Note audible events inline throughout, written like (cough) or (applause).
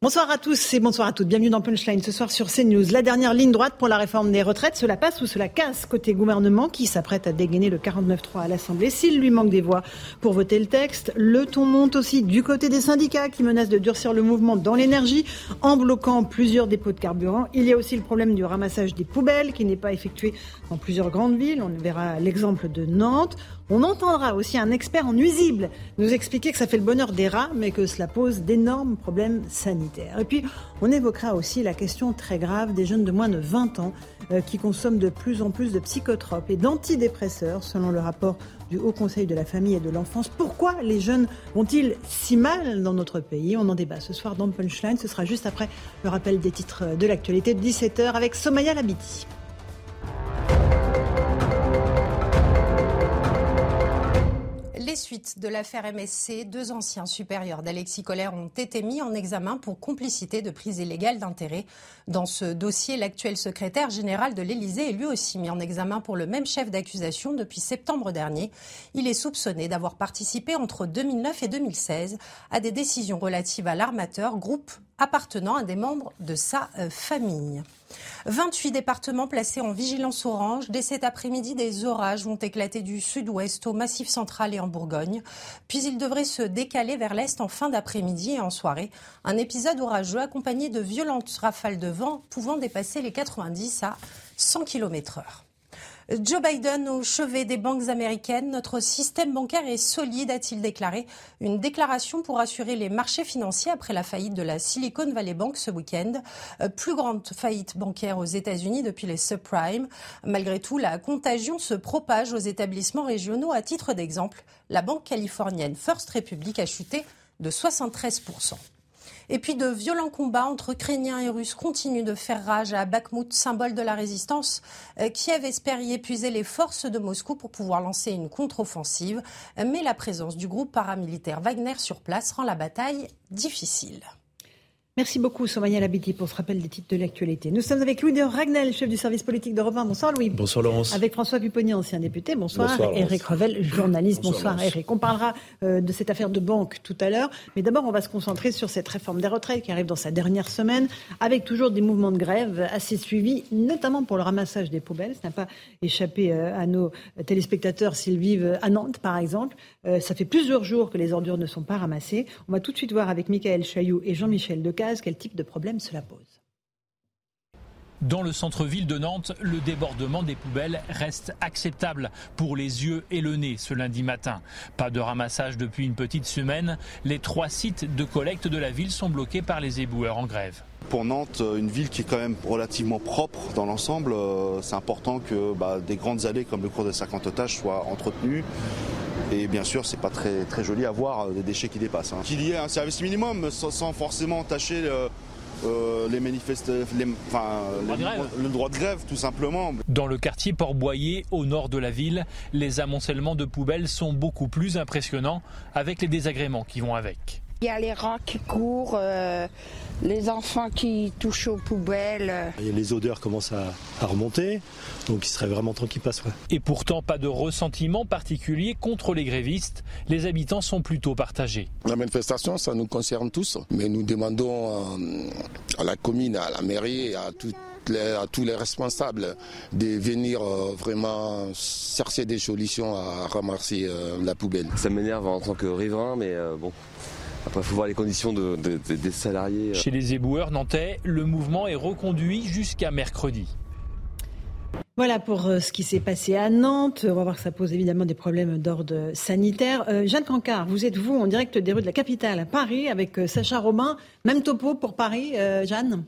Bonsoir à tous et bonsoir à toutes. Bienvenue dans Punchline ce soir sur CNews. La dernière ligne droite pour la réforme des retraites, cela passe ou cela casse côté gouvernement qui s'apprête à dégainer le 49-3 à l'Assemblée s'il lui manque des voix pour voter le texte. Le ton monte aussi du côté des syndicats qui menacent de durcir le mouvement dans l'énergie en bloquant plusieurs dépôts de carburant. Il y a aussi le problème du ramassage des poubelles qui n'est pas effectué dans plusieurs grandes villes. On verra l'exemple de Nantes. On entendra aussi un expert en nuisibles nous expliquer que ça fait le bonheur des rats, mais que cela pose d'énormes problèmes sanitaires. Et puis, on évoquera aussi la question très grave des jeunes de moins de 20 ans euh, qui consomment de plus en plus de psychotropes et d'antidépresseurs, selon le rapport du Haut Conseil de la famille et de l'enfance. Pourquoi les jeunes vont-ils si mal dans notre pays? On en débat ce soir dans Punchline. Ce sera juste après le rappel des titres de l'actualité de 17h avec Somaya Labiti. Les suites de l'affaire MSC, deux anciens supérieurs d'Alexis Collère ont été mis en examen pour complicité de prise illégale d'intérêt. Dans ce dossier, l'actuel secrétaire général de l'Élysée est lui aussi mis en examen pour le même chef d'accusation depuis septembre dernier. Il est soupçonné d'avoir participé entre 2009 et 2016 à des décisions relatives à l'armateur, groupe appartenant à des membres de sa euh, famille. 28 départements placés en vigilance orange. Dès cet après-midi, des orages vont éclater du sud-ouest au massif central et en Bourgogne. Puis ils devraient se décaler vers l'est en fin d'après-midi et en soirée. Un épisode orageux accompagné de violentes rafales de vent pouvant dépasser les 90 à 100 km heure. Joe Biden au chevet des banques américaines. Notre système bancaire est solide, a-t-il déclaré. Une déclaration pour assurer les marchés financiers après la faillite de la Silicon Valley Bank ce week-end. Euh, plus grande faillite bancaire aux États-Unis depuis les subprimes. Malgré tout, la contagion se propage aux établissements régionaux. À titre d'exemple, la banque californienne First Republic a chuté de 73 et puis de violents combats entre Ukrainiens et Russes continuent de faire rage à Bakhmut, symbole de la résistance. Euh, Kiev espère y épuiser les forces de Moscou pour pouvoir lancer une contre-offensive, mais la présence du groupe paramilitaire Wagner sur place rend la bataille difficile. Merci beaucoup, Somaya Labiti, pour ce rappel des titres de l'actualité. Nous sommes avec Louis de Ragnel, chef du service politique d'Europe 1. Bonsoir, Louis. Bonsoir, Laurence. Avec François Pupponi, ancien député. Bonsoir. Eric Revel, journaliste. Bonsoir, Eric. On parlera euh, de cette affaire de banque tout à l'heure. Mais d'abord, on va se concentrer sur cette réforme des retraites qui arrive dans sa dernière semaine, avec toujours des mouvements de grève assez suivis, notamment pour le ramassage des poubelles. Ça n'a pas échappé euh, à nos téléspectateurs s'ils vivent à Nantes, par exemple. Euh, ça fait plusieurs jours que les ordures ne sont pas ramassées. On va tout de suite voir avec Michael Chailloux et Jean-Michel Quel type de problème cela pose. Dans le centre-ville de Nantes, le débordement des poubelles reste acceptable pour les yeux et le nez ce lundi matin. Pas de ramassage depuis une petite semaine. Les trois sites de collecte de la ville sont bloqués par les éboueurs en grève. Pour Nantes, une ville qui est quand même relativement propre dans l'ensemble, euh, c'est important que bah, des grandes allées comme le cours des 50 otages soient entretenues. Et bien sûr, c'est pas très, très joli à voir euh, des déchets qui dépassent. Hein. Qu'il y ait un service minimum sans, forcément tâcher euh, les manifestes, enfin, le droit de grève tout simplement. Dans le quartier Port-Boyer, au nord de la ville, les amoncellements de poubelles sont beaucoup plus impressionnants avec les désagréments qui vont avec. Il y a les rats qui courent, euh, les enfants qui touchent aux poubelles. les odeurs commencent à, remonter, donc il serait vraiment temps qu'ils passent. Et pourtant, pas de ressentiment particulier contre les grévistes. Les habitants sont plutôt partagés. La manifestation, ça nous concerne tous, mais nous demandons euh, à la commune, à la mairie, à à tous les responsables de venir euh, vraiment chercher des solutions à ramasser la poubelle. Ça m'énerve en tant que riverain, mais bon, après, il faut voir les conditions des salariés. Chez les éboueurs nantais, le mouvement est reconduit jusqu'à mercredi. Voilà pour euh, ce qui s'est passé à Nantes. On va voir que ça pose évidemment des problèmes d'ordre sanitaire. Euh, Jeanne Cancard, vous êtes vous en direct des rues de la capitale, à Paris, avec euh, Sacha Robin. Même topo pour Paris, Jeanne?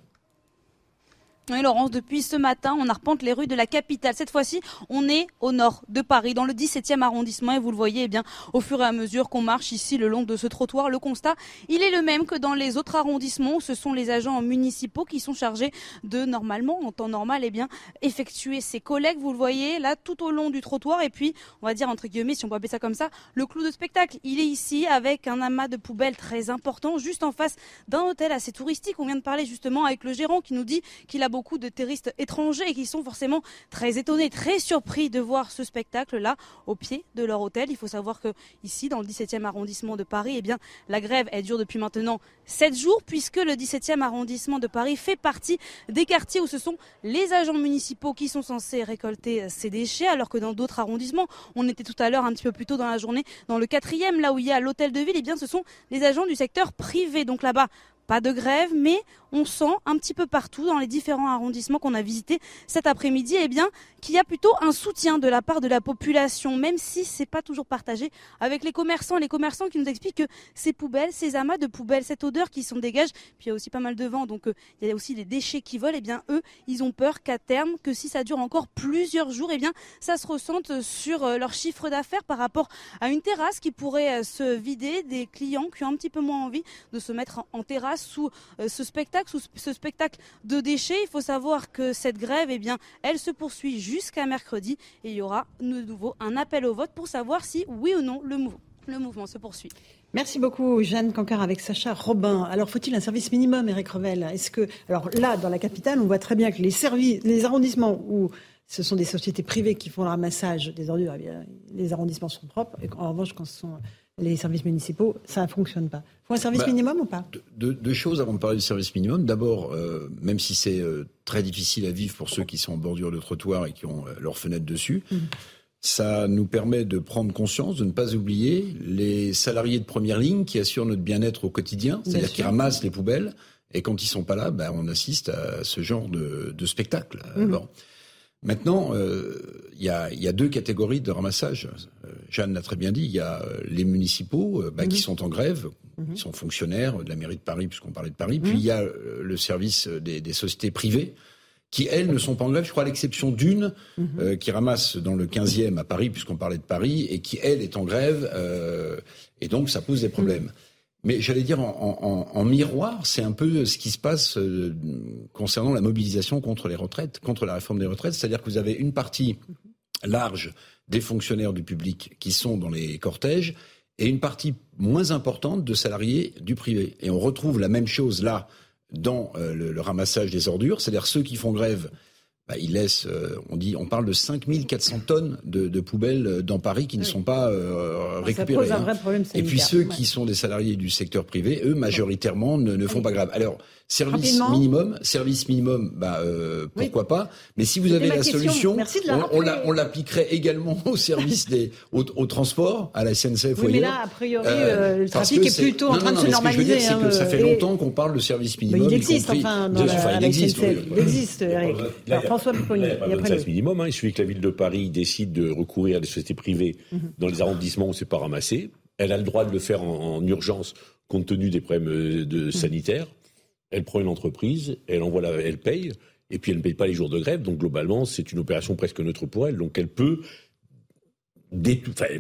Oui, Laurence, depuis ce matin, on arpente les rues de la capitale. Cette fois-ci, on est au nord de Paris, dans le 17e arrondissement. Et vous le voyez, eh bien, au fur et à mesure qu'on marche ici le long de ce trottoir, le constat, il est le même que dans les autres arrondissements ce sont les agents municipaux qui sont chargés de, normalement, en temps normal, eh bien, effectuer ces collègues. Vous le voyez, là, tout au long du trottoir. Et puis, on va dire, entre guillemets, si on peut appeler ça comme ça, le clou de spectacle. Il est ici avec un amas de poubelles très important, juste en face d'un hôtel assez touristique. On vient de parler justement avec le gérant qui nous dit qu'il a beaucoup beaucoup de touristes étrangers qui sont forcément très étonnés, très surpris de voir ce spectacle-là au pied de leur hôtel. Il faut savoir que ici, dans le 17e arrondissement de Paris, eh la grève, elle dure depuis maintenant 7 jours, puisque le 17e arrondissement de Paris fait partie des quartiers où ce sont les agents municipaux qui sont censés récolter ces déchets, alors que dans d'autres arrondissements, on était tout à l'heure un petit peu plus tôt dans la journée, dans le quatrième, là où il y a l'hôtel de ville, eh bien, ce sont les agents du secteur privé. Donc là-bas, pas de grève, mais on sent un petit peu partout dans les différents arrondissements qu'on a visités cet après-midi, eh bien, qu'il y a plutôt un soutien de la part de la population, même si c'est pas toujours partagé avec les commerçants. Les commerçants qui nous expliquent que ces poubelles, ces amas de poubelles, cette odeur qui s'en dégage, puis il y a aussi pas mal de vent, donc euh, il y a aussi des déchets qui volent. Eh bien, eux, ils ont peur qu'à terme, que si ça dure encore plusieurs jours, eh bien, ça se ressente sur euh, leur chiffre d'affaires par rapport à une terrasse qui pourrait euh, se vider, des clients qui ont un petit peu moins envie de se mettre en terrasse sous ce spectacle sous ce spectacle de déchets. Il faut savoir que cette grève, eh bien, elle se poursuit jusqu'à mercredi et il y aura de nouveau un appel au vote pour savoir si, oui ou non, le, mouvement se poursuit. Merci beaucoup, Jeanne Cancard avec Sacha Robin. Alors, faut-il un service minimum, Eric Revel? Est-ce que, alors là, dans la capitale, on voit très bien que les services, les arrondissements où ce sont des sociétés privées qui font le ramassage des ordures, eh les arrondissements sont propres. Et en revanche, quand ce sont les services municipaux, ça ne fonctionne pas. Il faut un service bah, minimum ou pas? deux, choses avant de parler du service minimum. D'abord, euh, même si c'est euh, très difficile à vivre pour ceux qui sont en bordure de trottoir et qui ont euh, leurs fenêtres dessus, mmh. ça nous permet de prendre conscience, de ne pas oublier les salariés de première ligne qui assurent notre bien-être au quotidien, c'est-à-dire qui ramassent les poubelles. Et quand ils sont pas là, ben, on assiste à ce genre de, de spectacle. Mmh. Maintenant, euh, il y, a, y, a, deux catégories de ramassage. Euh, Jeanne l'a très bien dit. Il y a euh, les municipaux bah, qui mhm. sont en grève, mhm. qui sont fonctionnaires de la mairie de Paris, puisqu'on parlait de Paris. Puis mhm. il y a le service des, des, sociétés privées qui, elles, ne sont pas en grève. Je crois à l'exception d'une qui ramasse dans le 15e à Paris, puisqu'on parlait de Paris, et qui, elle, est en grève. et donc, ça pose des problèmes. Mais j'allais dire en, miroir, c'est un peu ce qui se passe euh, concernant la mobilisation contre les retraites, contre la réforme des retraites. C'est-à-dire que vous avez une partie large des fonctionnaires du public qui sont dans les cortèges et une partie moins importante de salariés du privé. Et on retrouve la même chose là dans euh, le, ramassage des ordures, c'est-à-dire ceux qui font grève bah, il laisse, euh, on dit, on parle de 5400 tonnes de, de poubelles euh, dans Paris qui ne sont pas euh, récupérées. Ça pose un hein. vrai problème Et puis ceux qui sont des salariés du secteur privé, eux, majoritairement, ne, ne font pas grave. Alors, Service minimum, service minimum, bah euh, pourquoi pas. Mais si vous avez la solution, on, on l'appliquerait également au service des au, au, transport, à la SNCF. Oui, mais là, a priori, euh, le trafic est, plutôt en train de se normaliser. Ce que je veux dire, c'est que ça fait longtemps qu'on parle de service minimum. Mais il existe, enfin, dans la, il existe. Il existe, Eric. François. Il n'y a pas de service minimum. Hein. Il suffit que la ville de Paris décide de recourir à des sociétés privées mhm. dans les arrondissements où c'est pas ramassé. Elle a le droit de le faire en, urgence compte tenu des problèmes euh, de, mhm. sanitaires elle prend une entreprise, elle envoie la, elle paye, et puis elle ne paye pas les jours de grève. Donc globalement, c'est une opération presque neutre pour elle. Donc elle peut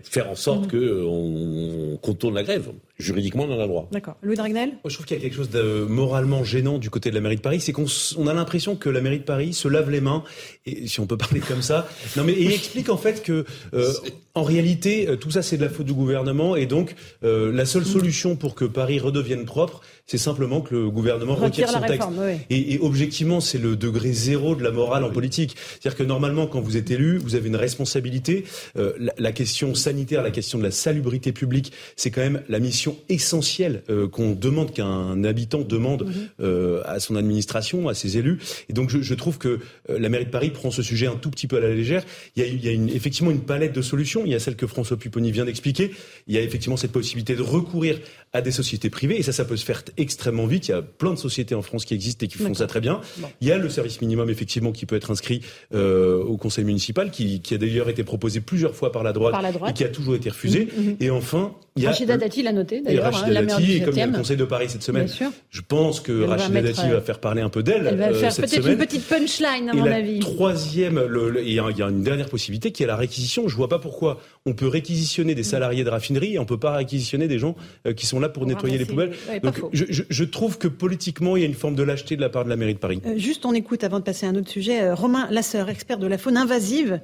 faire en sorte mmh. qu'on contourne la grève. Juridiquement, on en a droit. D'accord. Louis Dragnel Je trouve qu'il y a quelque chose de moralement gênant du côté de la mairie de Paris. C'est qu'on a l'impression que la mairie de Paris se lave les mains, et si on peut parler comme ça. Non, mais il explique en fait que, euh, en réalité, euh, tout ça, c'est de la faute du gouvernement. Et donc, euh, la seule solution pour que Paris redevienne propre, c'est simplement que le gouvernement retire, son texte. Et, et, objectivement, c'est le degré zéro de la morale en politique. C'est-à-dire que normalement, quand vous êtes élu, vous avez une responsabilité. la, la question sanitaire, la question de la salubrité publique, c'est quand même la mission essentielle euh, qu'on demande qu'un habitant demande mhm. euh, à son administration, à ses élus. Et donc je, je trouve que euh, la mairie de Paris prend ce sujet un tout petit peu à la légère. Il y a, il y a une, effectivement une palette de solutions. Il y a celle que François Pupponi vient d'expliquer. Il y a effectivement cette possibilité de recourir à des sociétés privées. Et ça, ça peut se faire extrêmement vite. Il y a plein de sociétés en France qui existent et qui font ça très bien. Il y a le service minimum, effectivement, qui peut être inscrit euh, au conseil municipal, qui, qui a d'ailleurs été proposé plusieurs fois par la droite, Par la droite. et qui a toujours été refusé. Mhm, mhm. Et enfin, il y a Rachida Dati l'a noté d'ailleurs, hein, la Dati, et comme il y a le 7e. Conseil de Paris cette semaine, Bien sûr. je pense que Elle va Rachida mettre, Dati euh, va faire parler un peu d'elle Elle va euh, faire peut-être une petite punchline, à Et mon la avis. troisième, le- il y a une dernière possibilité qui est la réquisition. Je vois pas pourquoi on peut réquisitionner Mm. des salariés de raffinerie et on peut pas réquisitionner des gens euh, qui sont là pour, nettoyer les ramasser- poubelles. ouais, Donc je, je- je trouve que politiquement il y a une forme de lâcheté de la part de la mairie de Paris. Euh, Juste, on écoute avant de passer à un autre sujet. euh, Romain Lasseur, expert de la faune invasive,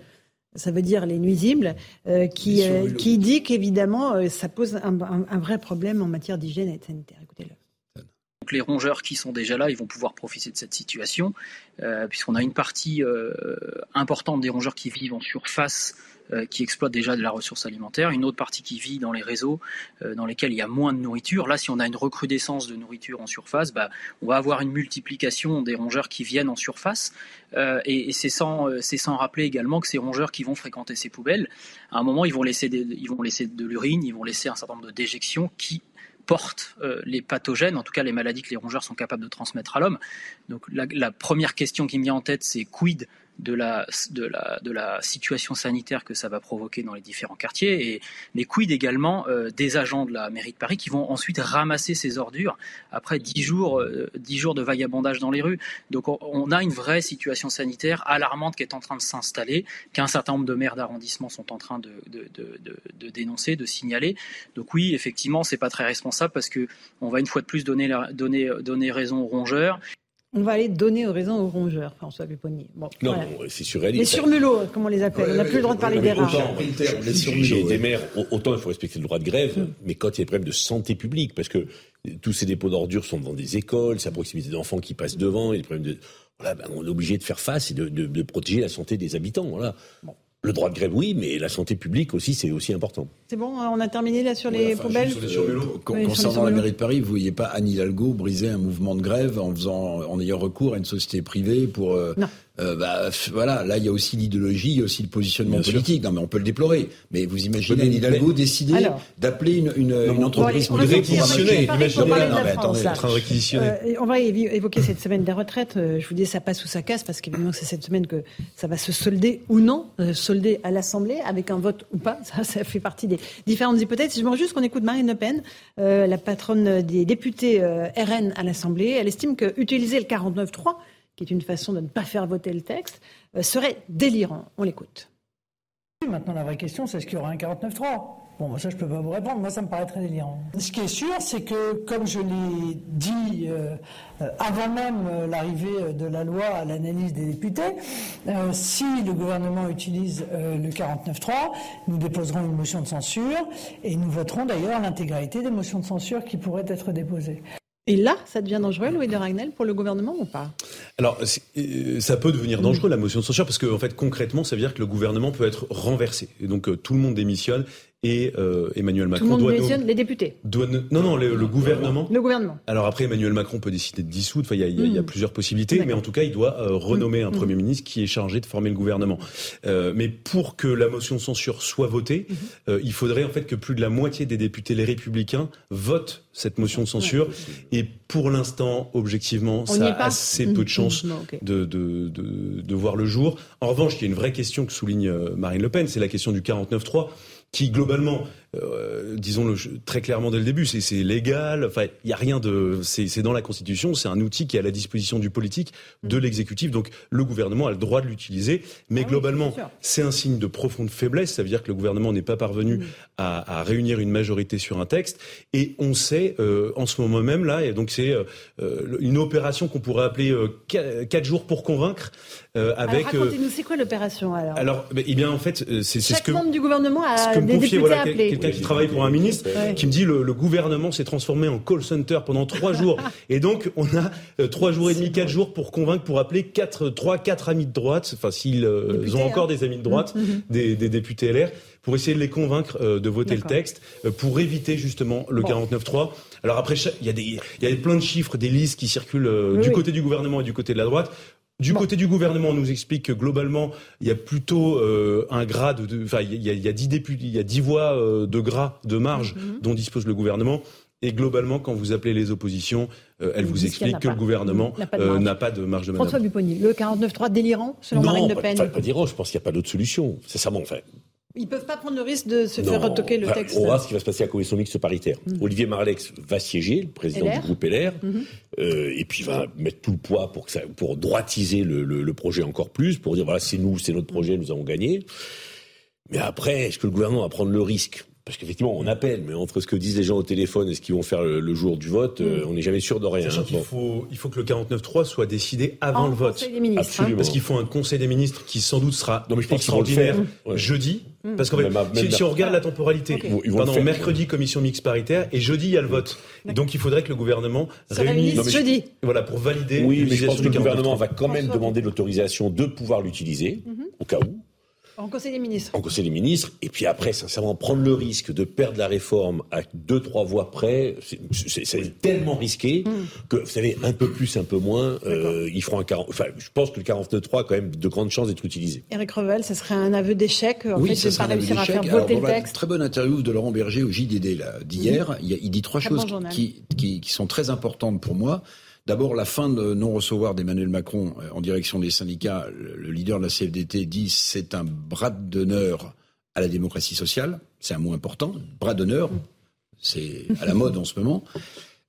ça veut dire les nuisibles, euh, qui, Les euh, dit qu'évidemment, euh, ça pose un, un- un vrai problème en matière d'hygiène et de sanitaire. Écoutez-le. Donc les rongeurs qui sont déjà là, ils vont pouvoir profiter de cette situation, euh, puisqu'on a une partie euh, importante des rongeurs qui vivent en surface, euh, qui exploitent déjà de la ressource alimentaire, une autre partie qui vit dans les réseaux, euh, dans lesquels il y a moins de nourriture. Là, si on a une recrudescence de nourriture en surface, bah, on va avoir une multiplication des rongeurs qui viennent en surface, Euh, et, c'est sans, euh, sans rappeler également que ces rongeurs qui vont fréquenter ces poubelles, à un moment, ils vont laisser, ils vont laisser de l'urine, ils vont laisser un certain nombre de déjections qui portent euh, les pathogènes, en tout cas les maladies que les rongeurs sont capables de transmettre à l'homme. Donc la première question qui me vient en tête, c'est quid de la, de, la, de la situation sanitaire que ça va provoquer dans les différents quartiers et les quid également euh, des agents de la mairie de Paris qui vont ensuite ramasser ces ordures après dix jours, euh, jours de vagabondage dans les rues. Donc on, a une vraie situation sanitaire alarmante qui est en train de s'installer, qu'un certain nombre de maires d'arrondissement sont en train de, de, de dénoncer, de signaler. Donc oui, effectivement, c'est pas très responsable parce que on va une fois de plus donner, la- donner, donner raison aux rongeurs. On va aller donner raison aux rongeurs, François Pupponi. Bon, Non, voilà. non, c'est surréaliste. Les surmulots, comme on les appelle. on n'a plus le droit de parler des rats. Autant, chez des maires, au- autant il faut respecter le droit de grève, mais quand il y a des problèmes de santé publique, parce que tous ces dépôts d'ordures sont dans des écoles, c'est à proximité d'enfants qui passent devant, il y a des problèmes de, voilà, ben, on est obligé de faire face et de, de- de protéger la santé des habitants. Voilà. Le droit de grève, oui, mais la santé publique aussi, c'est aussi important. C'est bon, on a terminé là sur les poubelles Euh, Oui, les concernant la mairie de Paris, vous voyez pas Anne Hidalgo briser un mouvement de grève en faisant, en ayant recours à une société privée pour. euh, euh, bah, voilà, là il y a aussi l'idéologie, il y a aussi le positionnement Bien sûr. politique. Non, mais on peut le déplorer. Mais vous imaginez Oui, Anne mais- Hidalgo mais- décider Alors. d'appeler une, une, une Bon, entreprise pour Non, réquisitionner. Euh, on va évoquer cette semaine des retraites. Euh, Je vous dis ça passe ou ça casse parce qu'évidemment c'est cette semaine que ça va se solder ou non, euh, solder à l'Assemblée avec un vote ou pas. Ça, ça fait partie des différentes hypothèses. Je me juste qu'on écoute Marine Le Pen, euh, la patronne des députés euh, RN à l'Assemblée. Elle estime que utiliser le 49.3, qui est une façon de ne pas faire voter le texte, euh, serait délirant. On l'écoute. Maintenant, la vraie question, c'est est-ce qu'il y aura un 49.3 Bon, ça, je peux pas vous répondre. Moi, ça me paraît très délirant. Ce qui est sûr, c'est que, comme je l'ai dit euh, euh, avant même l'arrivée de la loi à l'analyse des députés, si le gouvernement utilise le 49.3, nous déposerons une motion de censure et nous voterons d'ailleurs l'intégralité des motions de censure qui pourraient être déposées. Et là, ça devient dangereux, Louis de Ragnel, pour le gouvernement ou pas? Alors, euh, ça peut devenir dangereux, la motion de censure, parce que, en fait, concrètement, ça veut dire que le gouvernement peut être renversé. Et donc, euh, tout le monde démissionne et euh, Emmanuel Tout Macron le monde doit, démissionne, les députés, doit ne- non, non, le, le gouvernement. le gouvernement. Alors après, Emmanuel Macron peut décider de dissoudre. Enfin, il y y il y a Mm. plusieurs possibilités, mais en tout cas, il doit euh, renommer un Mm. premier ministre qui est chargé de former le gouvernement. Euh, mais pour que la motion de censure soit votée, euh, il faudrait en fait que plus de la moitié des députés les Républicains votent cette motion de censure. Et pour l'instant, objectivement, On ça a pas assez peu de chances de, de, de, de voir le jour. En revanche, il y a une vraie question que souligne euh, Marine Le Pen, c'est la question du 49-3, qui globalement, euh, disons-le très clairement dès le début, c'est légal. Enfin, il y a rien de, c'est dans la Constitution, c'est un outil qui est à la disposition du politique, Mm. de l'exécutif. Donc le gouvernement a le droit de l'utiliser, mais Ah globalement, c'est un signe de profonde faiblesse. Ça veut dire que le gouvernement n'est pas parvenu à, à réunir une majorité sur un texte. Et on sait euh, en ce moment même là, et donc c'est euh, une opération qu'on pourrait appeler euh, qua- quatre jours pour convaincre, avec. racontez-nous, c'est quoi l'opération alors? Alors, eh bien en fait, c'est ce Chaque que membre du gouvernement a ce que des confiait députés voilà, appelés. Quelqu'un qui travaille pour un ministre, qui me dit le, le gouvernement s'est transformé en call center pendant trois (laughs) jours, et donc on a euh, trois jours et demi, quatre jours pour convaincre, pour appeler quatre, trois, quatre amis de droite, enfin s'ils euh, ont encore hein. des amis de droite, Mhm. des, des députés LR, pour essayer de les convaincre euh, de voter le texte, pour éviter justement le Bon. 49.3. Alors après, il y a des, il y a plein de chiffres, des listes qui circulent Oui, du oui. côté du gouvernement et du côté de la droite. Du côté du gouvernement, on nous explique que globalement, il y a plutôt euh, un grade de, enfin, il y a, il y a 10 députés, il y a 10 voix euh, de gras, de marge Mhm. dont dispose le gouvernement. Et globalement, quand vous appelez les oppositions, euh, elles vous expliquent que pas. le gouvernement N'a pas de euh, marge. pas de marge de manœuvre. François Pupponi, le 49.3 délirant, selon non, Marine Le Pen. Pas, pas dire, je pense qu'il n'y a pas d'autre solution. Sincèrement, enfin. Ils peuvent pas prendre le risque de se non. faire retoquer le texte. On voir ce qui va se passer à la commission mixte paritaire. Mm. Olivier Marlex va siéger, le président LR. du groupe LR, Mhm. euh, et puis va mettre tout le poids pour, que ça, pour droitiser le, le- le projet encore plus, pour dire voilà, c'est nous, c'est notre projet, nous avons gagné. Mais après, est-ce que le gouvernement va prendre le risque? Parce qu'effectivement, on appelle, mais entre ce que disent les gens au téléphone et ce qu'ils vont faire le, le jour du vote, euh, on n'est jamais sûr de rien. Hein. qu'il Bon. faut, il faut que le 49.3 soit décidé avant En le vote. Conseil des ministres, hein. Parce qu'il faut un conseil des ministres qui sans doute sera Non, mais je pense le extraordinaire. Ouais. Jeudi. Mm. Parce qu'en fait, Même si, on regarde la temporalité, Ok. Ils vont- ils vont le pardon, faire. mercredi commission mixte paritaire et jeudi il y a le vote. Et donc il faudrait que le gouvernement réunisse jeudi. voilà pour valider Oui, mais je pense que le gouvernement 49.3. va quand même demander l'autorisation de pouvoir l'utiliser, Mhm. au cas où. En Conseil des ministres. en Conseil des ministres, et puis après, sincèrement, prendre le risque de perdre la réforme à deux, trois voix près, c'est- c'est c'est tellement risqué Mm. que, vous savez, un peu plus, un peu moins, euh, ils feront un 40, enfin, je pense que le 49.3 a quand même de grandes chances d'être utilisé. Eric Revel, ce serait un aveu d'échec, en oui, fait, ça de pas réussir à échec. faire Alors, voter le la texte. très bonne interview de Laurent Berger au JDD là, d'hier, il, a- il dit trois Très choses bon qui, qui, qui sont très importantes pour moi. D'abord, la fin de non-recevoir d'Emmanuel Macron euh, en direction des syndicats. Le, le leader de la CFDT dit c'est un bras d'honneur à la démocratie sociale. C'est un mot important. Bras d'honneur, c'est à la mode en ce moment.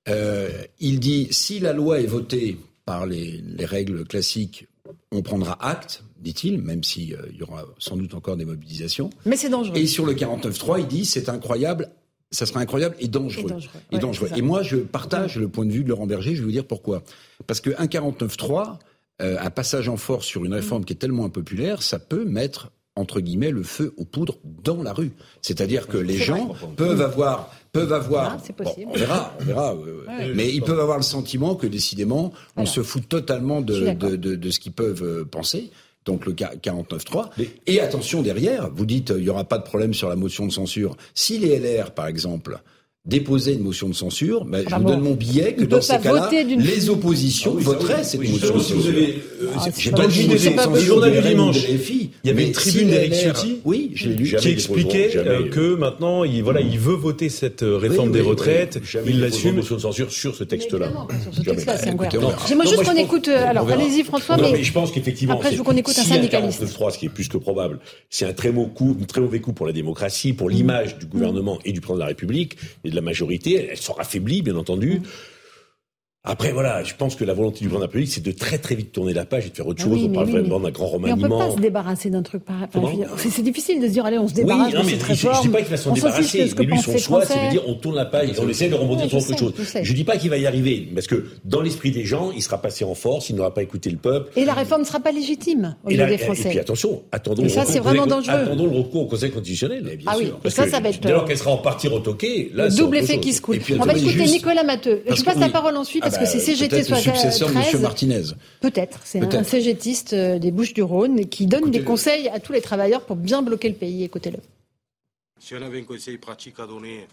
Euh, il dit si la loi est votée par les, les règles classiques, on prendra acte, dit-il, même s'il y aura sans doute encore des mobilisations. Mais c'est dangereux. Et sur le 49.3, il dit c'est incroyable, ça serait incroyable et dangereux. Et dangereux, Et ouais, dangereux. c'est ça. Et moi, je partage le point de vue de Laurent Berger, je vais vous dire pourquoi. Parce que un 49.3, euh, un passage en force sur une réforme qui est tellement impopulaire, ça peut mettre entre guillemets le feu aux poudres dans la rue. C'est-à-dire que les gens vrai. peuvent avoir peuvent avoir Ah, c'est bon, possible. on verra, on verra euh, Ouais. mais ils peuvent avoir le sentiment que décidément on Voilà. se fout totalement de, de ce qu'ils peuvent euh, penser. Donc le 49.3. Et attention derrière, vous dites euh, il y aura pas de problème sur la motion de censure. Si les LR, par exemple, déposaient une motion de censure, ben, je Ah vous bon. donne mon billet que dans ces cas-là, les oppositions Ah oui, voteraient oui. cette Oui, motion de censure. vous euh, Ah, J'ai pas pas le journal de du dimanche. Il y avait une tribune d'Éric Ciotti. Oui, je lu. Qui expliquait euh, que maintenant, il, voilà, il veut voter cette euh, réforme Oui, des oui, retraites. Il l'assume. une motion de censure sur ce texte-là. J'aimerais juste je qu'on écoute. Alors, allez-y, François, Non, mais. je pense qu'effectivement, Après, je veux qu'on écoute un syndicaliste. 49.3, ce qui est plus que probable, c'est un très mauvais coup, un très mauvais coup pour la démocratie, pour l'image du gouvernement et du président de la République et de la majorité. Elle sera affaiblie, bien entendu. Après, voilà, je pense que la volonté du la République, c'est de très très vite tourner la page et de faire autre Ah chose. oui, on parle oui, vraiment d'un grand Mais on peut pas remaniement. se débarrasser d'un truc pareil. C'est difficile de se dire, allez, on se Oui, débarrasse non, de mais cette je, je réforme. dis pas qu'il va s'en débarrasser. Mais lui, son choix, c'est Français. de dire on tourne la page et on essaie de Ouais, sur autre chose. je. Je dis pas qu'il va y arriver, parce que dans l'esprit des gens, il sera passé en force, il n'aura pas écouté le peuple. Et la réforme ne sera pas légitime yeux là- des et puis Français. attention, attendons, le ça, recours c'est au vraiment Conseil- dangereux. attendons le recours au Conseil constitutionnel. Ah oui, ça, ça va être, Dès lors euh, qu'elle sera en partie retoquée, là, double effet qui se coule. On va écouter Nicolas Matteux. Je passe la oui. parole ensuite que c'est CGT peut-être le soit successeur de 13. M. Martinez. Peut-être. C'est un. CGTiste euh, des Bouches-du-Rhône qui donne des conseils à tous les travailleurs pour bien bloquer le pays. Écoutez-le. Si on avait un conseil pratique à donner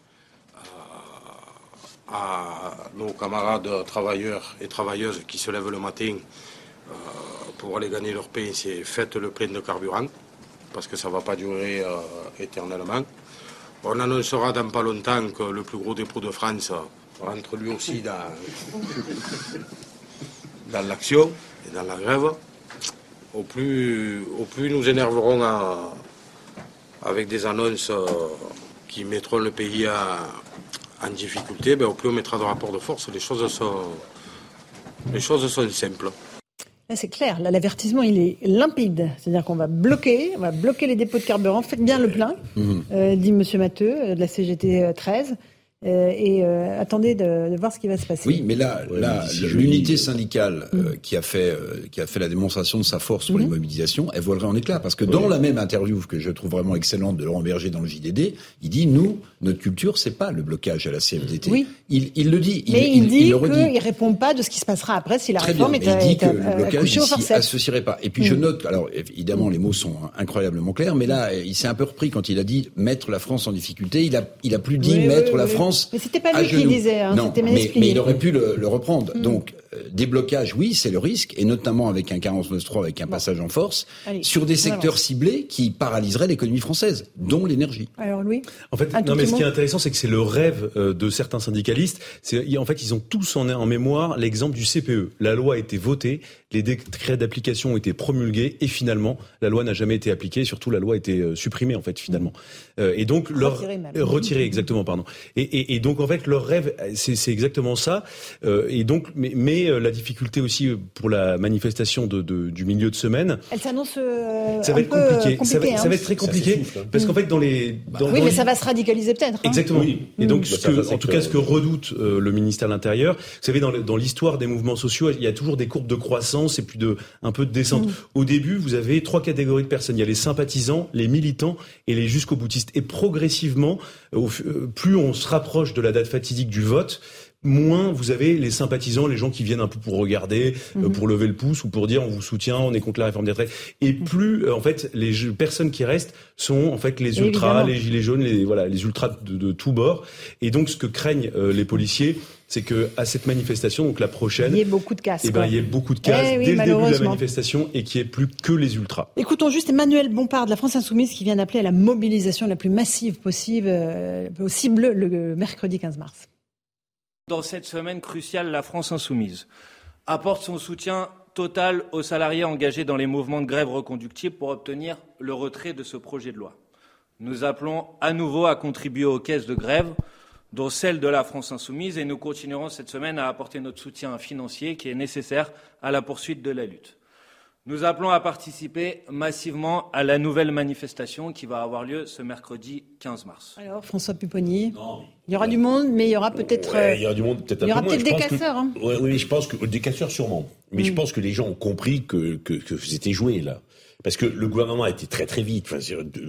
à, à nos camarades travailleurs et travailleuses qui se lèvent le matin euh, pour aller gagner leur pain, c'est faites le plein de carburant, parce que ça ne va pas durer euh, éternellement. On annoncera dans pas longtemps que le plus gros dépôt de France rentre lui aussi dans, dans l'action et dans la grève. Au plus, au plus nous énerverons à, avec des annonces euh, qui mettront le pays à- en difficulté, ben, au plus on mettra de rapport de force. Les choses sont, les choses sont simples. Là, c'est clair. Là, l'avertissement, il est limpide. C'est-à-dire qu'on va bloquer, on va bloquer les dépôts de carburant. Faites bien le plein, euh, dit Monsieur Matteux euh, de la CGT 13. Euh, et euh, attendez de, de voir ce qui va se passer. Oui, mais là, là, mais si l'unité je- syndicale euh, qui a fait euh, qui a fait la démonstration de sa force pour Mhm. les mobilisations, elle volerait en éclats parce que dans la même interview que je trouve vraiment excellente de Laurent Berger dans le JDD, il dit nous notre culture c'est pas le blocage à la CFDT. Oui. Il, il le dit. Mais il, dit le redit. qu'il ne répond pas de ce qui se passera après si la Très bien, réforme mais est, il dit est, que euh, le blocage il forceps. associerait pas. Et puis je Mm. note, alors évidemment les mots sont incroyablement clairs, mais là il s'est un peu repris quand il a dit mettre la France en difficulté. Il a, il a plus dit Oui, mettre oui, la oui. France. Mais c'était pas lui qui disait, hein, non, c'était mais, il aurait pu le, le reprendre. Mm. Donc euh, déblocage, oui, c'est le risque, et notamment avec un 49.3, avec un passage en force, Allez, sur des secteurs avance. ciblés qui paralyseraient l'économie française, dont l'énergie. Alors Louis En fait, non, mais ce qui est intéressant, c'est que c'est le rêve euh, de certains syndicalistes. C'est, en fait, ils ont tous en, en mémoire l'exemple du CPE. La loi a été votée, les décrets d'application ont été promulgués, et finalement, la loi n'a jamais été appliquée. et Surtout, la loi a été euh, supprimée, en fait, finalement. Euh, et donc, leur retirée, (laughs) exactement, pardon. Et, et, et donc, en fait, leur rêve, c'est, c'est exactement ça. Euh, et donc, mais, mais euh, la difficulté aussi pour la manifestation de, de- du milieu de semaine. Elle s'annonce euh, Ça un va être peu, euh, compliqué. Ça va, hein. ça va être très compliqué parce qu'en fait dans les dans, oui, dans mais les- ça va se radicaliser peut-être. hein. Exactement. Et donc, Mm. ce Bah, que, va, c'est en tout cas, ce que redoute euh, le ministère de l'Intérieur, vous savez, dans, le- dans l'histoire des mouvements sociaux, il y a toujours des courbes de croissance et puis de un peu de descente. Mm. Au début, vous avez trois catégories de personnes. Il y a les sympathisants, les militants et les jusqu'au Et progressivement, euh, euh, plus on se rapproche de la date fatidique du vote, moins vous avez les sympathisants, les gens qui viennent un peu pour regarder, euh, Mhm. pour lever le pouce ou pour dire on vous soutient, on est contre la réforme des retraites. Et plus euh, en fait les personnes qui restent sont en fait les ultras, Évidemment. les gilets jaunes, les voilà les ultras de, de tous bords. Et donc ce que craignent euh, les policiers, c'est que à cette manifestation, donc la prochaine, Il y a beaucoup de casse. eh ben, il y ait beaucoup de cases Eh oui, dès le début de la manifestation et qu'il n'y ait plus que les ultras. Écoutons juste Emmanuel Bompard de la France Insoumise qui vient d'appeler à la mobilisation la plus massive possible, euh, possible le mercredi 15 mars. Dans cette semaine cruciale, la France insoumise apporte son soutien total aux salariés engagés dans les mouvements de grève reconductibles pour obtenir le retrait de ce projet de loi. Nous appelons à nouveau à contribuer aux caisses de grève, dont celle de la France insoumise, et nous continuerons cette semaine à apporter notre soutien financier qui est nécessaire à la poursuite de la lutte. Nous appelons à participer massivement à la nouvelle manifestation qui va avoir lieu ce mercredi 15 mars. Alors François Pupponi, il y aura du monde, mais il y aura peut-être. Ouais, euh, il y aura du monde peut-être un il y aura peut-être des que- casseurs, hein. Ouais, oui, je pense que des casseurs sûrement. Mais je Mm. pense que les gens ont compris que, que, que c'était joué là. Parce que le gouvernement a été très très vite. Enfin,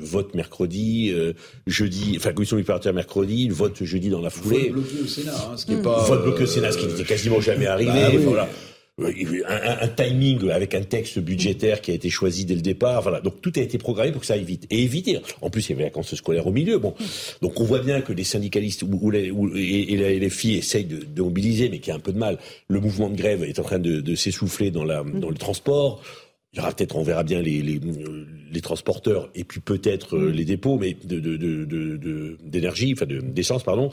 vote mercredi, euh, jeudi, enfin commission partir mercredi, le vote jeudi dans la foulée. Vote bloqué au Sénat, hein, ce qui est Mm. pas, Vote bloqué au euh, Sénat, ce qui n'était quasiment jamais arrivé. bah oui. Voilà. Un, un- un timing avec un texte budgétaire qui a été choisi dès le départ. Voilà. Donc tout a été programmé pour que ça aille vite. Et éviter. En plus, il y avait vacances scolaires au milieu. Bon. Donc on voit bien que les syndicalistes ou, ou les, ou- et, et les, les filles essayent de, de mobiliser, mais qu'il y a un peu de mal. Le mouvement de grève est en train de, de s'essouffler dans, la, dans le transport. Il y aura peut-être, on verra bien les, les, les transporteurs et puis peut-être euh, les dépôts, mais de, de, de, de- de- d'énergie, enfin de, d'essence, pardon.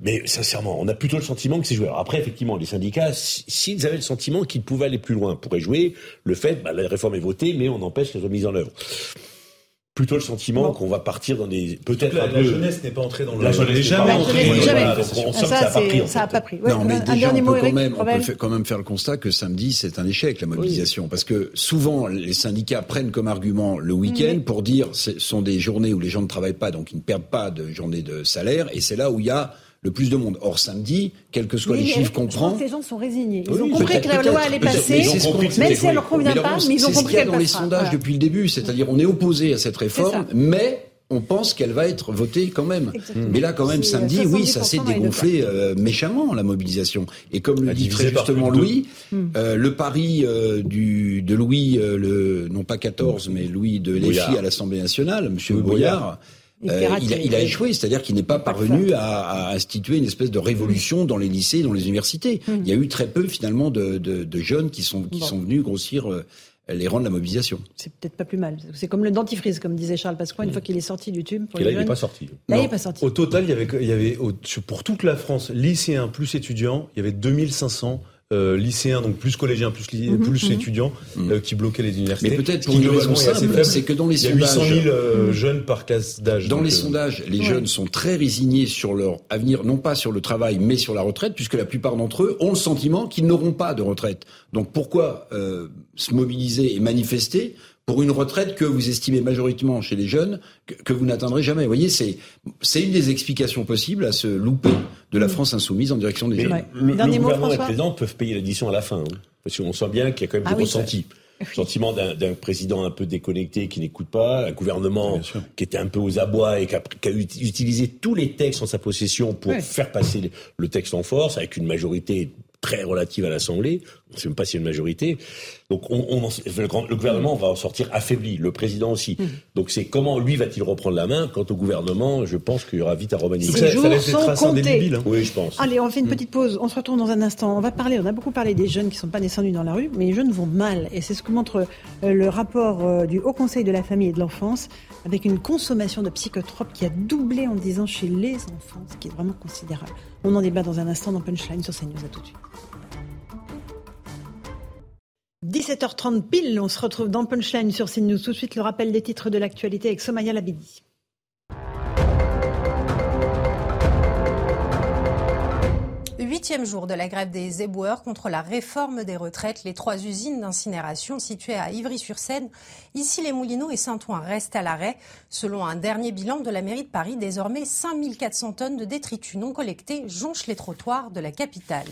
Mais sincèrement, on a plutôt le sentiment que c'est joué. Alors après, effectivement, les syndicats, si- s'ils avaient le sentiment qu'ils pouvaient aller plus loin, pourraient jouer le fait, bah, la réforme est votée, mais on empêche qu'elle soit mise en œuvre. Plutôt le sentiment qu'on va partir dans des peut-être La- un la peu. jeunesse n'est pas entrée dans le- La jeunesse jamais entrée Voilà, donc on ça a pas pris. en ça n'a pas pris. Ouais, non, mais un, déjà, dernier on mot, peut, quand même, on peut quand même faire le constat que samedi, c'est un échec, la mobilisation. Parce que souvent, les syndicats prennent comme argument le week-end pour dire ce sont des journées où les gens ne travaillent pas, donc ils ne perdent pas de journée de salaire, et c'est là où il y a le plus de monde. Or, samedi, quels que soient Oui, les chiffres qu'on prend... que les gens sont résignés. Ils Oui, ont compris que la loi allait passer, mais c'est ce qu'on- même si elle leur joué. convient pas, mais ils ont c'est ce compris qu'il y a dans les sondages Voilà. depuis le début, c'est-à-dire on est opposé à cette réforme, mais on pense qu'elle va être votée quand même. Exactement. Mais là, quand même, C'est, samedi, euh, oui, ça s'est 70% dans les deux dégonflé euh, méchamment, la mobilisation. Et comme le dit très justement. Louis, Hmm. euh, le pari euh, du, de Louis, euh, le, non pas 14, mais Louis de Boyard. à l'Assemblée nationale, Boyard, Boyard. Il euh, il, a, il a oui. échoué, c'est-à-dire qu'il n'est pas parvenu à, à instituer une espèce de révolution dans les lycées, dans les universités. Hmm. Il y a eu très peu finalement de, de, de jeunes qui sont, qui Bon. sont venus grossir euh, les rangs de la mobilisation. C'est peut-être pas plus mal. C'est comme le dentifrice, comme disait Charles Pasqua, une fois qu'il est sorti du tube. Pour Et les là, il n'est pas sorti. Là, il n'est pas sorti. Au total, il y avait, il y avait au- sur- pour toute la France, lycéens plus étudiants, il y avait 2500 euh, lycéens, donc plus collégiens, plus, li- Mhm, plus mhm. étudiants, euh, qui bloquaient les universités. Mais peut-être pour une raison simple, c'est que dans les Il y a 800 sondages- 000 euh, jeunes par classe d'âge. Dans donc, les euh, sondages, les Ouais. jeunes sont très résignés sur leur avenir, non pas sur le travail, mais sur la retraite, puisque la plupart d'entre eux ont le sentiment qu'ils n'auront pas de retraite. Donc pourquoi euh, se mobiliser et manifester pour une retraite que vous estimez majoritairement chez les jeunes que, que vous n'atteindrez jamais Vous voyez, c'est c'est une des explications possibles à ce louper de la France insoumise en direction des Mais jeunes. Ouais. le, le Dernier mot, gouvernement et le président peuvent payer l'addition à la fin. hein. parce qu'on sent bien qu'il y a quand même Ah du oui, ressenti. Sentiment d'un d'un président un peu déconnecté qui n'écoute pas, un gouvernement qui était un peu aux abois et qui a, qui a ut- utilisé tous les textes en sa possession pour faire passer le texte en force avec une majorité très relative à l'Assemblée. On ne sait même pas s'il y a une majorité. Donc on, on le, gouvernement va en sortir affaibli, le président aussi. Mmh. Donc c'est comment lui va-t-il reprendre la main Quant au gouvernement, je pense qu'il y aura vite à remanier. ça, jours ça sont comptés. Hein. Oui, je pense. Allez, on fait une mmh. petite pause. On se retrouve dans un instant. On va parler. On a beaucoup parlé des jeunes qui sont pas descendus dans la rue, mais les jeunes vont mal, et c'est ce que montre euh, le rapport euh, du Haut Conseil de la famille et de l'enfance, avec une consommation de psychotropes qui a doublé en 10 ans chez les enfants, ce qui est vraiment considérable. On en débat dans un instant dans Punchline sur CNews. À tout de suite. 17h30 pile, on se retrouve dans Punchline sur CNews. Tout de suite, le rappel des titres de l'actualité avec Somaya Labidi. Huitième jour de la grève des éboueurs contre la réforme des retraites. Les trois usines d'incinération situées à Ivry-sur-Seine, ici les Moulineaux et Saint-Ouen restent à l'arrêt. Selon un dernier bilan de la mairie de Paris, désormais 5400 tonnes de détritus non collectés jonchent les trottoirs de la capitale.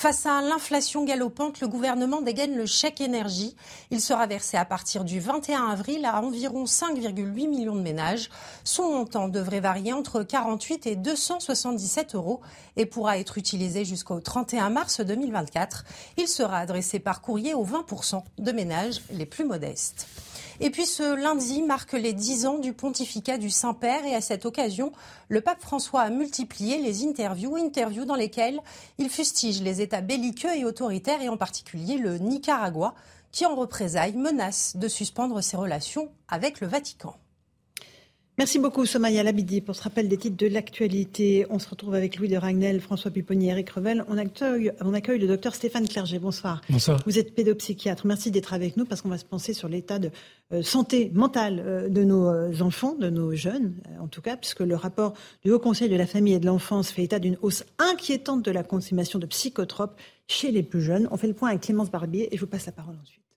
Face à l'inflation galopante, le gouvernement dégaine le chèque énergie. Il sera versé à partir du 21 avril à environ 5,8 millions de ménages. Son montant devrait varier entre 48 et 277 euros et pourra être utilisé jusqu'au 31 mars 2024. Il sera adressé par courrier aux 20% de ménages les plus modestes. Et puis ce lundi marque les dix ans du pontificat du Saint-Père et à cette occasion, le pape François a multiplié les interviews, interviews dans lesquelles il fustige les États belliqueux et autoritaires et en particulier le Nicaragua qui en représailles menace de suspendre ses relations avec le Vatican. Merci beaucoup Somaya Labidi pour ce rappel des titres de l'actualité. On se retrouve avec Louis de Ragnel, François Pupponi, Eric Revel. On accueille, on accueille le docteur Stéphane Clerget. Bonsoir. Bonsoir. Vous êtes pédopsychiatre. Merci d'être avec nous parce qu'on va se penser sur l'état de euh, santé mentale euh, de nos euh, enfants, de nos jeunes en tout cas, puisque le rapport du Haut Conseil de la famille et de l'enfance fait état d'une hausse inquiétante de la consommation de psychotropes chez les plus jeunes. On fait le point avec Clémence Barbier et je vous passe la parole ensuite.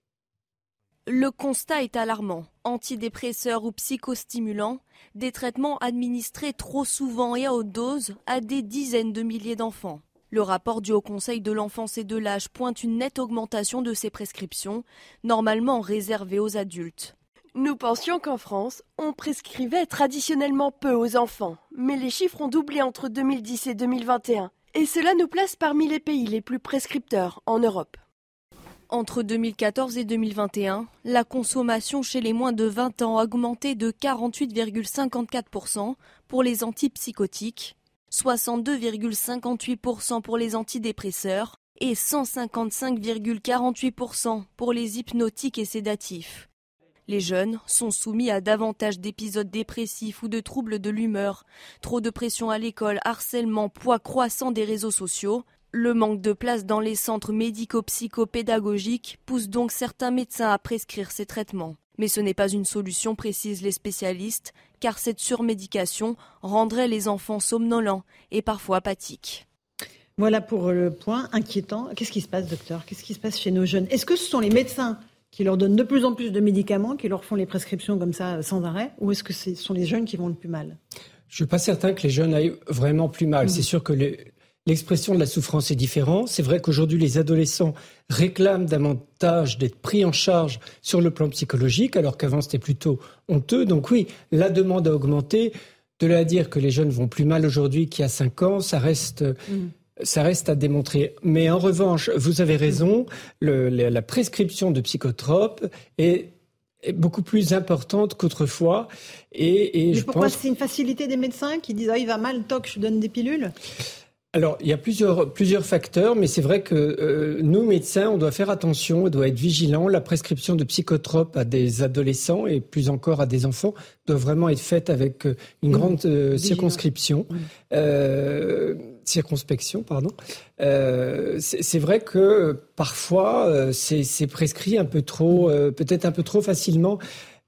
Le constat est alarmant. Antidépresseurs ou psychostimulants, des traitements administrés trop souvent et à haute dose à des dizaines de milliers d'enfants. Le rapport du Haut Conseil de l'enfance et de l'âge pointe une nette augmentation de ces prescriptions, normalement réservées aux adultes. Nous pensions qu'en France, on prescrivait traditionnellement peu aux enfants, mais les chiffres ont doublé entre 2010 et 2021, et cela nous place parmi les pays les plus prescripteurs en Europe. Entre 2014 et 2021, la consommation chez les moins de 20 ans a augmenté de 48,54% pour les antipsychotiques, 62,58% pour les antidépresseurs et 155,48% pour les hypnotiques et sédatifs. Les jeunes sont soumis à davantage d'épisodes dépressifs ou de troubles de l'humeur, trop de pression à l'école, harcèlement, poids croissant des réseaux sociaux, le manque de place dans les centres médico-psychopédagogiques pousse donc certains médecins à prescrire ces traitements. Mais ce n'est pas une solution, précisent les spécialistes, car cette surmédication rendrait les enfants somnolents et parfois apathiques. Voilà pour le point inquiétant. Qu'est-ce qui se passe, docteur? Qu'est-ce qui se passe chez nos jeunes? Est-ce que ce sont les médecins qui leur donnent de plus en plus de médicaments, qui leur font les prescriptions comme ça sans arrêt, ou est-ce que ce sont les jeunes qui vont le plus mal? Je ne suis pas certain que les jeunes aillent vraiment plus mal. Mmh. C'est sûr que les, L'expression de la souffrance est différente. C'est vrai qu'aujourd'hui, les adolescents réclament davantage d'être pris en charge sur le plan psychologique, alors qu'avant, c'était plutôt honteux. Donc oui, la demande a augmenté. De là à dire que les jeunes vont plus mal aujourd'hui qu'il y a cinq ans, ça reste... Mm. Ça reste à démontrer. Mais en revanche, vous avez raison, le, la prescription de psychotropes est beaucoup plus importante qu'autrefois. Et, et je pourquoi pense... c'est une facilité des médecins qui disent ah, il va mal, toc, je donne des pilules? Alors, il y a plusieurs, plusieurs facteurs, mais c'est vrai que euh, nous, médecins, on doit faire attention, on doit être vigilant. La prescription de psychotropes à des adolescents et plus encore à des enfants doit vraiment être faite avec euh, une mmh. grande euh, circonscription, mmh. circonspection, pardon. c'est vrai que parfois, c'est prescrit un peu trop, peut-être un peu trop facilement,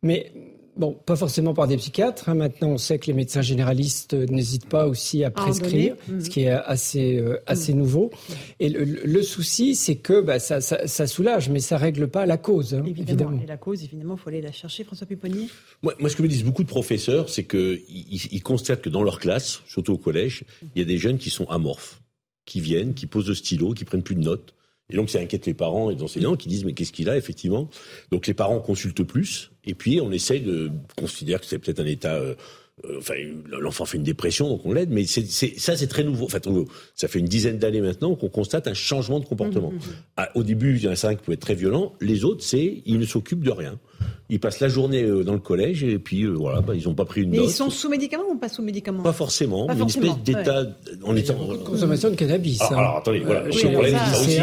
mais Bon, pas forcément par des psychiatres. Hein. Maintenant, on sait que les médecins généralistes n'hésitent pas aussi à prescrire, ce mmh. qui est assez euh, assez mmh. nouveau. Et le, souci, c'est que bah, ça, ça, soulage, mais ça règle pas la cause. Hein, évidemment, Et la cause, évidemment, il faut aller la chercher. François Pupponi moi, moi, ce que me disent beaucoup de professeurs, c'est qu'ils ils constatent que dans leur classe, surtout au collège, il y a des jeunes qui sont amorphes, qui viennent, qui posent le stylo, qui prennent plus de notes. Et donc ça inquiète les parents et les enseignants qui disent mais qu'est-ce qu'il a effectivement? Donc les parents consultent plus et puis on essaye de considérer que c'est peut-être un état euh, euh, enfin, l'enfant fait une dépression, donc on l'aide, mais c'est, ça, c'est très nouveau. Enfin, ça fait une dizaine d'années maintenant qu'on constate un changement de comportement. Mmh, mmh, mmh. Ah, au début, il y en a certains qui pouvaient être très violents. Les autres, c'est, ils ne s'occupent de rien. Ils passent la journée euh, dans le collège et puis euh, voilà, bah, ils n'ont pas pris une Mais note. ils sont sous médicaments ou pas sous médicaments? Pas forcément. Pas une espèce d'état en étant consommation de cannabis. Alors, hein. alors attendez, voilà. Euh, le problème, c'est ça aussi.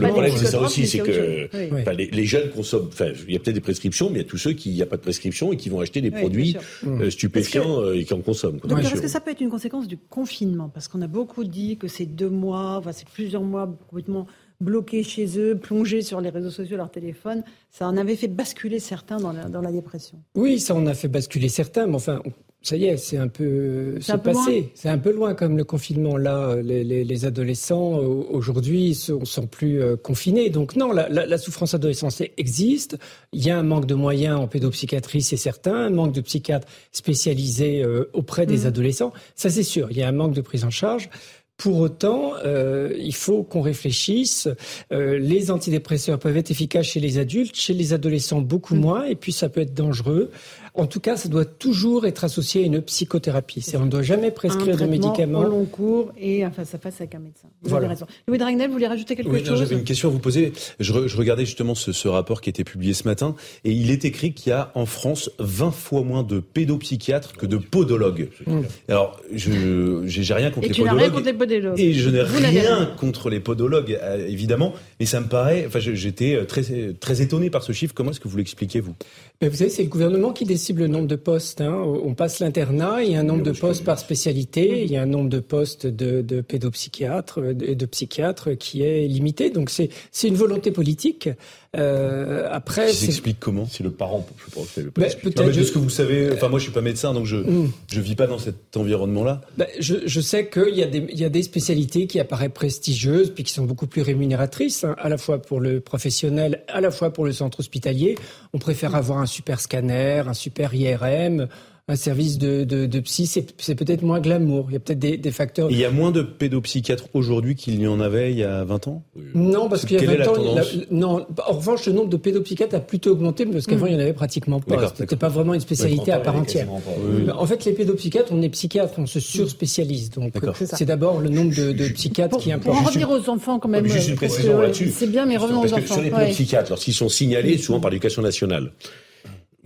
Le problème, c'est ça aussi, c'est que Oui. enfin, les, les jeunes consomment. Enfin, il y a peut-être des prescriptions, mais il y a tous ceux qui n'y a pas de prescription et qui vont acheter des Oui, produits euh, stupéfiants et qui en consomment. quoi. Donc, est-ce que ça peut être une conséquence du confinement? Parce qu'on a beaucoup dit que ces deux mois, enfin, c'est plusieurs mois complètement bloqués chez eux, plongés sur les réseaux sociaux, leur téléphone, ça en avait fait basculer certains dans la, dans la dépression. Oui, ça on a fait basculer certains, mais enfin, ça y est, c'est un peu, C'est passé. C'est un peu loin comme le confinement. Là, les, les- les adolescents euh, aujourd'hui sont, sont plus euh, confinés. Donc non, la, la- la souffrance adolescente existe. Il y a un manque de moyens en pédopsychiatrie, c'est certain. Un manque de psychiatres spécialisés euh, auprès des Mhm. adolescents, ça c'est sûr. Il y a un manque de prise en charge. Pour autant, euh, il faut qu'on réfléchisse. Euh, les antidépresseurs peuvent être efficaces chez les adultes, chez les adolescents beaucoup moins, et puis ça peut être dangereux. En tout cas, ça doit toujours être associé à une psychothérapie. C'est, on ne doit jamais prescrire de médicaments. au long cours et un face-à-face avec un médecin. Vous Voilà. avez raison. Louis Dragnel, vous voulez rajouter quelque Oui, chose? j'avais une question à vous poser. Je, re- je regardais justement ce, ce rapport qui a été publié ce matin, et il est écrit qu'il y a en France 20 fois moins de pédopsychiatres que de podologues. Mm. Alors, je j'ai rien contre Et les tu n'as podologues. rien contre les podologues. Et je n'ai rien rien. contre les podologues, euh, évidemment, mais ça me paraît. Enfin, j'étais très très étonné par ce chiffre. Comment est-ce que vous l'expliquez vous? Mais vous savez, c'est le gouvernement qui décide le nombre de postes. hein. On passe l'internat, il y a un nombre de postes par spécialité, il y a un nombre de postes de, de pédopsychiatres euh, et de psychiatres qui est limité. Donc c'est c'est une volonté politique. Euh, après, Qui s'explique comment C'est le parent, je pense. le Ben, expliquer. peut-être Non, mais de je- ce que vous savez, enfin moi je suis pas médecin, donc je Mm. je vis pas dans cet environnement-là. Ben, je, je sais qu'il y, a des- il y a des spécialités qui apparaissent prestigieuses, puis qui sont beaucoup plus rémunératrices, hein, à la fois pour le professionnel, à la fois pour le centre hospitalier. On préfère avoir un super scanner, un super IRM, un service de, de, de psy, c'est c'est peut-être moins glamour. Il y a peut-être des, des facteurs. Et il y a moins de pédopsychiatres aujourd'hui qu'il n'y en avait il y a 20 ans? Non, parce qu'il y a quelle est 20 la ans, la- non. En revanche, le nombre de pédopsychiatres a plutôt augmenté parce qu'avant, il n'y en avait pratiquement pas. C'était pas vraiment une spécialité à part entière. Oui. En fait, les pédopsychiatres, on est psychiatres, on se surspécialise. Donc, D'accord. C'est d'abord le nombre de, de psychiatres qui Pour importe. en revenir aux enfants quand même. Juste une euh, précision là-dessus. C'est bien, mais revenons aux enfants. sur les pédopsychiatres, lorsqu'ils sont signalés, souvent par l'éducation nationale,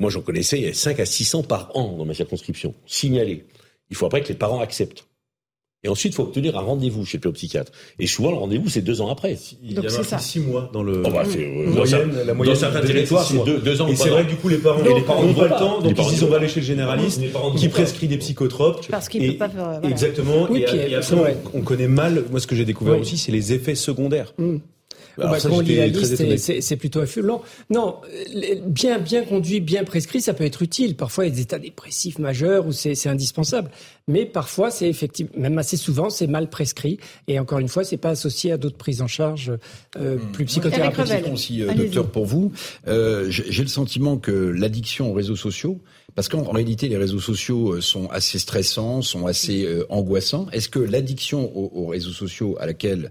moi j'en connaissais, il y a 5 à 600 par an dans ma circonscription, signalés. Il faut après que les parents acceptent. Et ensuite, il faut obtenir un rendez-vous chez le pédopsychiatre. Et souvent, le rendez-vous, c'est deux ans après. Il y a six mois dans le. Oh bah, c'est, euh, Moyenne, dans la dans moyenne certains de- territoires, six c'est deux- deux ans, Et c'est vrai que du coup, les parents n'ont ne pas le temps, donc ils ne disent on va aller chez le généraliste, ne qui prescrit des psychotropes. Parce qu'ils Et- peuvent pas faire. voilà. Exactement. Oui, et, puis, et euh, après, ouais. on, on connaît mal. Moi, ce que j'ai découvert Oui. aussi, c'est les effets secondaires. Mm. Alors Bah, ça, quand on lit j'étais la très liste, étonné. c'est- plutôt affolant. Non, bien, bien conduit, bien prescrit, ça peut être utile. Parfois, il y a des états dépressifs majeurs où c'est indispensable. Mais parfois, c'est effectivement, même assez souvent, c'est mal prescrit. Et encore une fois, c'est pas associé à d'autres prises en charge euh, plus psychothérapeutiques. Aussi, euh, docteur, pour vous. Euh, J'ai le sentiment que l'addiction aux réseaux sociaux, parce qu'en réalité, les réseaux sociaux euh, sont assez stressants, sont assez euh, angoissants. Est-ce que l'addiction aux, aux réseaux sociaux à laquelle euh,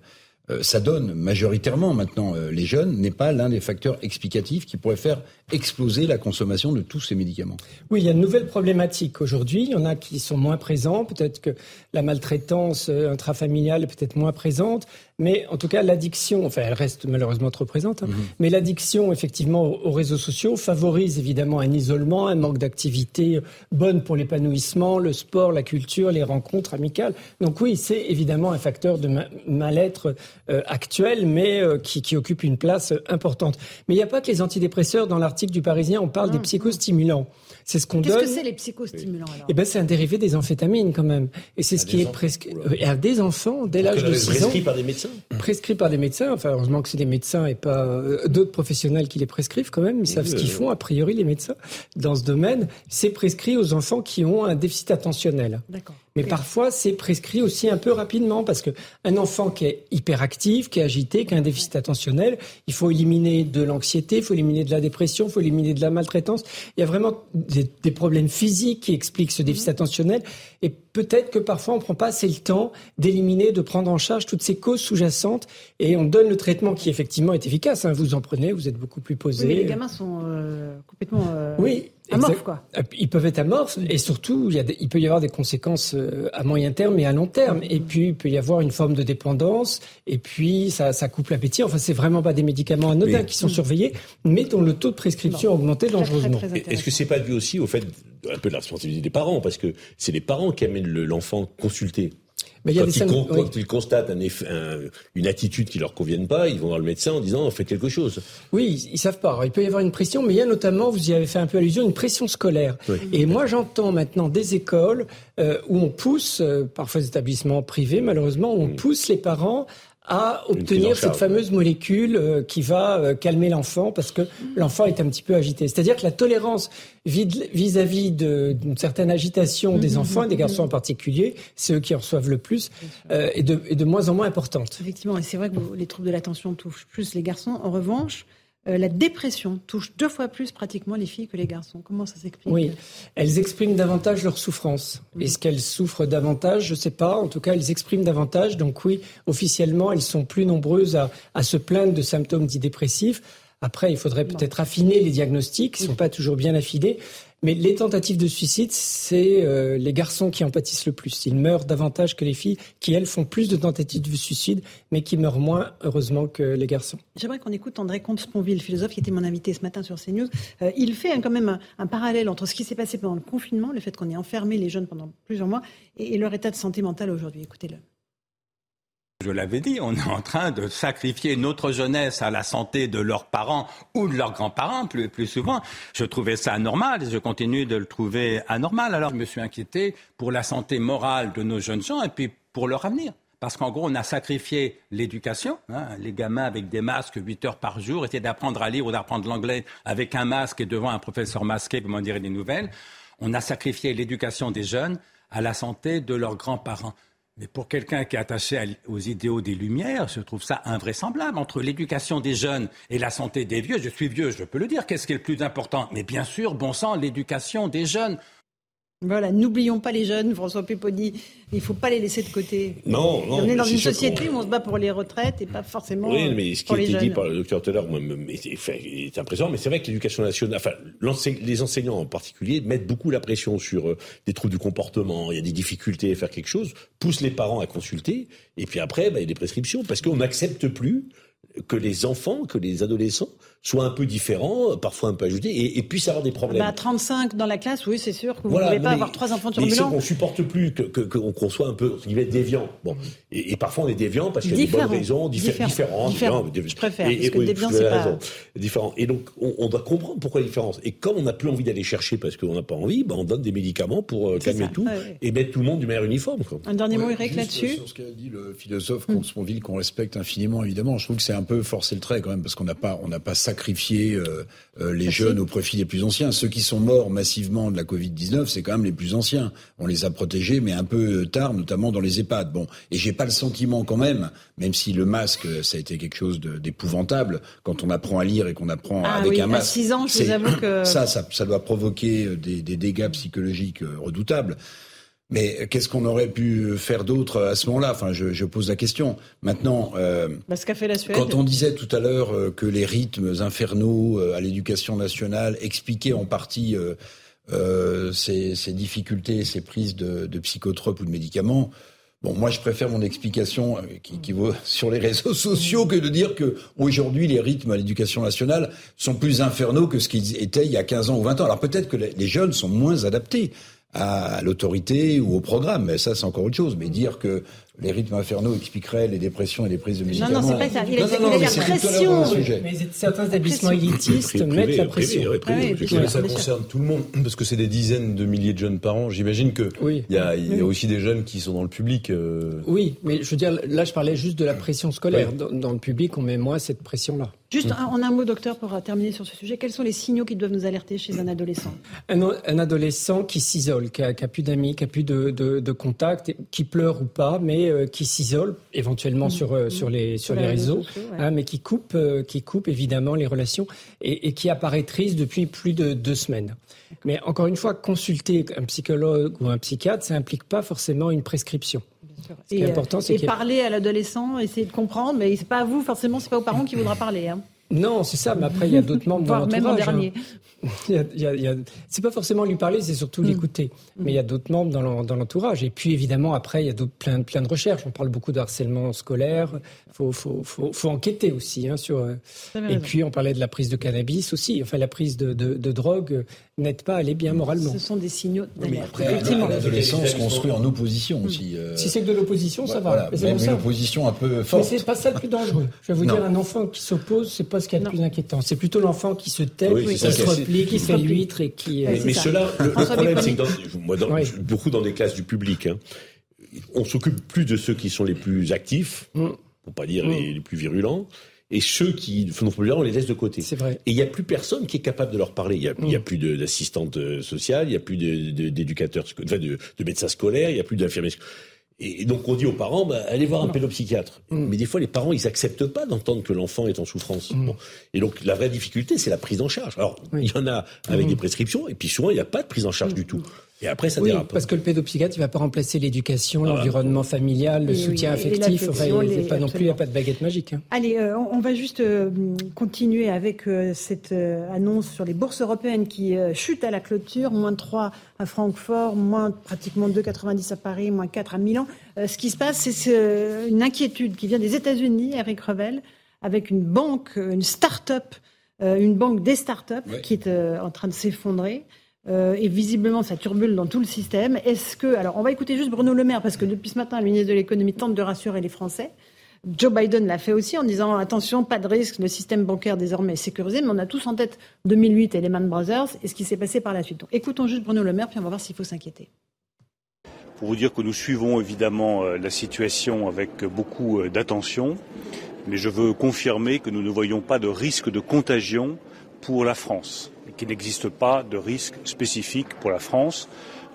ça donne majoritairement maintenant euh, les jeunes n'est pas l'un des facteurs explicatifs qui pourrait faire exploser la consommation de tous ces médicaments Oui, il y a de nouvelles problématiques aujourd'hui. Il y en a qui sont moins présents. Peut-être que la maltraitance euh, intrafamiliale est peut-être moins présente. Mais en tout cas, l'addiction, enfin, elle reste malheureusement trop présente. hein. Mais l'addiction, effectivement, aux, aux réseaux sociaux favorise évidemment un isolement, un manque d'activité bonne pour l'épanouissement, le sport, la culture, les rencontres amicales. Donc oui, c'est évidemment un facteur de ma- mal-être euh, actuel, mais euh, qui, qui occupe une place euh, importante. Mais il n'y a pas que les antidépresseurs. Dans l'article du Parisien, on parle des psychostimulants. C'est ce qu'on Qu'est-ce donne. que c'est les psychostimulants alors? Eh ben, c'est un dérivé des amphétamines quand même. Et c'est ce qui est presque à des enfants dès l'âge de 6 ans. Prescrit par des médecins? Prescrit par des médecins. Enfin, heureusement que c'est des médecins et pas euh, d'autres professionnels qui les prescrivent quand même. Ils savent ce qu'ils font, a priori, les médecins dans ce domaine. C'est prescrit aux enfants qui ont un déficit attentionnel. D'accord. Mais parfois, c'est prescrit aussi un peu rapidement parce que un enfant qui est hyperactif, qui est agité, qui a un déficit attentionnel, il faut éliminer de l'anxiété, il faut éliminer de la dépression, il faut éliminer de la maltraitance. Il y a vraiment des, des problèmes physiques qui expliquent ce déficit attentionnel. Et peut-être que parfois, on prend pas assez le temps d'éliminer, de prendre en charge toutes ces causes sous-jacentes et on donne le traitement qui effectivement est efficace. hein. Vous en prenez, vous êtes beaucoup plus posé. Oui, mais les gamins sont euh, complètement. euh, Oui, amorphes, quoi. Euh, ils peuvent être amorphes et surtout, il, y a il peut y avoir des conséquences euh, à moyen terme et à long terme. Et puis, il peut y avoir une forme de dépendance et puis ça, ça coupe l'appétit. Enfin, c'est vraiment pas des médicaments anodins qui sont surveillés, mais dont le taux de prescription a augmenté dangereusement. Est-ce que c'est pas dû aussi au fait un peu de la responsabilité des parents parce que c'est les parents qui amènent l'enfant consulter mais quand, ils, constatent une attitude qui leur convienne pas, ils vont voir le médecin en disant faites quelque chose. Oui, ils, savent pas. il peut y avoir une pression, mais il y a notamment, vous y avez fait un peu allusion, une pression scolaire. Et moi, j'entends maintenant des écoles euh, où on pousse, euh, parfois des établissements privés, malheureusement, où on mm. pousse les parents à obtenir cette fameuse molécule euh, qui va euh, calmer l'enfant parce que l'enfant est un petit peu agité. C'est-à-dire que la tolérance vis-à-vis d'une certaine agitation des mhm. enfants, et des garçons en particulier, c'est eux qui en reçoivent le plus, euh, est, de, est, de, moins en moins importante. Effectivement, et c'est vrai que les troubles de l'attention touchent plus les garçons. En revanche, euh, la dépression touche deux fois plus pratiquement les filles que les garçons. Comment ça s'explique Oui, elles expriment davantage leur souffrance. Est-ce qu'elles souffrent davantage? Je ne sais pas. En tout cas, elles expriment davantage. Donc oui, officiellement, elles sont plus nombreuses à, à se plaindre de symptômes dits dépressifs. Après, il faudrait peut-être affiner les diagnostics, ils ne sont pas toujours bien affinés. Mais les tentatives de suicide, c'est euh, les garçons qui en pâtissent le plus. Ils meurent davantage que les filles, qui elles font plus de tentatives de suicide, mais qui meurent moins, heureusement, que les garçons. J'aimerais qu'on écoute André Comte-Sponville, philosophe qui était mon invité ce matin sur CNews. Euh, il fait quand même un, parallèle entre ce qui s'est passé pendant le confinement, le fait qu'on ait enfermé les jeunes pendant plusieurs mois, et leur état de santé mentale aujourd'hui. Écoutez-le. Je l'avais dit, on est en train de sacrifier notre jeunesse à la santé de leurs parents ou de leurs grands-parents, plus, plus souvent. Je trouvais ça anormal et je continue de le trouver anormal. Alors je me suis inquiété pour la santé morale de nos jeunes gens et puis pour leur avenir. Parce qu'en gros, on a sacrifié l'éducation. Hein. Les gamins avec des masques 8 heures par jour essayer d'apprendre à lire ou d'apprendre l'anglais avec un masque et devant un professeur masqué pour m'en dire des nouvelles. On a sacrifié l'éducation des jeunes à la santé de leurs grands-parents. Mais pour quelqu'un qui est attaché aux idéaux des Lumières, je trouve ça invraisemblable. Entre l'éducation des jeunes et la santé des vieux, je suis vieux, je peux le dire, qu'est-ce qui est le plus important? Mais bien sûr, bon sang, l'éducation des jeunes. Voilà, n'oublions pas les jeunes, François Péponi. Il ne faut pas les laisser de côté. Non, non. On est dans une société où on se bat pour les retraites et pas forcément. Oui, mais ce qui a été dit par le docteur l'heure est impressionnant. Mais c'est vrai que l'éducation nationale, enfin, les enseignants en particulier, mettent beaucoup la pression sur euh, des troubles du comportement. Il y a des difficultés à faire quelque chose, poussent les parents à consulter. Et puis après, bah, il y a des prescriptions parce qu'on n'accepte plus que les enfants, que les adolescents soient un peu différents, parfois un peu ajoutés, et, et puissent avoir des problèmes. Bah, 35 dans la classe, oui, c'est sûr que vous ne pouvez pas avoir trois enfants turbulents. Mais on supporte plus qu'on que, que, soit un peu, être déviant. Bon, et, et, parfois on est déviant parce qu'il y a des bonnes raisons, différentes. différents. différents. Je préfère, et, parce que déviant, c'est pas... Différent. Et donc, on, on, doit comprendre pourquoi la différence. Et quand on n'a plus envie d'aller chercher parce qu'on n'a pas envie, bah, on donne des médicaments pour euh, calmer tout et mettre tout le monde du manière uniforme. Quoi. Un dernier mot, Eric, là-dessus Sur ce qu'a dit le philosophe hum. Comte qu'on respecte infiniment, évidemment, je trouve que c'est un peu forcer le trait quand même, parce qu'on n'a pas, on n'a pas sacrifié euh, euh, les jeunes au profit des plus anciens. Ceux qui sont morts massivement de la Covid-19, c'est quand même les plus anciens. On les a protégés, mais un peu tard, notamment dans les EHPAD. Bon, et j'ai pas le sentiment quand même, même si le masque, ça a été quelque chose d'épouvantable, quand on apprend à lire et qu'on apprend ah avec un masque. À 6 ans, je vous avoue que... (coughs) Ça, ça, ça doit provoquer des, des dégâts psychologiques redoutables. Mais qu'est-ce qu'on aurait pu faire d'autre à ce moment-là? Enfin, je, je, pose la question. Maintenant, euh, bah, ce fait la Suède. quand on disait tout à l'heure euh, que les rythmes infernaux euh, à l'éducation nationale expliquaient en partie euh, euh, ces, ces, difficultés, ces prises de, de, psychotropes ou de médicaments, bon, moi, je préfère mon explication qui, qui vaut (laughs) sur les réseaux sociaux que de dire que aujourd'hui les rythmes à l'éducation nationale sont plus infernaux que ce qu'ils étaient il y a 15 ans ou 20 ans. Alors peut-être que les jeunes sont moins adaptés à l'autorité ou au programme. Mais ça, c'est encore autre chose. Mais dire que les rythmes infernaux expliqueraient les dépressions et les prises de médicaments. Non, non, c'est pas ça. Il a, non, non, non, la pression. Mais certains établissements élitistes mettent la pression. Ah ça concerne tout le monde, parce que c'est des dizaines de milliers de jeunes par an. J'imagine que il y, a, y a aussi des jeunes qui sont dans le public. Euh... Oui, mais je veux dire, là, je parlais juste de la pression scolaire. Dans, dans, le public, on met moins cette pression-là. Juste en un mot, docteur, pour terminer sur ce sujet, quels sont les signaux qui doivent nous alerter chez un adolescent? Un, un, adolescent qui s'isole, qui a, qui a, plus d'amis, qui a plus de, de, de contacts, qui pleure ou pas, mais euh, qui s'isole éventuellement mmh. sur, euh, sur les, sur les réseaux, sociaux, ouais. hein, mais qui coupe, euh, qui coupe évidemment les relations et, et, qui apparaît triste depuis plus de deux semaines. Mais encore une fois, consulter un psychologue ou un psychiatre, ça implique pas forcément une prescription. Ce qui est important, c'est et parler à l'adolescent, essayer de comprendre, mais c'est pas à vous forcément, c'est pas aux parents qui voudra parler. Hein. Non, c'est ça, mais après, il y a d'autres membres dans l'entourage. Même en dernier. (laughs) C'est pas forcément lui parler, c'est surtout l'écouter. Mais il y a d'autres membres dans l'entourage. Et puis, évidemment, après, il y a plein, plein de recherches. On parle beaucoup de harcèlement scolaire. Il faut, faut, faut, faut, enquêter aussi. Hein, sur... Et puis, on parlait de la prise de cannabis aussi. Enfin, la prise de, de, de drogue n'aide pas à aller bien moralement. Ce sont des signaux Mais après, l'adolescence construit en opposition aussi. Euh... Si c'est que de l'opposition, ça va. Voilà, même une opposition un peu forte. Mais c'est pas ça le plus dangereux. Je vais vous dire, un enfant qui s'oppose, c'est pas ce qui est le plus inquiétant. C'est plutôt l'enfant qui se tait, qui se replie, qui fait l'huître et qui. Mais, mais cela, le, problème, c'est que dans, moi, dans, beaucoup dans des classes du public, hein, on s'occupe plus de ceux qui sont les plus actifs, mm. pour pas dire mm. les, les plus virulents et ceux qui font plus on les laisse de côté. C'est vrai. Et il n'y a plus personne qui est capable de leur parler. Il n'y a, y a, mm. plus d'assistantes euh, sociales, il n'y a plus d'éducateurs, enfin de, de, médecins scolaires, il n'y a plus d'infirmiers. Et donc on dit aux parents, bah, allez voir un pédopsychiatre. Mm. Mais des fois, les parents, ils acceptent pas d'entendre que l'enfant est en souffrance. Mm. Et donc la vraie difficulté, c'est la prise en charge. Alors il y en a avec des prescriptions, et puis souvent il n'y a pas de prise en charge du tout. Et après, ça oui, dérape. Parce que le pédopsychiatre, il va pas remplacer l'éducation, l'environnement familial, le soutien affectif. Enfin, il pas non plus, il n'y a pas de baguette magique. Hein. Allez, euh, on va juste euh, continuer avec euh, cette annonce sur les bourses européennes qui chutent à la clôture. Moins 3 à Francfort, moins pratiquement 2,90 à Paris, moins 4 à Milan. ce qui se passe, c'est une inquiétude qui vient des États-Unis, Eric Revel, avec une banque, une start-up, une banque des start-up qui est en train de s'effondrer. Euh, et visiblement ça turbule dans tout le système. Est-ce que, alors on va écouter juste Bruno Le Maire parce que depuis ce matin, le ministre de l'économie tente de rassurer les Français. Joe Biden l'a fait aussi en disant attention, pas de risque, le système bancaire désormais est sécurisé, mais on a tous en tête 2008 et Lehman Brothers et ce qui s'est passé par la suite. Donc, écoutons juste Bruno Le Maire, puis on va voir s'il faut s'inquiéter. Pour vous dire que nous suivons évidemment euh, la situation avec beaucoup euh, d'attention, mais je veux confirmer que nous ne voyons pas de risque de contagion pour la France qu'il n'existe pas de risque spécifique pour la France.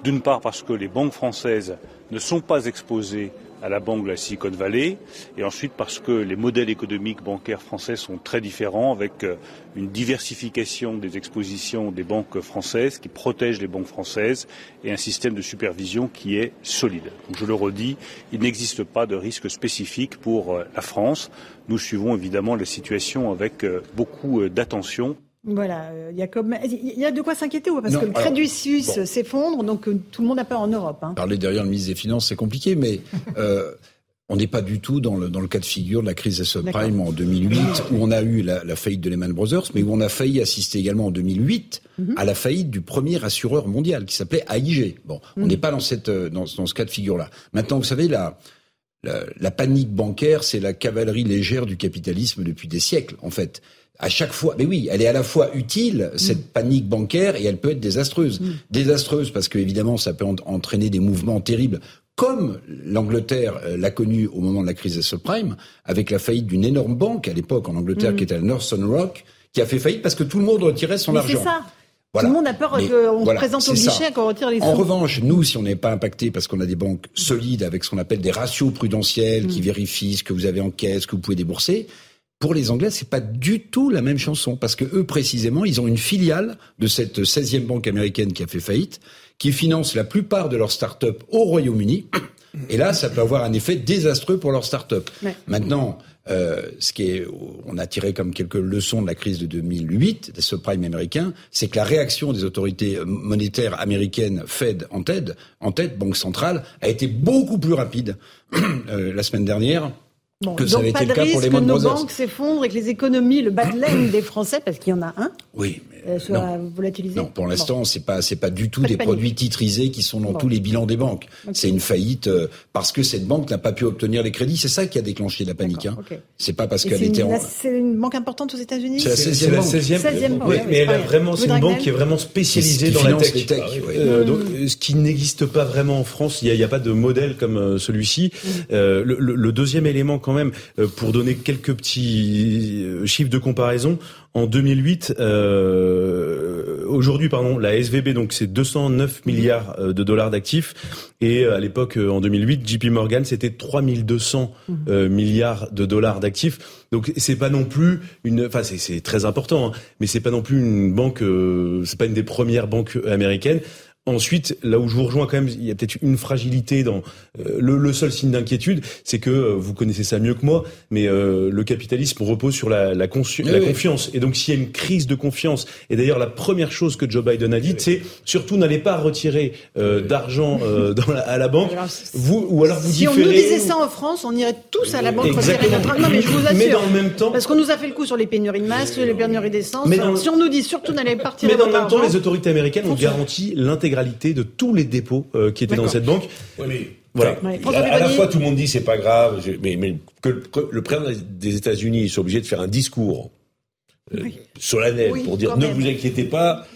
D'une part parce que les banques françaises ne sont pas exposées à la banque de la Silicon Valley, et ensuite parce que les modèles économiques bancaires français sont très différents, avec euh, une diversification des expositions des banques françaises qui protègent les banques françaises et un système de supervision qui est solide. Je le redis, il n'existe pas de risque spécifique pour euh, la France. Nous suivons évidemment la situation avec euh, beaucoup d'attention. Voilà, il y a comme il y a de quoi s'inquiéter ou parce que le Crédit Suisse s'effondre, donc euh, tout le monde a peur en Europe. Hein. Parler derrière le ministre des Finances, c'est compliqué, mais (laughs) euh, on n'est pas du tout dans le, dans le cas de figure de la crise des subprimes en 2008, où on a eu la, la, faillite de Lehman Brothers, mais où on a failli assister également en 2008 mhm. à la faillite du premier assureur mondial qui s'appelait AIG. Bon, on mhm. n'est pas dans cette euh, dans, dans, ce cas de figure-là. Maintenant, vous savez, la, la, la panique bancaire, c'est la cavalerie légère du capitalisme depuis des siècles, en fait à chaque fois, mais oui, elle est à la fois utile, cette mm. panique bancaire, et elle peut être désastreuse. Mm. Désastreuse parce que évidemment, ça peut entraîner des mouvements terribles, comme l'Angleterre euh, l'a connu au moment de la crise des subprimes, avec la faillite d'une énorme banque à l'époque en Angleterre mm. qui était la Northern Rock, qui a fait faillite parce que tout le monde retirait son argent. Tout le monde a peur qu'on se présente au guichet qu'on retire les sous. En revanche, nous, si on n'est pas impacté parce qu'on a des banques solides avec ce qu'on appelle des ratios prudentiels qui vérifient ce que vous avez en caisse, que vous pouvez débourser, pour les Anglais, c'est pas du tout la même chanson parce que eux précisément, ils ont une filiale de cette 16e banque américaine qui a fait faillite, qui finance la plupart de leurs start-up au Royaume-Uni. Et là, ça peut avoir un effet désastreux pour leurs start-up. Maintenant, euh, ce qui est, on a tiré comme quelques leçons de la crise de 2008 des subprimes américains, c'est que la réaction des autorités monétaires américaines Fed en tête, en tête, banque centrale, a été beaucoup plus rapide (clears throat) euh, la semaine dernière que ça avait été le cas pour les que nos banques s'effondrent et que les économies, le bas de laine des Français, parce qu'il y en a un, oui, euh, soit volatilisé. Non, pour l'instant, c'est pas c'est pas du tout des produits titrisés qui sont dans tous les bilans des banques. C'est une faillite euh, parce que cette banque n'a pas pu obtenir les crédits. C'est ça qui a déclenché la panique. Hein. C'est pas parce qu'elle était. En... C'est une banque importante aux États-Unis. C'est la 16e banque. 16e, banque. Oui, mais elle a vraiment, c'est une banque qui est vraiment spécialisée dans la tech. tech euh, donc, ce qui n'existe pas vraiment en France. Il n'y a, a, pas de modèle comme celui-ci. Mm. Euh, le, le, deuxième élément, quand même, pour donner quelques petits chiffres de comparaison, en 2008, euh, aujourd'hui, pardon, la SVB, donc c'est 209 milliards euh, de dollars d'actifs. Et euh, à l'époque, en 2008, JP Morgan, c'était 3200 mhm. milliards de dollars d'actifs. Donc c'est pas non plus une, enfin c'est très important, hein, mais c'est pas non plus une banque, c'est pas une des premières banques américaines. Ensuite, là où je vous rejoins quand même, il y a peut-être une fragilité dans euh, le, le, seul signe d'inquiétude, c'est que euh, vous connaissez ça mieux que moi, mais euh, le capitalisme repose sur la, la, la confiance. Et donc, s'il y a une crise de confiance, et d'ailleurs la première chose que Joe Biden a dit, c'est surtout n'allez pas retirer d'argent (laughs) à la banque, vous ou alors vous si différez. Si on nous disait ça en France, on irait tous à la banque retirer notre Non, mais je vous assure. Mais dans le même temps, parce qu'on nous a fait le coup sur les pénuries de masques, les pénuries d'essence. Si on nous dit surtout n'allez pas retirer Mais dans le même temps, les autorités américaines ont garanti l'intégration de tous les dépôts euh, qui étaient dans cette banque. Oui, mais voilà. à, la fois, tout le monde dit c'est pas grave, mais, mais que, le président des États-Unis soit obligé de faire un discours euh, solennel pour dire ne vous inquiétez pas,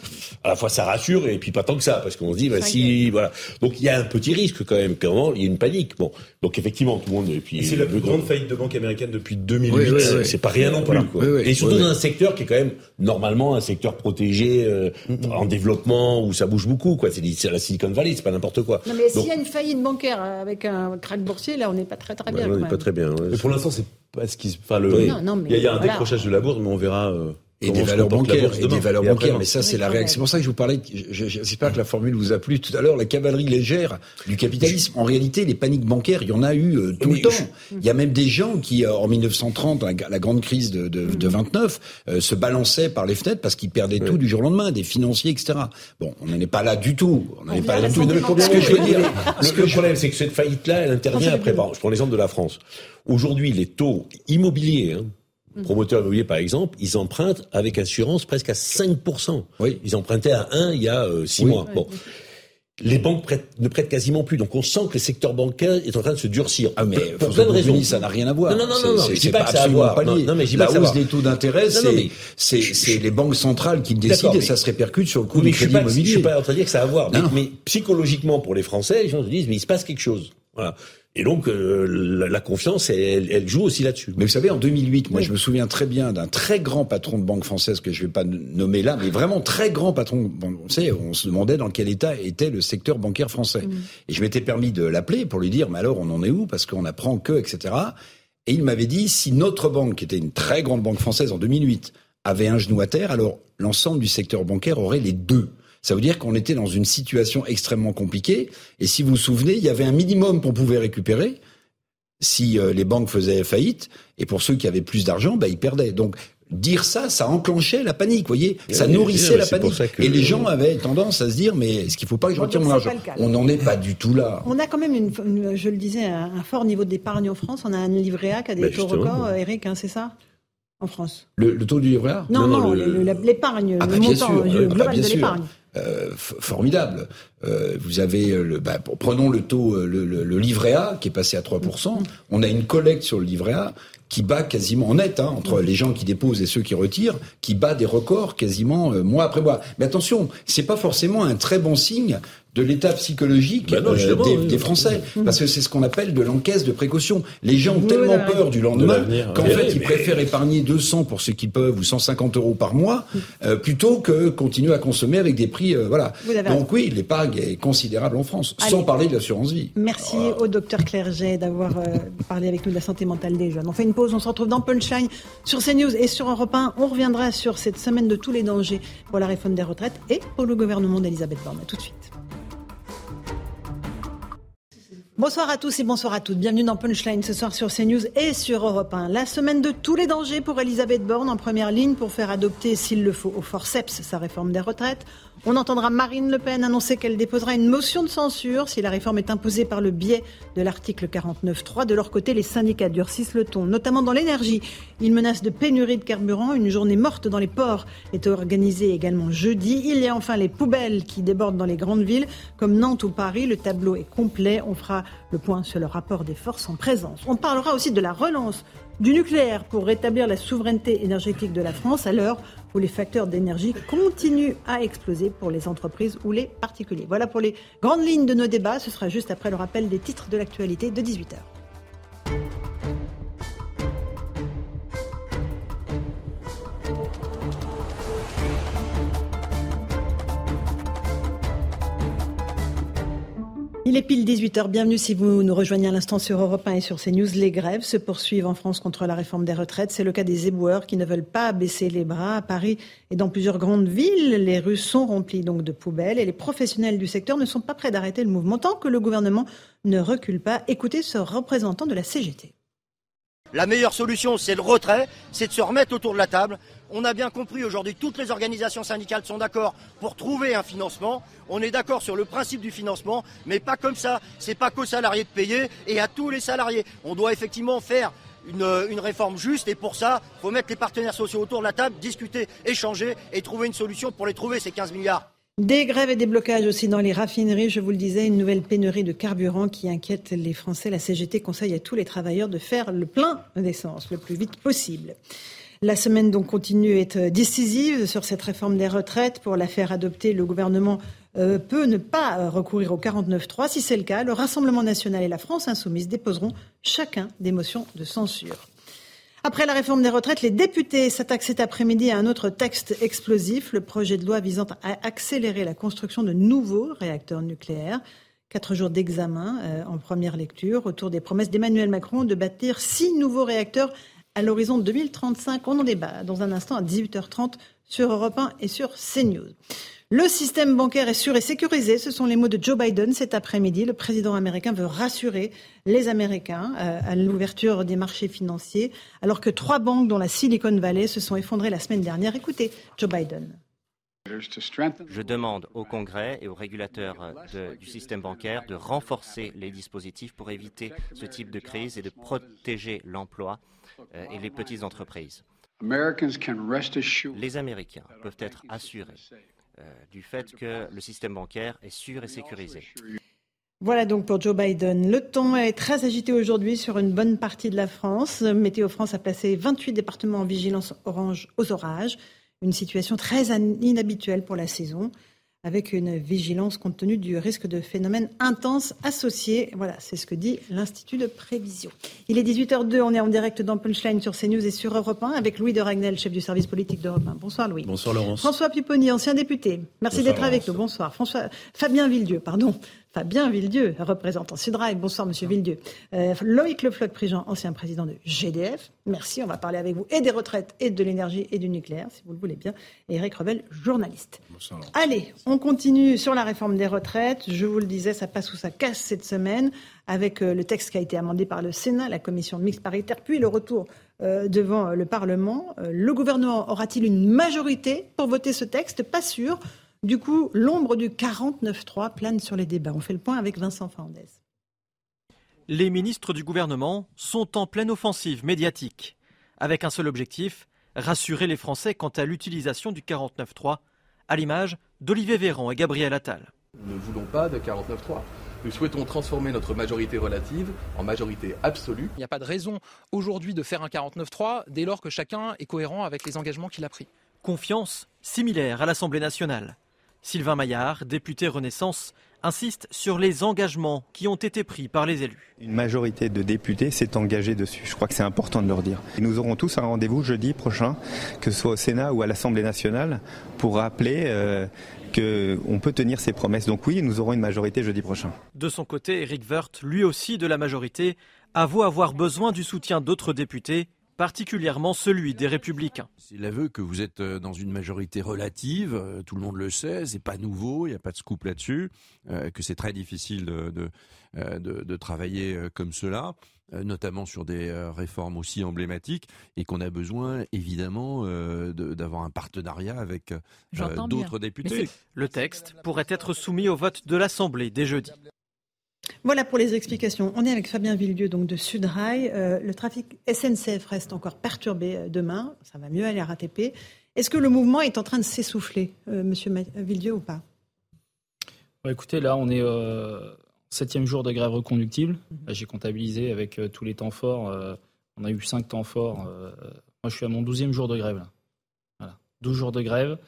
à la fois ça rassure et puis pas tant que ça parce qu'on se dit bah si voilà. Donc il y a un petit risque quand même quand il y a une panique. Bon. Donc effectivement tout le monde et puis c'est la plus grande faillite de banque américaine depuis 2008 oui, c'est pas rien non plus quoi. et surtout dans un secteur qui est quand même normalement un secteur protégé euh, mm-hmm. en développement où ça bouge beaucoup quoi. C'est la Silicon Valley c'est pas n'importe quoi. Non mais s'il y a une faillite bancaire avec un crack boursier là on n'est pas très très bien on n'est pas très bien mais pour l'instant c'est pas ce qui enfin le il y, a un décrochage de la bourse mais on verra euh, et des valeurs bancaires, et des valeurs bancaires. Mais ça, c'est la réaction. C'est pour ça que je vous parlais. J'espère que la formule vous a plu tout à l'heure. La cavalerie légère du capitalisme. En réalité, les paniques bancaires, il y en a eu euh, tout le temps. Il y a même des gens qui, euh, en 1930, la, grande crise de, de, de 29, euh, se balançaient par les fenêtres parce qu'ils perdaient tout du jour au lendemain, des financiers, etc. Bon, on n'en est pas là du tout. On n'en est pas là du tout. Ce que je veux dire, le problème, c'est que cette faillite-là, elle intervient après. Je prends l'exemple de la France. Aujourd'hui, les taux immobiliers. Hein. Promoteurs immobiliers, par exemple, ils empruntent avec assurance presque à 5%. Oui. Ils empruntaient à 1 il y a 6 euh, mois. Bon. Les banques prêtent, ne prêtent quasiment plus. Donc on sent que le secteur bancaire est en train de se durcir. Ah, mais pour plein de raisons. Ça n'a rien à voir. Non, non, non, non, je dis pas que ça a à voir. Non, non, mais La hausse des taux d'intérêt, c'est les banques centrales qui décident et ça se répercute sur le coût du crédit immobilier. Je suis pas en train de dire que ça a à voir. Mais, mais, psychologiquement, pour les Français, les gens se disent, mais il se passe quelque chose. Voilà. Et donc euh, la, confiance, elle, elle, joue aussi là-dessus. Mais vous savez, en 2008, moi je me souviens très bien d'un très grand patron de banque française que je vais pas nommer là, mais vraiment très grand patron. Bon, on sait, on se demandait dans quel état était le secteur bancaire français. Et je m'étais permis de l'appeler pour lui dire, mais alors on en est où? Parce qu'on apprend que, etc. Et il m'avait dit, si notre banque, qui était une très grande banque française en 2008, avait un genou à terre, alors l'ensemble du secteur bancaire aurait les deux. Ça veut dire qu'on était dans une situation extrêmement compliquée. Et si vous vous souvenez, il y avait un minimum qu'on pouvait récupérer si euh, les banques faisaient faillite. Et pour ceux qui avaient plus d'argent, bah, ils perdaient. Donc dire ça, ça enclenchait la panique, vous voyez, ça nourrissait la panique. Et les gens avaient tendance à se dire, mais est-ce qu'il faut pas que je retire mon argent On n'en est pas du tout là. On a quand même, une, je le disais, un, fort niveau d'épargne en France. On a un livret A qui a des taux records, Eric, hein, c'est ça? En France. Le, taux du livret A? Non, non, l'épargne, le, ah, bah, montant euh, global ah, de l'épargne. Euh, formidable. Euh, vous avez le, bah, prenons le taux, le, le, livret A qui est passé à 3%. On a une collecte sur le livret A qui bat quasiment en net hein, entre les gens qui déposent et ceux qui retirent, qui bat des records quasiment mois après mois. Mais attention, c'est pas forcément un très bon signe de l'état psychologique bah euh, des, Français, parce que c'est ce qu'on appelle de l'encaisse de précaution. Les gens ont tellement peur du lendemain qu'en fait ils préfèrent épargner 200 pour ceux qui peuvent ou 150 euros par mois euh, plutôt que continuer à consommer avec des prix euh, voilà. Donc oui, l'épargne est considérable en France, sans parler de l'assurance vie. Merci au docteur Clerget d'avoir parlé avec nous de la santé mentale des jeunes. On fait une pause, on se retrouve dans Punchline sur CNews et sur Europe 1. On reviendra sur cette semaine de tous les dangers pour la réforme des retraites et pour le gouvernement d'Elisabeth Borne. tout de suite. Bonsoir à tous et bonsoir à toutes. Bienvenue dans Punchline ce soir sur CNews et sur Europe 1. La semaine de tous les dangers pour Elisabeth Borne en première ligne pour faire adopter, s'il le faut, au forceps sa réforme des retraites. On entendra Marine Le Pen annoncer qu'elle déposera une motion de censure si la réforme est imposée par le biais de l'article 49.3. De leur côté, les syndicats durcissent le ton, notamment dans l'énergie. Ils menacent de pénurie de carburant. Une journée morte dans les ports est organisée également jeudi. Il y a enfin les poubelles qui débordent dans les grandes villes comme Nantes ou Paris. Le tableau est complet. On fera le point sur le rapport des forces en présence. On parlera aussi de la relance du nucléaire pour rétablir la souveraineté énergétique de la France à l'heure où les facteurs d'énergie continuent à exploser pour les entreprises ou les particuliers. Voilà pour les grandes lignes de nos débats. Ce sera juste après le rappel des titres de l'actualité de 18h. Il est pile 18h. Bienvenue si vous nous rejoignez à l'instant sur Europe 1 et sur CNews. Les grèves se poursuivent en France contre la réforme des retraites. C'est le cas des éboueurs qui ne veulent pas baisser les bras. À Paris et dans plusieurs grandes villes, les rues sont remplies donc de poubelles et les professionnels du secteur ne sont pas prêts d'arrêter le mouvement tant que le gouvernement ne recule pas. Écoutez ce représentant de la CGT. La meilleure solution, c'est le retrait, c'est de se remettre autour de la table. On a bien compris aujourd'hui, toutes les organisations syndicales sont d'accord pour trouver un financement. On est d'accord sur le principe du financement, mais pas comme ça. C'est pas qu'aux salariés de payer et à tous les salariés. On doit effectivement faire une, une, réforme juste et pour ça, il faut mettre les partenaires sociaux autour de la table, discuter, échanger et trouver une solution pour les trouver, ces 15 milliards. Des grèves et des blocages aussi dans les raffineries. Je vous le disais, une nouvelle pénurie de carburant qui inquiète les Français. La CGT conseille à tous les travailleurs de faire le plein d'essence le plus vite possible. La semaine donc continue être décisive sur cette réforme des retraites. Pour la faire adopter, le gouvernement euh, peut ne pas recourir au 49-3. Si c'est le cas, le Rassemblement national et la France insoumise déposeront chacun des motions de censure. Après la réforme des retraites, les députés s'attaquent cet après-midi à un autre texte explosif, le projet de loi visant à accélérer la construction de nouveaux réacteurs nucléaires. Quatre jours d'examen euh, en première lecture autour des promesses d'Emmanuel Macron de bâtir six nouveaux réacteurs à l'horizon 2035. On en débat dans un instant à 18h30 sur Europe 1 et sur CNews. Le système bancaire est sûr et sécurisé. Ce sont les mots de Joe Biden cet après-midi. Le président américain veut rassurer les Américains euh, à l'ouverture des marchés financiers, alors que trois banques, dont la Silicon Valley, se sont effondrées la semaine dernière. Écoutez Joe Biden. Je demande au Congrès et aux régulateurs de, du système bancaire de renforcer les dispositifs pour éviter ce type de crise et de protéger l'emploi euh, et les petites entreprises. Les Américains peuvent être assurés euh, du fait que le système bancaire est sûr et sécurisé. Voilà donc pour Joe Biden. Le temps est très agité aujourd'hui sur une bonne partie de la France. Météo France a placé 28 départements en vigilance orange aux orages. Une situation très inhabituelle pour la saison avec une vigilance compte tenu du risque de phénomènes intenses associés. Voilà, c'est ce que dit l'Institut de prévision. Il est 18h02, on est en direct dans Punchline sur CNews et sur Europe 1 avec Louis de Ragnel, chef du service politique d'Europe 1. Bonsoir Louis. Bonsoir Laurence. François Pupponi, ancien député. Merci d'être avec nous. Bonsoir. François Fabien Villedieu, pardon. Fabien Villedieu, représentant Sudrail. Bonsoir, Monsieur Villedieu. Euh, Loïc Le Floch-Prigent, ancien président de GDF. Merci, on va parler avec vous et des retraites et de l'énergie et du nucléaire, si vous le voulez bien. Et Eric Revel, journaliste. Bonsoir. Allez, on continue sur la réforme des retraites. Je vous le disais, ça passe ou ça casse cette semaine avec euh, le texte qui a été amendé par le Sénat, la commission mixte paritaire, puis le retour euh, devant le Parlement. Le gouvernement aura-t-il une majorité pour voter ce texte? Pas sûr. Du coup, l'ombre du 49-3 plane sur les débats. On fait le point avec Vincent Fernandez. Les ministres du gouvernement sont en pleine offensive médiatique, avec un seul objectif, rassurer les Français quant à l'utilisation du 49-3, à l'image d'Olivier Véran et Gabriel Attal. Nous ne voulons pas de 49-3. Nous souhaitons transformer notre majorité relative en majorité absolue. Il n'y a pas de raison aujourd'hui de faire un 49-3 dès lors que chacun est cohérent avec les engagements qu'il a pris. Confiance similaire à l'Assemblée nationale. Sylvain Maillard, député Renaissance, insiste sur les engagements qui ont été pris par les élus. Une majorité de députés s'est engagée dessus. Je crois que c'est important de leur dire. Et nous aurons tous un rendez-vous jeudi prochain, que ce soit au Sénat ou à l'Assemblée nationale, pour rappeler euh, qu'on peut tenir ses promesses. Donc oui, nous aurons une majorité jeudi prochain. De son côté, Eric Woerth, lui aussi de la majorité, avoue avoir besoin du soutien d'autres députés particulièrement celui des républicains. C'est l'aveu que vous êtes dans une majorité relative, euh, tout le monde le sait, c'est pas nouveau, il n'y a pas de scoop là-dessus, euh, que c'est très difficile de, de, euh, de, de travailler comme cela notamment sur des réformes aussi emblématiques, et qu'on a besoin évidemment d'avoir un partenariat avec d'autres députés. Le texte pourrait être soumis au vote de l'Assemblée dès jeudi. Voilà pour les explications. On est avec Fabien Villedieu donc de Sudrail. Euh, le trafic SNCF reste encore perturbé euh, demain. Ça va mieux à la RATP. Est-ce que le mouvement est en train de s'essouffler, euh, Monsieur Villedieu, ou pas? Bah, Écoutez, là, on est euh, septième jour de grève reconductible. Mm-hmm. J'ai comptabilisé avec tous les temps forts. on a eu cinq temps forts. moi, je suis à mon douzième jour de grève. Là. Voilà. 12 jours de grève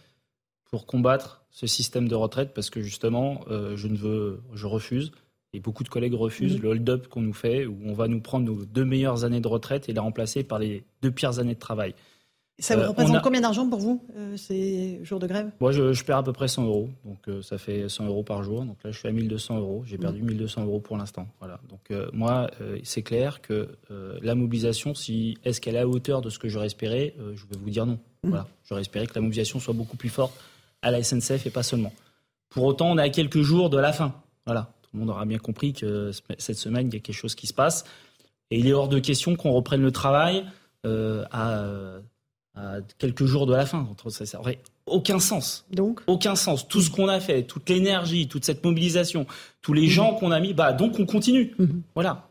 pour combattre ce système de retraite parce que justement, je ne veux, je refuse et beaucoup de collègues refusent mmh. le hold-up qu'on nous fait, où on va nous prendre nos deux meilleures années de retraite et les remplacer par les deux pires années de travail. Ça vous représente combien d'argent pour vous, ces jours de grève? Moi, je, perds à peu près 100 euros. Donc, ça fait 100 euros par jour. Donc là, je suis à 1200 euros. J'ai perdu 1200 euros pour l'instant. Voilà. Donc, moi, c'est clair que la mobilisation, si, est-ce qu'elle est à hauteur de ce que j'aurais espéré? Je vais vous dire non. Mmh. Voilà. J'aurais espéré que la mobilisation soit beaucoup plus forte à la SNCF et pas seulement. Pour autant, on est à quelques jours de la fin. Voilà. Tout le monde aura bien compris que cette semaine, il y a quelque chose qui se passe. Et il est hors de question qu'on reprenne le travail euh, à, quelques jours de la fin. Ça n'aurait aucun sens. Donc Aucun sens. Tout ce qu'on a fait, toute l'énergie, toute cette mobilisation, tous les gens qu'on a mis, bah, donc on continue. Mhm. Voilà.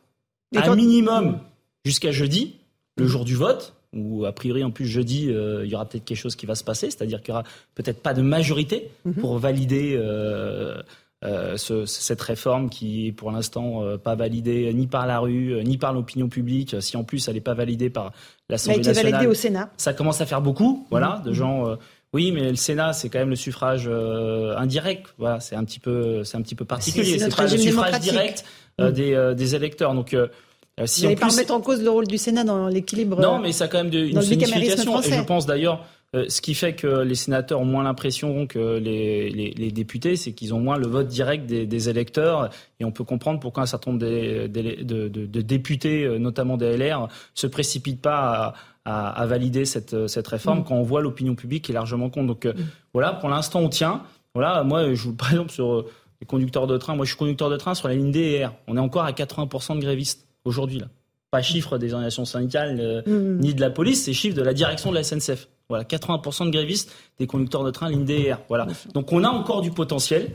Un minimum jusqu'à jeudi, le jour du vote, où a priori en plus jeudi euh, il y aura peut-être quelque chose qui va se passer, c'est-à-dire qu'il y aura peut-être pas de majorité mhm. pour valider euh, euh, ce, cette réforme qui est pour l'instant pas validée ni par la rue ni par l'opinion publique. Si en plus elle n'est pas validée par l'Assemblée nationale, validée au Sénat. Ça commence à faire beaucoup, voilà, mhm. de gens. oui, mais le Sénat, c'est quand même le suffrage indirect. Voilà, c'est un petit peu, c'est un petit peu particulier. C'est pas le suffrage direct mhm. des, des électeurs. Donc euh, si Vous n'allez pas remettre en cause le rôle du Sénat dans l'équilibre. Non, mais ça a quand même de, une signification. Et je pense d'ailleurs, euh, ce qui fait que les sénateurs ont moins l'impression que les, les, les députés, c'est qu'ils ont moins le vote direct des, des, électeurs. Et on peut comprendre pourquoi un certain nombre de, de, de, députés, euh, notamment des LR, se précipitent pas à, à, à valider cette, cette réforme mm. quand on voit l'opinion publique qui est largement contre. Donc mm. voilà, pour l'instant, on tient. Voilà, moi, je vous par exemple sur les conducteurs de train. Moi, je suis conducteur de train sur la ligne D et R. On est encore à 80% de grévistes aujourd'hui là. Pas chiffre des organisations syndicales euh, mm. ni de la police, c'est chiffre de la direction de la SNCF. Voilà, 80% de grévistes des conducteurs de train ligne DR. Voilà. Donc on a encore du potentiel.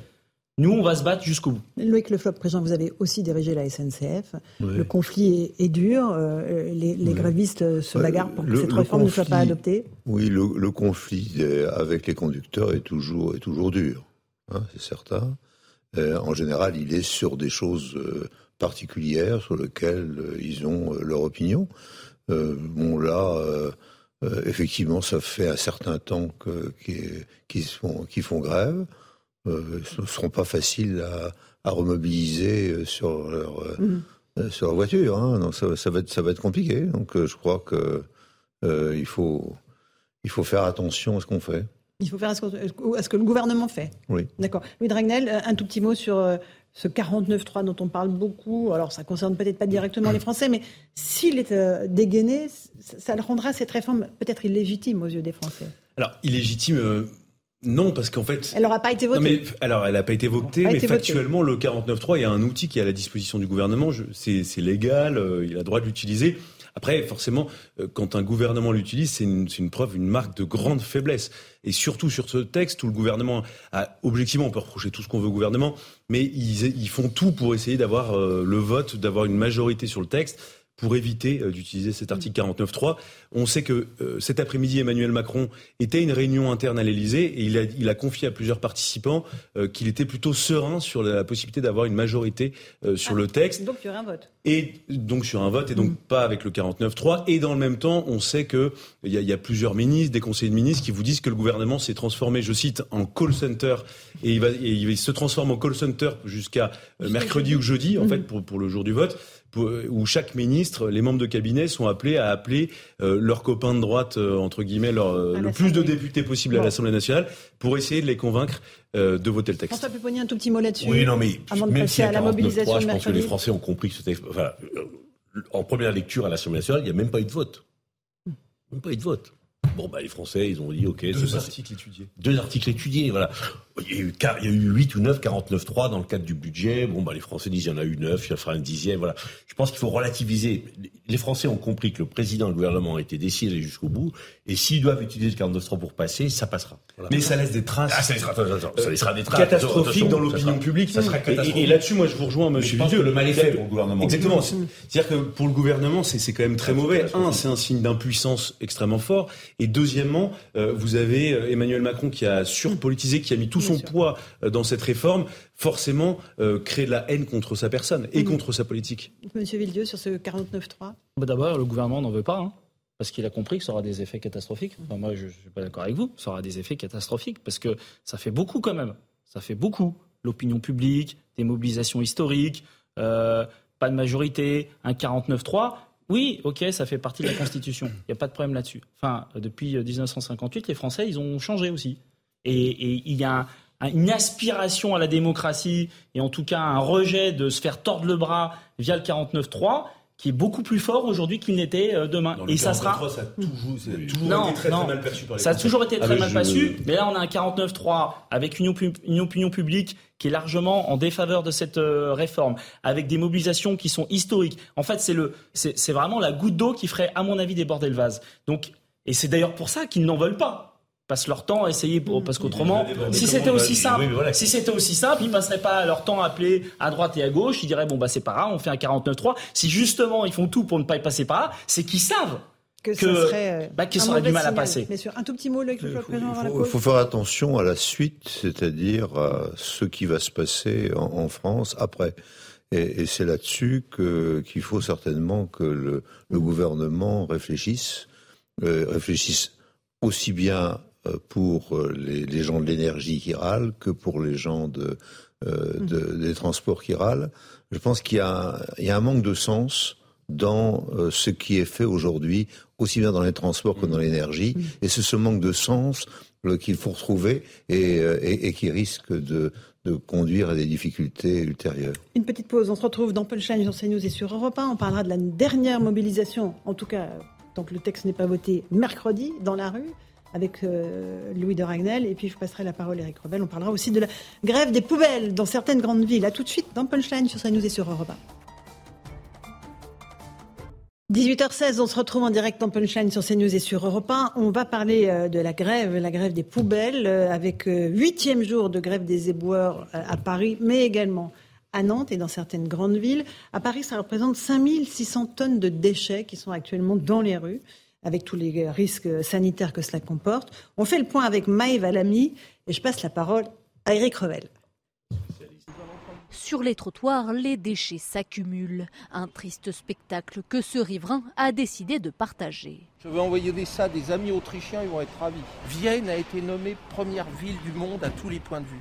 Nous, on va se battre jusqu'au bout. Loïc Le Flop, président, vous avez aussi dirigé la SNCF. Le conflit est, dur. Euh, les, grévistes se bagarrent pour que cette réforme ne soit pas adoptée. Oui, le, conflit euh, avec les conducteurs est toujours, est toujours dur. Hein, c'est certain. en général, il est sur des choses particulières sur lesquelles euh, ils ont euh, leur opinion. Euh, bon, là, effectivement, ça fait un certain temps qu'ils font, font, grève. ce ne seront pas faciles à, remobiliser sur leur, mmh. sur leur voiture. Hein. Donc ça, ça, va être, ça va être compliqué. Donc je crois que il, faut, il faut faire attention à ce qu'on fait. Il faut faire à ce que, à ce que le gouvernement fait. Oui. D'accord. Louis Dragnel, un tout petit mot sur ce 49-3 dont on parle beaucoup, alors ça concerne peut-être pas directement les Français, mais s'il est euh, dégainé, ça le rendra cette réforme peut-être illégitime aux yeux des Français. Alors, illégitime, euh, non, parce qu'en fait... Elle n'aura pas été votée. mais, alors, elle n'a pas été votée, mais factuellement, le 49-3, il y a un outil qui est à la disposition du gouvernement, c'est légal, euh, il a le droit de l'utiliser. Après, forcément, euh, quand un gouvernement l'utilise, c'est une, preuve, une marque de grande faiblesse. Et surtout sur ce texte où le gouvernement a, objectivement, on peut reprocher tout ce qu'on veut au gouvernement, mais ils, ils font tout pour essayer d'avoir euh, le vote, d'avoir une majorité sur le texte pour éviter euh, d'utiliser cet article 49.3. On sait que euh, cet après-midi, Emmanuel Macron était à une réunion interne à l'Élysée et il a, il a, confié à plusieurs participants euh, qu'il était plutôt serein sur la, possibilité d'avoir une majorité sur ah, le texte. Donc aura un vote. Et donc sur un vote et donc mm. pas avec le 49.3. Et dans le même temps, on sait que il y, a, y, a, plusieurs ministres, des conseillers de ministres qui vous disent que le gouvernement s'est transformé, je cite, en call center et il va, et il se transforme en call center jusqu'à mercredi ou jeudi en mm. fait pour, pour le jour du vote où chaque ministre, les membres de cabinet sont appelés à appeler euh, leurs copains de droite, euh, entre guillemets, euh, le plus de députés possible à l'Assemblée nationale pour essayer de les convaincre de voter le texte. François Pupponi, un tout petit mot là-dessus. Oui, non, mais avant de même passer à la mobilisation je pense que les Français ont compris que ce texte. Enfin, en première lecture à l'Assemblée nationale, il n'y a même pas eu de vote. Même pas eu de vote. Bon, bah, les Français, ils ont dit, OK. Deux articles étudiés. Deux articles étudiés, voilà. Il y, a eu, il y a eu 8 ou 9, 49.3 dans le cadre du budget. Bon, bah, les Français disent, il y en a eu 9, il y fera un dixième, voilà. Je pense qu'il faut relativiser. Les Français ont compris que le président et le gouvernement étaient décidés jusqu'au bout. Et s'ils doivent utiliser le 49.3 pour passer, ça passera. Mais ça laisse des traces. Ah, ça laissera, ça laissera des traces. Catastrophiques dans l'opinion publique. Ça sera catastrophique. Et, là-dessus, moi, je vous rejoins, monsieur le mal est fait pour le gouvernement. Exactement. C'est-à-dire que pour le gouvernement, c'est quand même très mauvais. Un, c'est un signe d'impuissance extrêmement fort. Et deuxièmement, euh, vous avez euh, Emmanuel Macron qui a surpolitisé, qui a mis tout son poids euh, dans cette réforme, forcément créer de la haine contre sa personne et contre sa politique. Monsieur Villedieu, sur ce 49.3 bah, D'abord, le gouvernement n'en veut pas. Hein, parce qu'il a compris que ça aura des effets catastrophiques. moi, je ne suis pas d'accord avec vous. Ça aura des effets catastrophiques parce que ça fait beaucoup quand même. Ça fait beaucoup. L'opinion publique, des mobilisations historiques, pas de majorité, un 49-3 Oui, ok, ça fait partie de la Constitution. Il n'y a pas de problème là-dessus. Enfin, depuis 1958, les Français, ils ont changé aussi. Et, il y a une aspiration à la démocratie et en tout cas un rejet de se faire tordre le bras via le 49-3 qui est beaucoup plus fort aujourd'hui qu'il n'était euh, demain. et ça sera. Ça a toujours, été très, mal perçu par les Ça a toujours été très mal perçu. Mais là, on a un 49-3 avec une, opinion publique qui est largement en défaveur de cette euh, réforme, avec des mobilisations qui sont historiques. En fait, c'est le, c'est vraiment la goutte d'eau qui ferait, à mon avis, déborder le vase. Donc, et c'est d'ailleurs pour ça qu'ils n'en veulent pas passent leur temps à essayer pour, parce qu'autrement si c'était aussi simple si c'était aussi simple ils passeraient pas leur temps à appeler à droite et à gauche. Ils diraient bon bah c'est pas grave on fait un 49-3 si justement ils font tout pour ne pas y passer par là c'est qu'ils savent que, que, ça serait, euh, bah, qu aurait du mal à passer. un tout petit mot, là, il, faut, il faut, faire attention à la suite, c'est-à-dire à ce qui va se passer en, en France après. Et, et c'est là-dessus qu'il faut certainement que le, le gouvernement réfléchisse, euh, réfléchisse aussi bien pour euh, les, gens de l'énergie qui râlent que pour les gens de, euh, mm. des transports qui râlent. Je pense qu'il y, y, a un manque de sens dans ce qui est fait aujourd'hui, aussi bien dans les transports que dans mm. l'énergie. Mm. Et c'est ce manque de sens qu'il faut retrouver et, et, qui risque de, de conduire à des difficultés ultérieures. Une petite pause, on se retrouve dans Punchline sur CNews et sur Europe 1. On parlera de la dernière mobilisation, en tout cas tant que le texte n'est pas voté, mercredi dans la rue avec euh, Louis de Ragnel. Et puis je passerai la parole à Eric Rebel. On parlera aussi de la grève des poubelles dans certaines grandes villes. A tout de suite dans Punchline sur nous et sur Europe 18h16, on se retrouve en direct en Punchline sur CNews et sur Europe 1. On va parler euh, de la grève, la grève des poubelles, euh, avec huitième jour de grève des éboueurs à Paris, mais également à Nantes et dans certaines grandes villes. À Paris, ça représente 5600 tonnes de déchets qui sont actuellement dans les rues avec tous les risques sanitaires que cela comporte. On fait le point avec Maëva Lamy et je passe la parole à Eric Revel. Sur les trottoirs, les déchets s'accumulent. Un triste spectacle que ce riverain a décidé de partager. Je vais envoyer ça à des amis autrichiens, ils vont être ravis. Vienne a été nommée première ville du monde à tous les points de vue.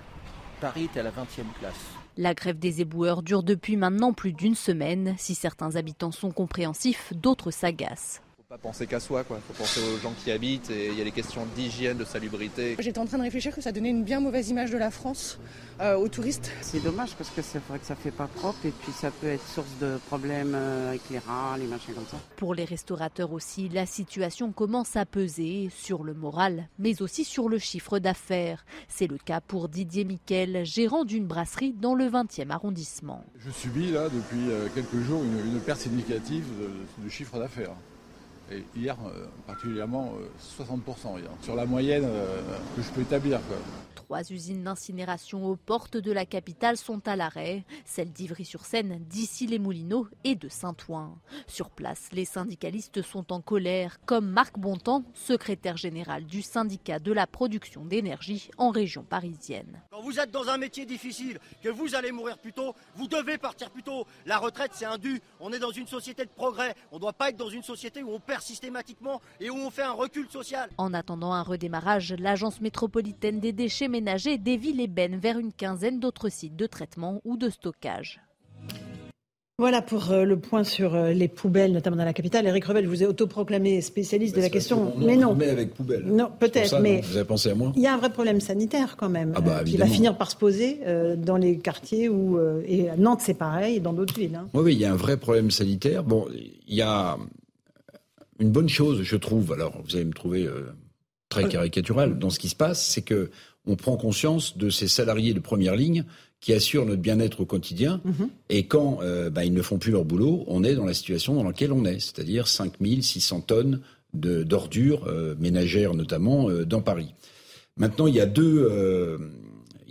Paris est à la 20e place. La grève des éboueurs dure depuis maintenant plus d'une semaine. Si certains habitants sont compréhensifs, d'autres s'agacent pas penser qu'à soi, quoi. Faut penser aux gens qui habitent et il y a les questions d'hygiène, de salubrité. J'étais en train de réfléchir que ça donnait une bien mauvaise image de la France euh, aux touristes. C'est dommage parce que c'est vrai que ça fait pas propre et puis ça peut être source de problèmes euh, avec les rats, les machins comme ça. Pour les restaurateurs aussi, la situation commence à peser sur le moral, mais aussi sur le chiffre d'affaires. C'est le cas pour Didier Miquel, gérant d'une brasserie dans le 20e arrondissement. Je subis là depuis euh, quelques jours une, perte significative de chiffre d'affaires hier, euh, particulièrement, 60% euh, sur la moyenne euh, que je peux établir. Trois usines d'incinération aux portes de la capitale sont à l'arrêt, celles d'Ivry-sur-Seine, d'Issy-les-Moulineaux et de Saint-Ouen. Sur place, les syndicalistes sont en colère, comme Marc Bontemps, secrétaire général du syndicat de la production d'énergie en région parisienne. Quand vous êtes dans un métier difficile, que vous allez mourir plus tôt, vous devez partir plus tôt. La retraite, c'est un dû. On est dans une société de progrès. On ne doit pas être dans une société où on perd systématiquement et où on fait un recul social. En attendant un redémarrage, l'agence métropolitaine des déchets ménagers dévie les bennes vers une quinzaine d'autres sites de traitement ou de stockage. Voilà pour euh, le point sur euh, les poubelles, notamment dans la capitale. Eric Revel, je vous ai autoproclamé spécialiste de la question, mais non. Mais avec poubelle. Non, peut-être, mais vous avez pensé à moi. Il y a un vrai problème sanitaire quand même, ah bah, euh, qui va finir par se poser dans les quartiers où et à Nantes c'est pareil, et dans d'autres villes. Hein. Oui, oui, il y a un vrai problème sanitaire. Bon, il y a une bonne chose, je trouve. Alors, vous allez me trouver très caricatural dans ce qui se passe, c'est que on prend conscience de ces salariés de première ligne qui assurent notre bien-être au quotidien. Mhm. Et quand euh, bah, ils ne font plus leur boulot, on est dans la situation dans laquelle on est, c'est-à-dire 5600 tonnes d'ordures euh, ménagères notamment euh, dans Paris. Maintenant, il y a deux,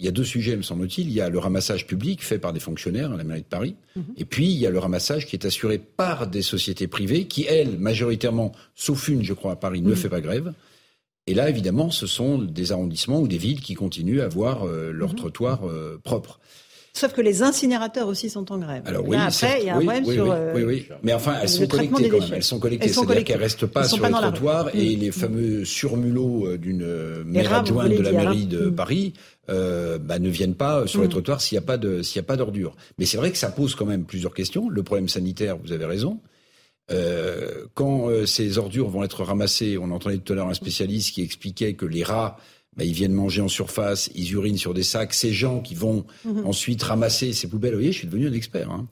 il y a deux sujets, me semble-t-il. Il y a le ramassage public fait par des fonctionnaires à la mairie de Paris, mhm. et puis il y a le ramassage qui est assuré par des sociétés privées qui, elles, majoritairement, sauf une, je crois, à Paris, ne mhm. fait pas grève. Et là, évidemment, ce sont des arrondissements ou des villes qui continuent à avoir euh, leur mhm. trottoir euh, propre. Sauf que les incinérateurs aussi sont en grève. Alors oui, après, il y a un problème oui, sur. Oui, oui, Mais enfin, elles sont collectées quand même. Elles sont collectées. C'est-à-dire qu'elles restent pas sur les trottoirs et mm. les fameux surmulots euh, d'une maire adjointe de la mairie de mm. Paris euh, bah, ne viennent pas sur les mm. trottoirs s'il n'y a pas de s'il a pas d'ordures. Mais c'est vrai que ça pose quand même plusieurs questions. Le problème sanitaire, vous avez raison. euh, quand euh, ces ordures vont être ramassées, on entendait tout à l'heure un spécialiste qui expliquait que les rats, bah, ils viennent manger en surface, ils urinent sur des sacs. Ces gens qui vont Mhm. ensuite ramasser ces poubelles, vous voyez, je suis devenu un expert. Hein.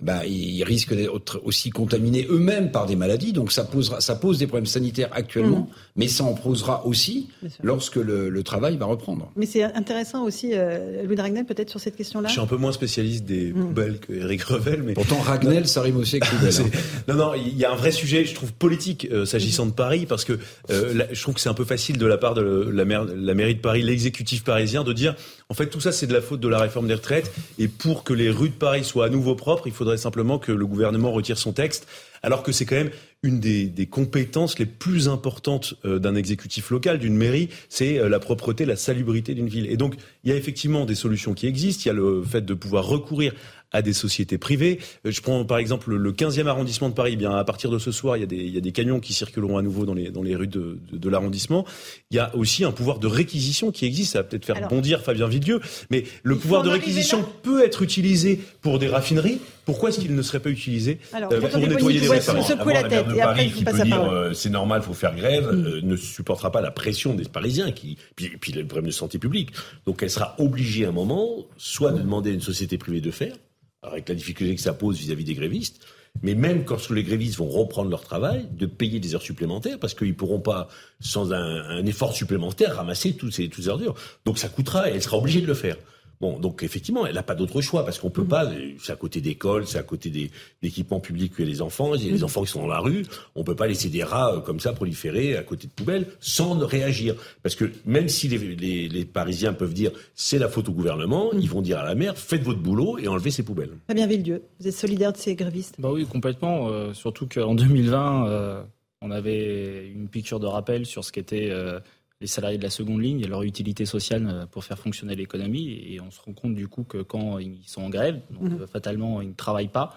Ben, ils risquent d'être aussi contaminés eux-mêmes par des maladies. Donc ça, posera, ça pose des problèmes sanitaires actuellement, Mhm. mais ça en posera aussi lorsque le, le travail va reprendre. Mais c'est intéressant aussi, euh, Louis Dragnel, peut-être sur cette question-là. Je suis un peu moins spécialiste des Mm. poubelles que Eric Revel, mais Pourtant, Ragnel, ça rime aussi avec poubelle. (laughs) Hein. non, non, il y a un vrai sujet, je trouve politique euh, s'agissant de Paris, parce que euh, là, je trouve que c'est un peu facile de la part de la, maire- la mairie de Paris, l'exécutif parisien, de dire en fait tout ça c'est de la faute de la réforme des retraites, et pour que les rues de Paris soient à nouveau propres, il faudrait simplement que le gouvernement retire son texte, alors que c'est quand même une des, des compétences les plus importantes euh, d'un exécutif local, d'une mairie, c'est euh, la propreté, la salubrité d'une ville. Et donc, il y a effectivement des solutions qui existent. Il y a le fait de pouvoir recourir à des sociétés privées. Euh, Je prends par exemple le 15e arrondissement de Paris. Eh bien, à partir de ce soir, il y a des, il y a des camions qui circuleront à nouveau dans les, dans les rues de, de, de l'arrondissement. Il y a aussi un pouvoir de réquisition qui existe. Ça va peut-être faire Alors- bondir Fabien Villedieu, mais le pouvoir de réquisition peut être utilisé pour des raffineries. Pourquoi est-ce qu'il ne serait pas utilisé Alors, euh, pour nettoyer les restaurants se secouer la tête et après qui passe dire euh, c'est normal, faut faire grève, Mm. euh, ne supportera pas la pression des Parisiens qui puis, puis le problème de santé publique. Donc elle sera obligée à un moment soit de demander à une société privée de faire, avec la difficulté que ça pose vis-à-vis des grévistes, mais même quand les grévistes vont reprendre leur travail, de payer des heures supplémentaires parce qu'ils pourront pas sans un, un effort supplémentaire ramasser tous ces toutes ces ordures. Donc ça coûtera et elle sera obligée de le faire. Bon, donc effectivement, elle n'a pas d'autre choix parce qu'on peut pas. C'est à côté d'écoles, c'est à côté des d'équipements publics où il y a les enfants. Il y a les enfants qui sont dans la rue. On peut pas laisser des rats euh, comme ça proliférer à côté de poubelles sans ne réagir. Parce que même si les, les, les Parisiens peuvent dire c'est la faute au gouvernement, ils vont dire à la maire faites votre boulot et enlevez ces poubelles. Fabien Villedieu, vous êtes solidaire de ces grévistes? Bah oui, complètement. euh, surtout qu'en 2020, euh, on avait une piqûre de rappel sur ce qu'étaient euh, les salariés de la seconde ligne et leur utilité sociale euh, pour faire fonctionner l'économie. Et on se rend compte du coup que quand ils sont en grève, donc, Mhm. euh, fatalement, ils ne travaillent pas.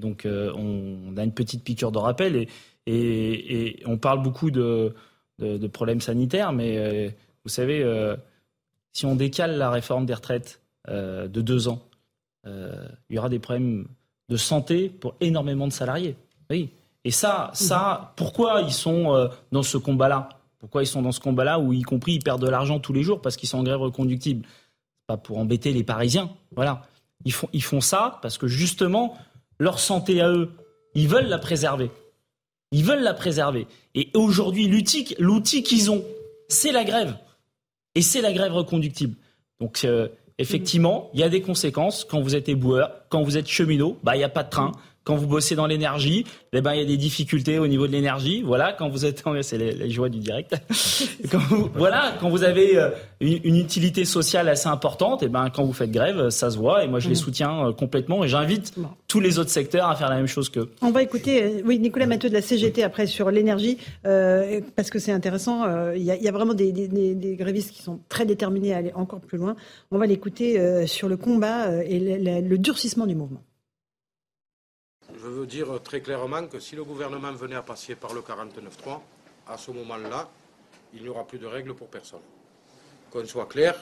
Donc euh, on, a une petite piqûre de rappel et, et, et on parle beaucoup de, de, de problèmes sanitaires, mais euh, vous savez, euh, si on décale la réforme des retraites de deux ans, il y aura des problèmes de santé pour énormément de salariés. Oui. Et ça, ça, pourquoi ils sont dans ce combat-là? Pourquoi ils sont dans ce combat-là où, y compris, ils perdent de l'argent tous les jours parce qu'ils sont en grève reconductible? Pas pour embêter les Parisiens. Voilà. Ils font, ça parce que justement, leur santé à eux, ils veulent la préserver. Ils veulent la préserver. Et aujourd'hui, l'outil, l'outil qu'ils ont, c'est la grève. Et c'est la grève reconductible. Donc, euh, effectivement, il y a des conséquences. Quand vous êtes éboueur, quand vous êtes cheminot, bah, il n'y a pas de train. Quand vous bossez dans l'énergie, eh ben, il y a des difficultés au niveau de l'énergie. Voilà, quand vous êtes, (laughs) c'est les, les joies du direct. (laughs) quand vous, voilà, quand vous avez euh, une, une utilité sociale assez importante, et ben, quand vous faites grève, ça se voit. Et moi, je les Mhm. soutiens euh, complètement. Et j'invite tous les autres secteurs à faire la même chose qu'eux. On va écouter euh, oui, Nicolas Mathieu de la CGT après sur l'énergie, euh, parce que c'est intéressant. euh, Il y, a- il y a vraiment des, des- des- des grévistes qui sont très déterminés à aller encore plus loin. On va l'écouter euh, sur le combat et le, le- le durcissement du mouvement. Je veux dire très clairement que si le gouvernement venait à passer par le 49.3, à ce moment-là, il n'y aura plus de règles pour personne. Qu'on soit clair,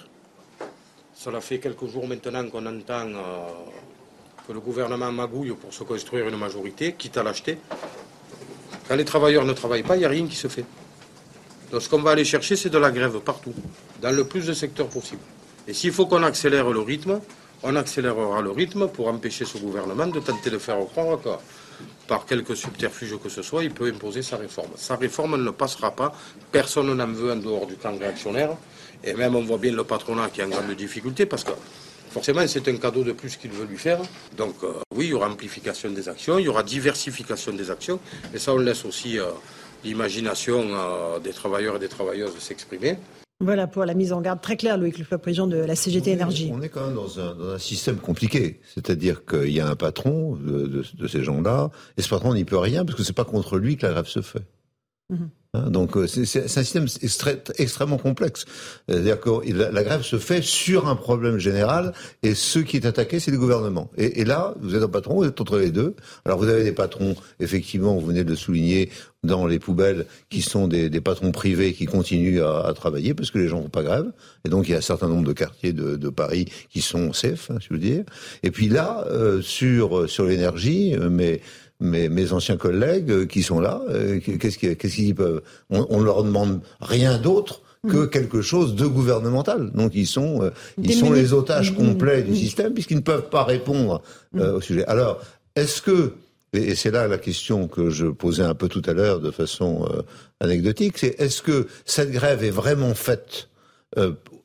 cela fait quelques jours maintenant qu'on entend euh, que le gouvernement magouille pour se construire une majorité, quitte à l'acheter. Quand les travailleurs ne travaillent pas, il n'y a rien qui se fait. Donc ce qu'on va aller chercher, c'est de la grève partout, dans le plus de secteurs possible. Et s'il faut qu'on accélère le rythme, on accélérera le rythme pour empêcher ce gouvernement de tenter de faire croire que, par quelque subterfuge que ce soit, il peut imposer sa réforme. Sa réforme ne passera pas. Personne n'en veut en dehors du camp réactionnaire. Et même on voit bien le patronat qui est en grande difficulté parce que forcément c'est un cadeau de plus qu'il veut lui faire. Donc euh, oui, il y aura amplification des actions, il y aura diversification des actions. Et ça, on laisse aussi euh, l'imagination euh, des travailleurs et des travailleuses s'exprimer. Voilà pour la mise en garde très claire, Loïc Le président de la CGT Énergie. On est quand même dans un, dans un système compliqué. C'est-à-dire qu'il y a un patron de, de- de ces gens-là, et ce patron n'y peut rien parce que c'est pas contre lui que la grève se fait. Mhm. Hein, Donc euh, c'est un système extrêmement complexe. C'est-à-dire que la, grève se fait sur un problème général et ce qui est attaqué, c'est le gouvernement. Et, là, vous êtes un patron, vous êtes entre les deux. Alors vous avez des patrons, effectivement, vous venez de le souligner, dans les poubelles, qui sont des, patrons privés qui continuent à, travailler parce que les gens font pas grève. Et donc il y a un certain nombre de quartiers de, Paris qui sont safe, hein, je veux dire. Et puis là, euh, sur sur l'énergie, euh, mais mes, mes anciens collègues euh, qui sont là. Euh, qu'est-ce qu'ils peuvent on, on leur demande rien d'autre que mm. quelque chose de gouvernemental. Donc ils sont, euh, ils sont les otages mm. complets du système puisqu'ils ne peuvent pas répondre mm. au sujet. Alors, est-ce que et c'est là la question que je posais un peu tout à l'heure de façon anecdotique, c'est est-ce que cette grève est vraiment faite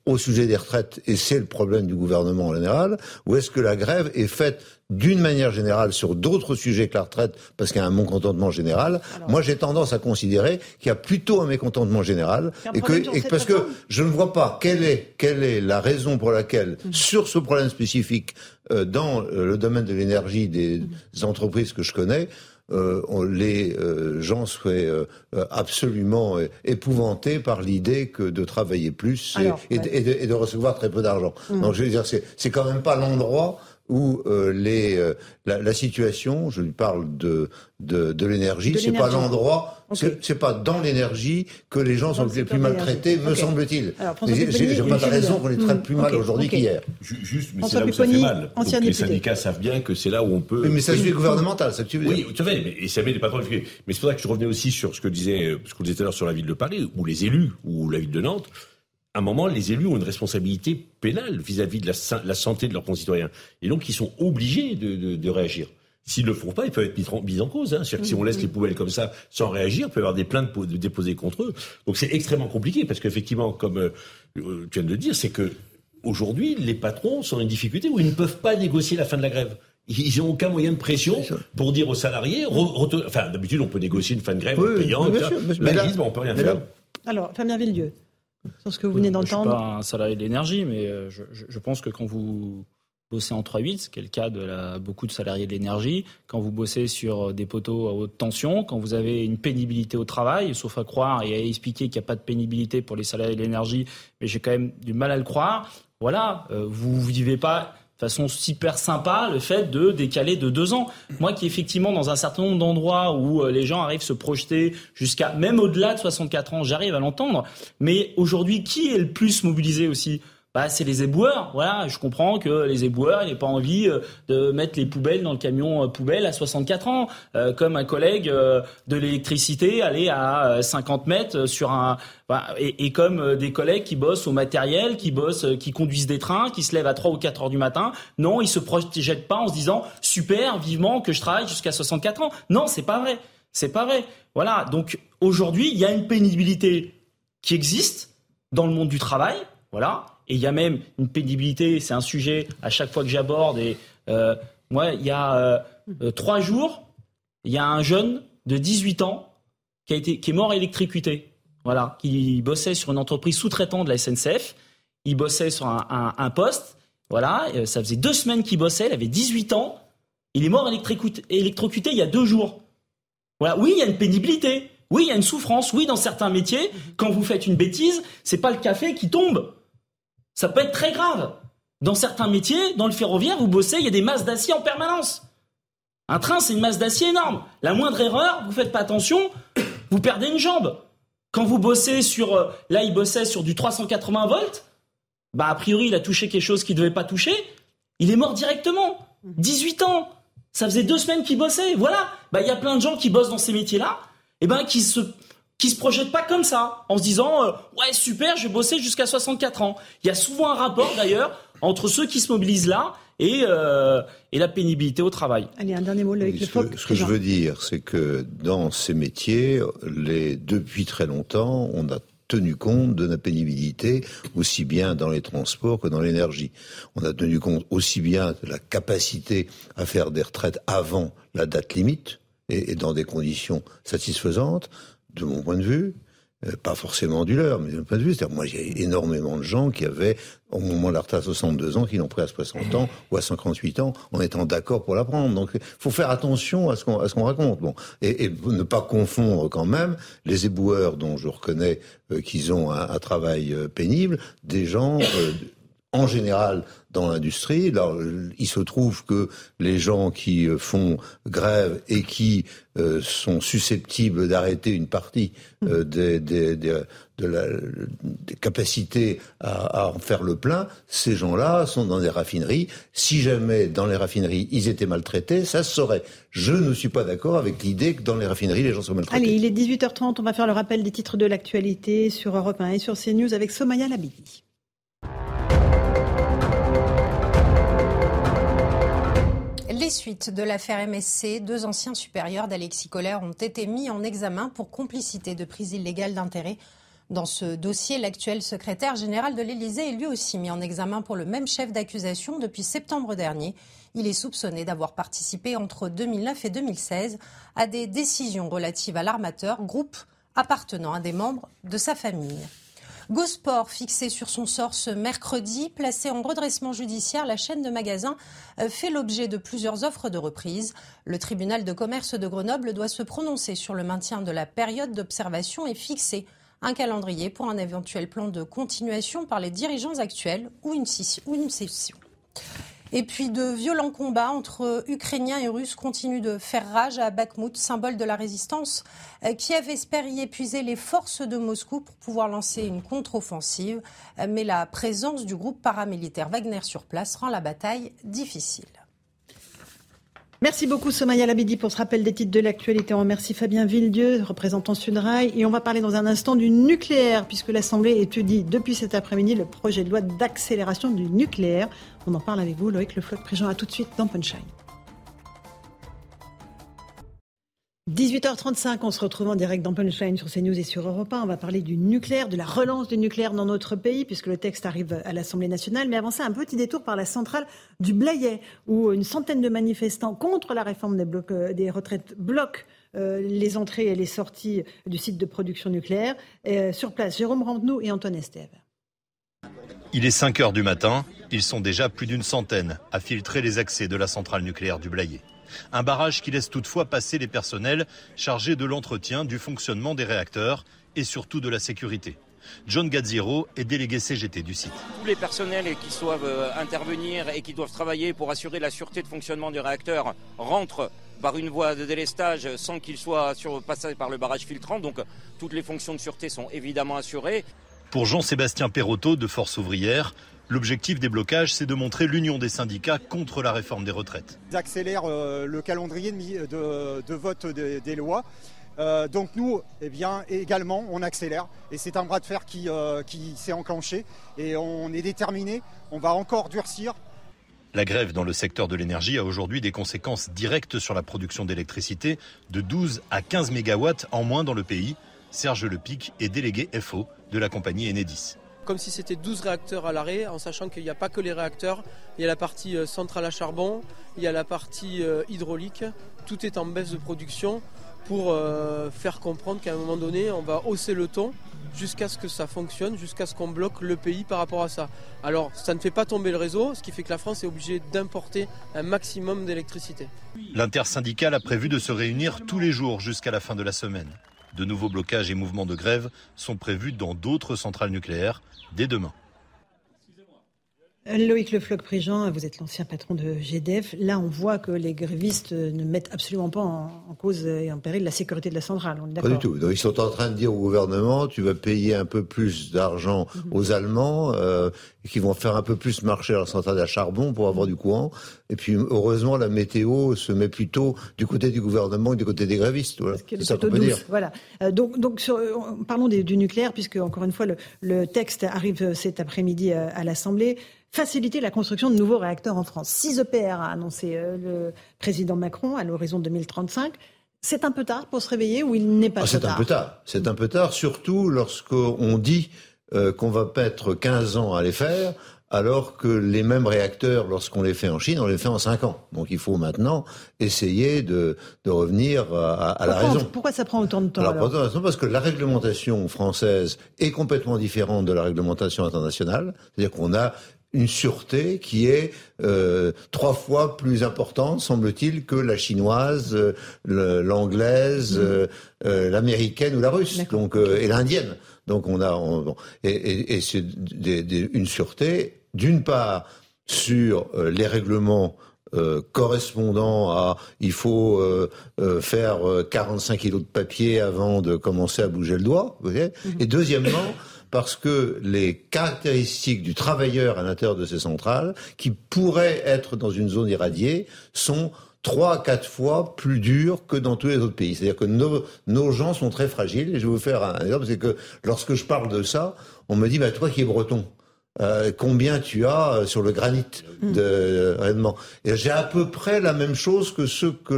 au sujet des retraites, et c'est le problème du gouvernement en général, ou est-ce que la grève est faite d'une manière générale sur d'autres sujets que la retraite, parce qu'il y a un mécontentement général? Moi, j'ai tendance à considérer qu'il y a plutôt un mécontentement général, et que, et parce que je ne vois pas quelle est, quelle est la raison pour laquelle, mmh. sur ce problème spécifique, euh, dans euh, le domaine de l'énergie des mmh. entreprises que je connais, euh, les euh, gens seraient euh, absolument épouvantés par l'idée que de travailler plus et, de, recevoir très peu d'argent. Mmh. Donc je veux dire, c'est quand même pas l'endroit où euh, les, euh, la, la, situation, je lui parle de, de, de l'énergie, c'est pas l'endroit, c'est pas dans l'énergie que les gens sont les plus maltraités, me semble-t-il. J'ai pas de raison qu'on les traite plus mal aujourd'hui qu'hier. Juste, mais c'est là où ça fait mal. Donc, les syndicats savent bien que c'est là où on peut. Mais ça suit gouvernemental, ça tu veux Oui, tu sais, et ça met des patrons. Mais c'est pour ça que je revenais aussi sur ce que disait, ce qu'on disait tout à l'heure sur la ville de Paris, ou les élus, ou la ville de Nantes à un moment, les élus ont une responsabilité pénale vis-à-vis de la, santé de leurs concitoyens. Et donc, ils sont obligés de, réagir. S'ils ne le font pas, ils peuvent être mis en cause. Hein. C'est-à-dire que si on laisse les poubelles comme ça sans réagir, il peut y avoir des plaintes déposées contre eux. Donc c'est extrêmement compliqué parce qu'effectivement, comme euh, tu viens de le dire, c'est que aujourd'hui, les patrons sont en une difficulté où ils ne peuvent pas négocier la fin de la grève. Ils n'ont aucun moyen de pression pour dire aux salariés. enfin, d'habitude, on peut négocier une fin de grève payante. mais là, on peut rien faire. Alors, Fabien Villedieu, sur ce que vous venez d'entendre. Je ne suis pas un salarié de l'énergie, mais euh, je, pense que quand vous bossez en 3-8, ce qui est le cas de la, beaucoup de salariés de l'énergie, quand vous bossez sur des poteaux à haute tension, quand vous avez une pénibilité au travail, sauf à croire et à expliquer qu'il n'y a pas de pénibilité pour les salariés de l'énergie, mais j'ai quand même du mal à le croire, voilà, euh, vous ne vivez pas façon super sympa le fait de décaler de deux ans. Moi qui effectivement dans un certain nombre d'endroits où euh, les gens arrivent se projeter jusqu'à même au-delà de 64 ans, j'arrive à l'entendre. Mais aujourd'hui, qui est le plus mobilisé aussi? Bah, c'est les éboueurs. Voilà, je comprends que les éboueurs, n'aient pas envie euh, de mettre les poubelles dans le camion euh, poubelle à 64 ans, euh, comme un collègue de l'électricité aller à 50 mètres sur un bah, et, et, comme des collègues qui bossent au matériel, qui bossent, qui conduisent des trains, qui se lèvent à 3 ou 4 heures du matin. Non, ils se projettent pas en se disant super, vivement que je travaille jusqu'à 64 ans. Non, c'est pas vrai. C'est pas vrai. Voilà. Donc aujourd'hui, il y a une pénibilité qui existe dans le monde du travail. Voilà et il y a même une pénibilité, c'est un sujet à chaque fois que j'aborde. Et euh, moi, il y a euh, euh, trois jours, il y a un jeune de 18 ans qui, a été, qui est mort électrocuté. Voilà, qui bossait sur une entreprise sous-traitant de la SNCF. Il bossait sur un, un, poste. Voilà, ça faisait deux semaines qu'il bossait. Il avait 18 ans. Il est mort électrocuté, électrocuté il y a deux jours. Voilà, oui, il y a une pénibilité. Oui, il y a une souffrance. Oui, dans certains métiers, quand vous faites une bêtise, c'est pas le café qui tombe. Ça peut être très grave. Dans certains métiers, dans le ferroviaire, vous bossez, il y a des masses d'acier en permanence. Un train, c'est une masse d'acier énorme. La moindre erreur, vous faites pas attention, vous perdez une jambe. Quand vous bossez sur, euh, là, il bossait sur du 380 volts, bah, a priori, il a touché quelque chose qu'il ne devait pas toucher, il est mort directement. 18 ans. Ça faisait deux semaines qu'il bossait. Voilà. Bah, il y a plein de gens qui bossent dans ces métiers-là, et ben, qui se, qui se projettent pas comme ça, en se disant euh, ouais super, je vais bosser jusqu'à 64 ans. Il y a souvent un rapport d'ailleurs entre ceux qui se mobilisent là et, euh, et la pénibilité au travail. Allez, un dernier mot avec le Ce que, ce que je veux dire, c'est que dans ces métiers, les, depuis très longtemps, on a tenu compte de la pénibilité, aussi bien dans les transports que dans l'énergie. On a tenu compte aussi bien de la capacité à faire des retraites avant la date limite, et dans des conditions satisfaisantes, de mon point de vue, euh, pas forcément du leur, mais de mon point de vue, c'est-à-dire moi j'ai énormément de gens qui avaient au moment de la retraite à 62 ans, qui l'ont pris à 60 ans ou à 58 ans, en étant d'accord pour la prendre. Donc, il faut faire attention à ce qu'on raconte. Et, ne pas confondre quand même les éboueurs dont je reconnais euh, qu'ils ont un, un travail euh, pénible, des gens en général dans l'industrie. Il se trouve que les gens qui euh, font grève et qui euh, sont susceptibles d'arrêter une partie euh, des, des, des, de la, des capacités à, à, en faire le plein, ces gens-là sont dans des raffineries. Si jamais dans les raffineries ils étaient maltraités, ça se saurait. Je ne suis pas d'accord avec l'idée que dans les raffineries les gens sont maltraités. Allez, il est 18h30, on va faire le rappel des titres de l'actualité sur Europe 1 et sur CNews avec Somaya Labidi. Suites de l'affaire MSC, deux anciens supérieurs d'Alexis Collère ont été mis en examen pour complicité de prise illégale d'intérêt. Dans ce dossier, l'actuel secrétaire général de l'Élysée est lui aussi mis en examen pour le même chef d'accusation depuis septembre dernier. Il est soupçonné d'avoir participé entre 2009 et 2016 à des décisions relatives à l'armateur, groupe appartenant à des membres de sa famille. Gosport, fixé sur son sort ce mercredi, placé en redressement judiciaire, la chaîne de magasins euh, fait l'objet de plusieurs offres de reprise. Le tribunal de commerce de Grenoble doit se prononcer sur le maintien de la période d'observation et fixer un calendrier pour un éventuel plan de continuation par les dirigeants actuels ou une, session. Et puis de violents combats entre Ukrainiens et Russes continuent de faire rage à Bakhmut, symbole de la résistance. Euh, Kiev espère y épuiser les forces de Moscou pour pouvoir lancer une contre-offensive. Euh, mais la présence du groupe paramilitaire Wagner sur place rend la bataille difficile. Merci beaucoup Somaya Labidi pour ce rappel des titres de l'actualité. On remercie Fabien Villedieu, représentant Sudrail. Et on va parler dans un instant du nucléaire, puisque l'Assemblée étudie depuis cet après-midi le projet de loi d'accélération du nucléaire. On en parle avec vous, Loïc Le Floch-Prigent. À tout de suite dans Punchline. 18h35, on se retrouve en direct dans Punchline sur CNews et sur Europa. On va parler du nucléaire, de la relance du nucléaire dans notre pays, puisque le texte arrive à l'Assemblée nationale. Mais avant ça, un petit détour par la centrale du Blayet, où une centaine de manifestants contre la réforme des, euh, retraites bloquent euh, les entrées et les sorties du site de production nucléaire. Euh, sur place, Jérôme Rampenou et Antoine Estève. Il est 5 heures du matin. Ils sont déjà plus d'une centaine à filtrer les accès de la centrale nucléaire du Blayet. Un barrage qui laisse toutefois passer les personnels chargés de l'entretien, du fonctionnement des réacteurs et surtout de la sécurité. John Gazziro est délégué CGT du site. Tous les personnels qui doivent euh, intervenir et qui doivent travailler pour assurer la sûreté de fonctionnement du réacteur rentrent par une voie de délestage sans qu'ils soient surpassés par le barrage filtrant. Donc toutes les fonctions de sûreté sont évidemment assurées. Pour Jean-Sébastien Perrotto de Force ouvrière, L'objectif des blocages, c'est de montrer l'union des syndicats contre la réforme des retraites. Ils accélèrent euh, le calendrier de, vote des, lois. Euh, donc nous, eh bien, également, on accélère. Et c'est un bras de fer qui, euh, qui s'est enclenché. Et on est déterminé. On va encore durcir. La grève dans le secteur de l'énergie a aujourd'hui des conséquences directes sur la production d'électricité de 12 à 15 mégawatts en moins dans le pays. Serge Lepic est délégué FO de la compagnie Enedis comme si c'était 12 réacteurs à l'arrêt, en sachant qu'il n'y a pas que les réacteurs, il y a la partie euh, centrale à charbon, il y a la partie euh, hydraulique, tout est en baisse de production pour euh, faire comprendre qu'à un moment donné, on va hausser le ton jusqu'à ce que ça fonctionne, jusqu'à ce qu'on bloque le pays par rapport à ça. Alors, ça ne fait pas tomber le réseau, ce qui fait que la France est obligée d'importer un maximum d'électricité. L'intersyndicale a prévu de se réunir tous les jours jusqu'à la fin de la semaine. De nouveaux blocages et mouvements de grève sont prévus dans d'autres centrales nucléaires dès demain. Loïc Le Floch-Prigent, vous êtes l'ancien patron de GDF. Là, on voit que les grévistes ne mettent absolument pas en, cause et en péril la sécurité de la centrale. pas du tout. ils sont en train de dire au gouvernement tu vas payer un peu plus d'argent mhm. aux Allemands, euh, qui vont faire un peu plus marcher leur centrale à charbon pour avoir du courant. Et puis, heureusement, la météo se met plutôt du côté du gouvernement que du côté des grévistes. Voilà. C'est ça qu'on peut dire. Voilà. Euh, donc, donc euh, parlons du nucléaire, puisque, encore une fois, le, le texte arrive cet après-midi à l'Assemblée faciliter la construction de nouveaux réacteurs en France. 6 EPR a annoncé euh, le président Macron à l'horizon 2035. C'est un peu tard pour se réveiller ou il n'est pas ah, C'est un peu tard. C'est un peu tard, surtout lorsqu'on dit euh, qu'on va mettre 15 ans à les faire, alors que les mêmes réacteurs, lorsqu'on les fait en Chine, on les fait en 5 ans. Donc il faut maintenant essayer de, de revenir à, à la raison. Pourquoi ça prend autant de temps alors, alors Parce que la réglementation française est complètement différente de la réglementation internationale. C'est-à-dire qu'on a une sûreté qui est euh, trois fois plus importante, semble-t-il, que la chinoise, euh, l'anglaise, mm. euh, euh, l'américaine ou la russe, donc et l'indienne. Donc on a et, et, et c'est une sûreté d'une part, sur euh, les règlements euh, correspondant à il faut euh, faire 45 kilos de papier avant de commencer à bouger le doigt, vous voyez mhm. et deuxièmement parce que les caractéristiques du travailleur à l'intérieur de ces centrales, qui pourraient être dans une zone irradiée, sont trois, quatre fois plus dures que dans tous les autres pays. C'est-à-dire que nos, nos gens sont très fragiles. Et je vais vous faire un exemple, c'est que lorsque je parle de ça, on me dit, bah, toi qui es breton, euh, combien tu as euh, sur le granit mm. de euh, Et j'ai à peu près la même chose que ce que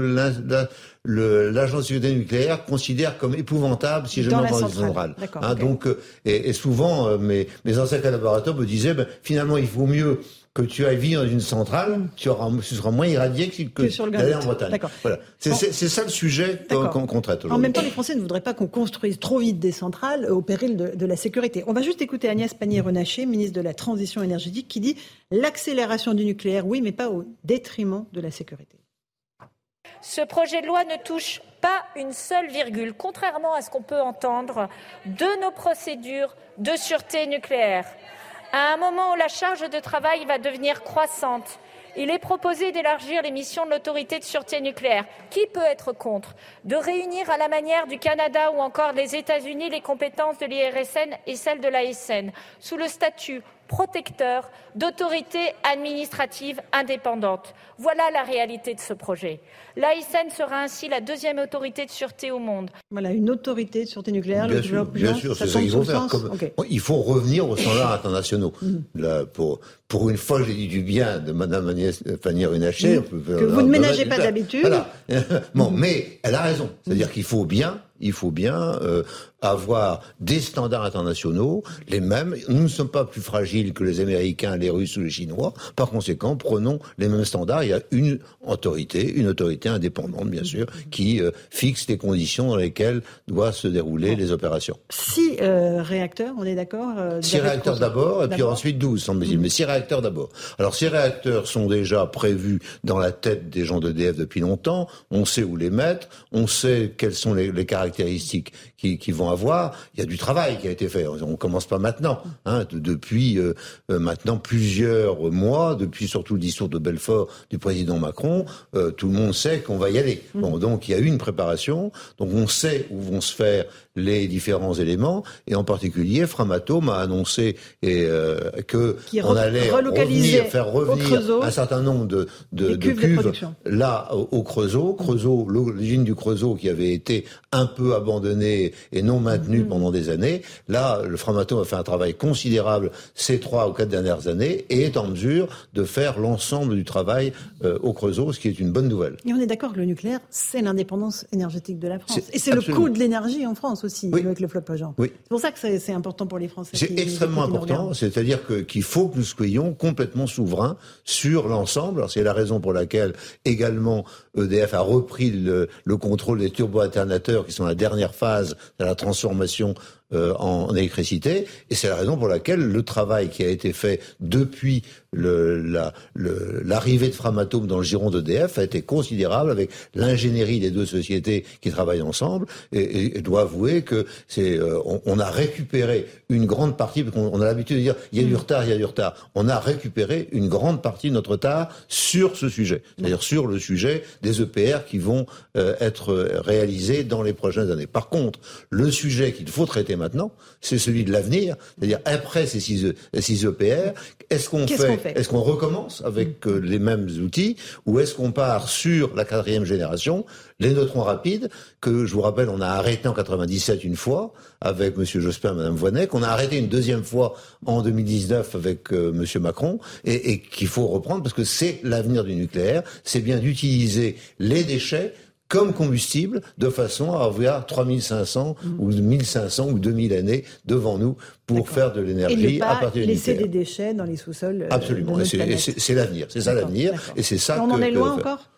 l'agence de sécurité nucléaire considère comme épouvantable si je dans une centrale. Hein, Donc, et, et souvent, mes, mes anciens collaborateurs me disaient, ben, finalement, il vaut mieux que tu ailles vivre dans une centrale, tu, auras, tu seras moins irradié que, que, d'aller en Bretagne. Voilà. C'est, ça le sujet qu'on, traite aujourd'hui. En même temps, les Français ne voudraient pas qu'on construise trop vite des centrales au péril de, de la sécurité. On va juste écouter Agnès Pannier-Runacher, ministre de la Transition énergétique, qui dit l'accélération du nucléaire, oui, mais pas au détriment de la sécurité. Ce projet de loi ne touche pas une seule virgule, contrairement à ce qu'on peut entendre, de nos procédures de sûreté nucléaire. À un moment où la charge de travail va devenir croissante, il est proposé d'élargir les missions de l'autorité de sûreté nucléaire. Qui peut être contre? De réunir à la manière du Canada ou encore des États-Unis les compétences de l'IRSN et celles de l'ASN, sous le statut protecteur d'autorité administrative indépendante. Voilà la réalité de ce projet. L'ASN sera ainsi la deuxième autorité de sûreté au monde. Voilà, une autorité de sûreté nucléaire. Bien sûr, bien sûr c'est ça qu'ils vont faire. Il faut revenir aux standards (laughs) internationaux. Mhm. pour, pour une fois, j'ai dit du bien de Mme Agnès Pannier-Runacher. Mhm. Que vous ne ménagez pas d'habitude. Voilà. (laughs) bon, mais elle a raison. C'est-à-dire qu'il faut bien il faut bien euh, avoir des standards internationaux, les mêmes. Nous ne sommes pas plus fragiles que les Américains, les Russes ou les Chinois. Par conséquent, prenons les mêmes standards. Il y a une autorité, une autorité indépendante, bien sûr, qui euh, fixe les conditions dans lesquelles doivent se dérouler les opérations. Six euh, réacteurs, on est d'accord Six réacteurs d'abord, et puis ensuite douze, semble-t-il. Mais six réacteurs d'abord. Alors, six réacteurs sont déjà prévus dans la tête des gens d'EDF depuis longtemps. On sait où les mettre. On sait quelles sont les, les caractéristiques caractéristiques qui, vont Il y a du travail qui a été fait. On commence pas maintenant. Hein, depuis euh, euh, maintenant plusieurs mois, depuis surtout le discours de Belfort du président Macron, euh, tout le monde sait qu'on va y aller. Mmh. Bon, donc il y a eu une préparation. Donc on sait où vont se faire les différents éléments, et en particulier, Framatome a annoncé et, que on allait revenir, faire revenir un certain nombre de, de, cuves, là au, Creusot. Creusot, l'usine du Creusot qui avait été un peu abandonnée et non maintenu mhm. pendant des années. Là, le Framatome a fait un travail considérable ces trois ou quatre dernières années et est en mesure de faire l'ensemble du travail euh, au Creusot, ce qui est une bonne nouvelle. Et on est d'accord que le nucléaire, c'est l'indépendance énergétique de la France. Et c'est le coût de l'énergie en France aussi, avec le flot Oui. C'est pour ça que c'est important pour les Français. C'est extrêmement important, c'est-à-dire qu'il faut que nous soyons complètement souverains sur l'ensemble. C'est la raison pour laquelle également EDF a repris le, le contrôle des turbo-alternateurs qui sont la dernière phase de la transformation euh, en, électricité. Et c'est la raison pour laquelle le travail qui a été fait depuis l'arrivée de Framatome dans le giron d'EDF a été considérable avec l'ingénierie des deux sociétés qui travaillent ensemble. Et, et, dois avouer que c'est, euh, on, a récupéré une grande partie, parce qu'on a l'habitude de dire il y a du retard, il y a du retard. On a récupéré une grande partie de notre retard sur ce sujet, c'est-à-dire sur le sujet des EPR qui vont euh, être réalisés dans les prochaines années. Par contre, le sujet qu'il faut traiter maintenant, c'est celui de l'avenir, c'est-à-dire après ces 6 EPR, est-ce qu'on fait, est-ce qu'on recommence avec euh, les mêmes outils ou est-ce qu'on part sur la quatrième génération, les neutrons rapides, que je vous rappelle, on a arrêté en 97 une fois avec M. Jospin et Mme Voinet, qu'on a arrêté une deuxième fois en 2019 avec euh, M. Macron, et, et qu'il faut reprendre parce que c'est l'avenir du nucléaire, c'est bien d'utiliser les déchets comme combustible de façon à avoir 3500 mmh. ou 1500 ou 2000 années devant nous pour faire de l'énergie à partir de laisser des déchets dans les sous-sols. Euh, Absolument, c'est l'avenir, c'est ça l'avenir, et c'est ça. on en est loin encore?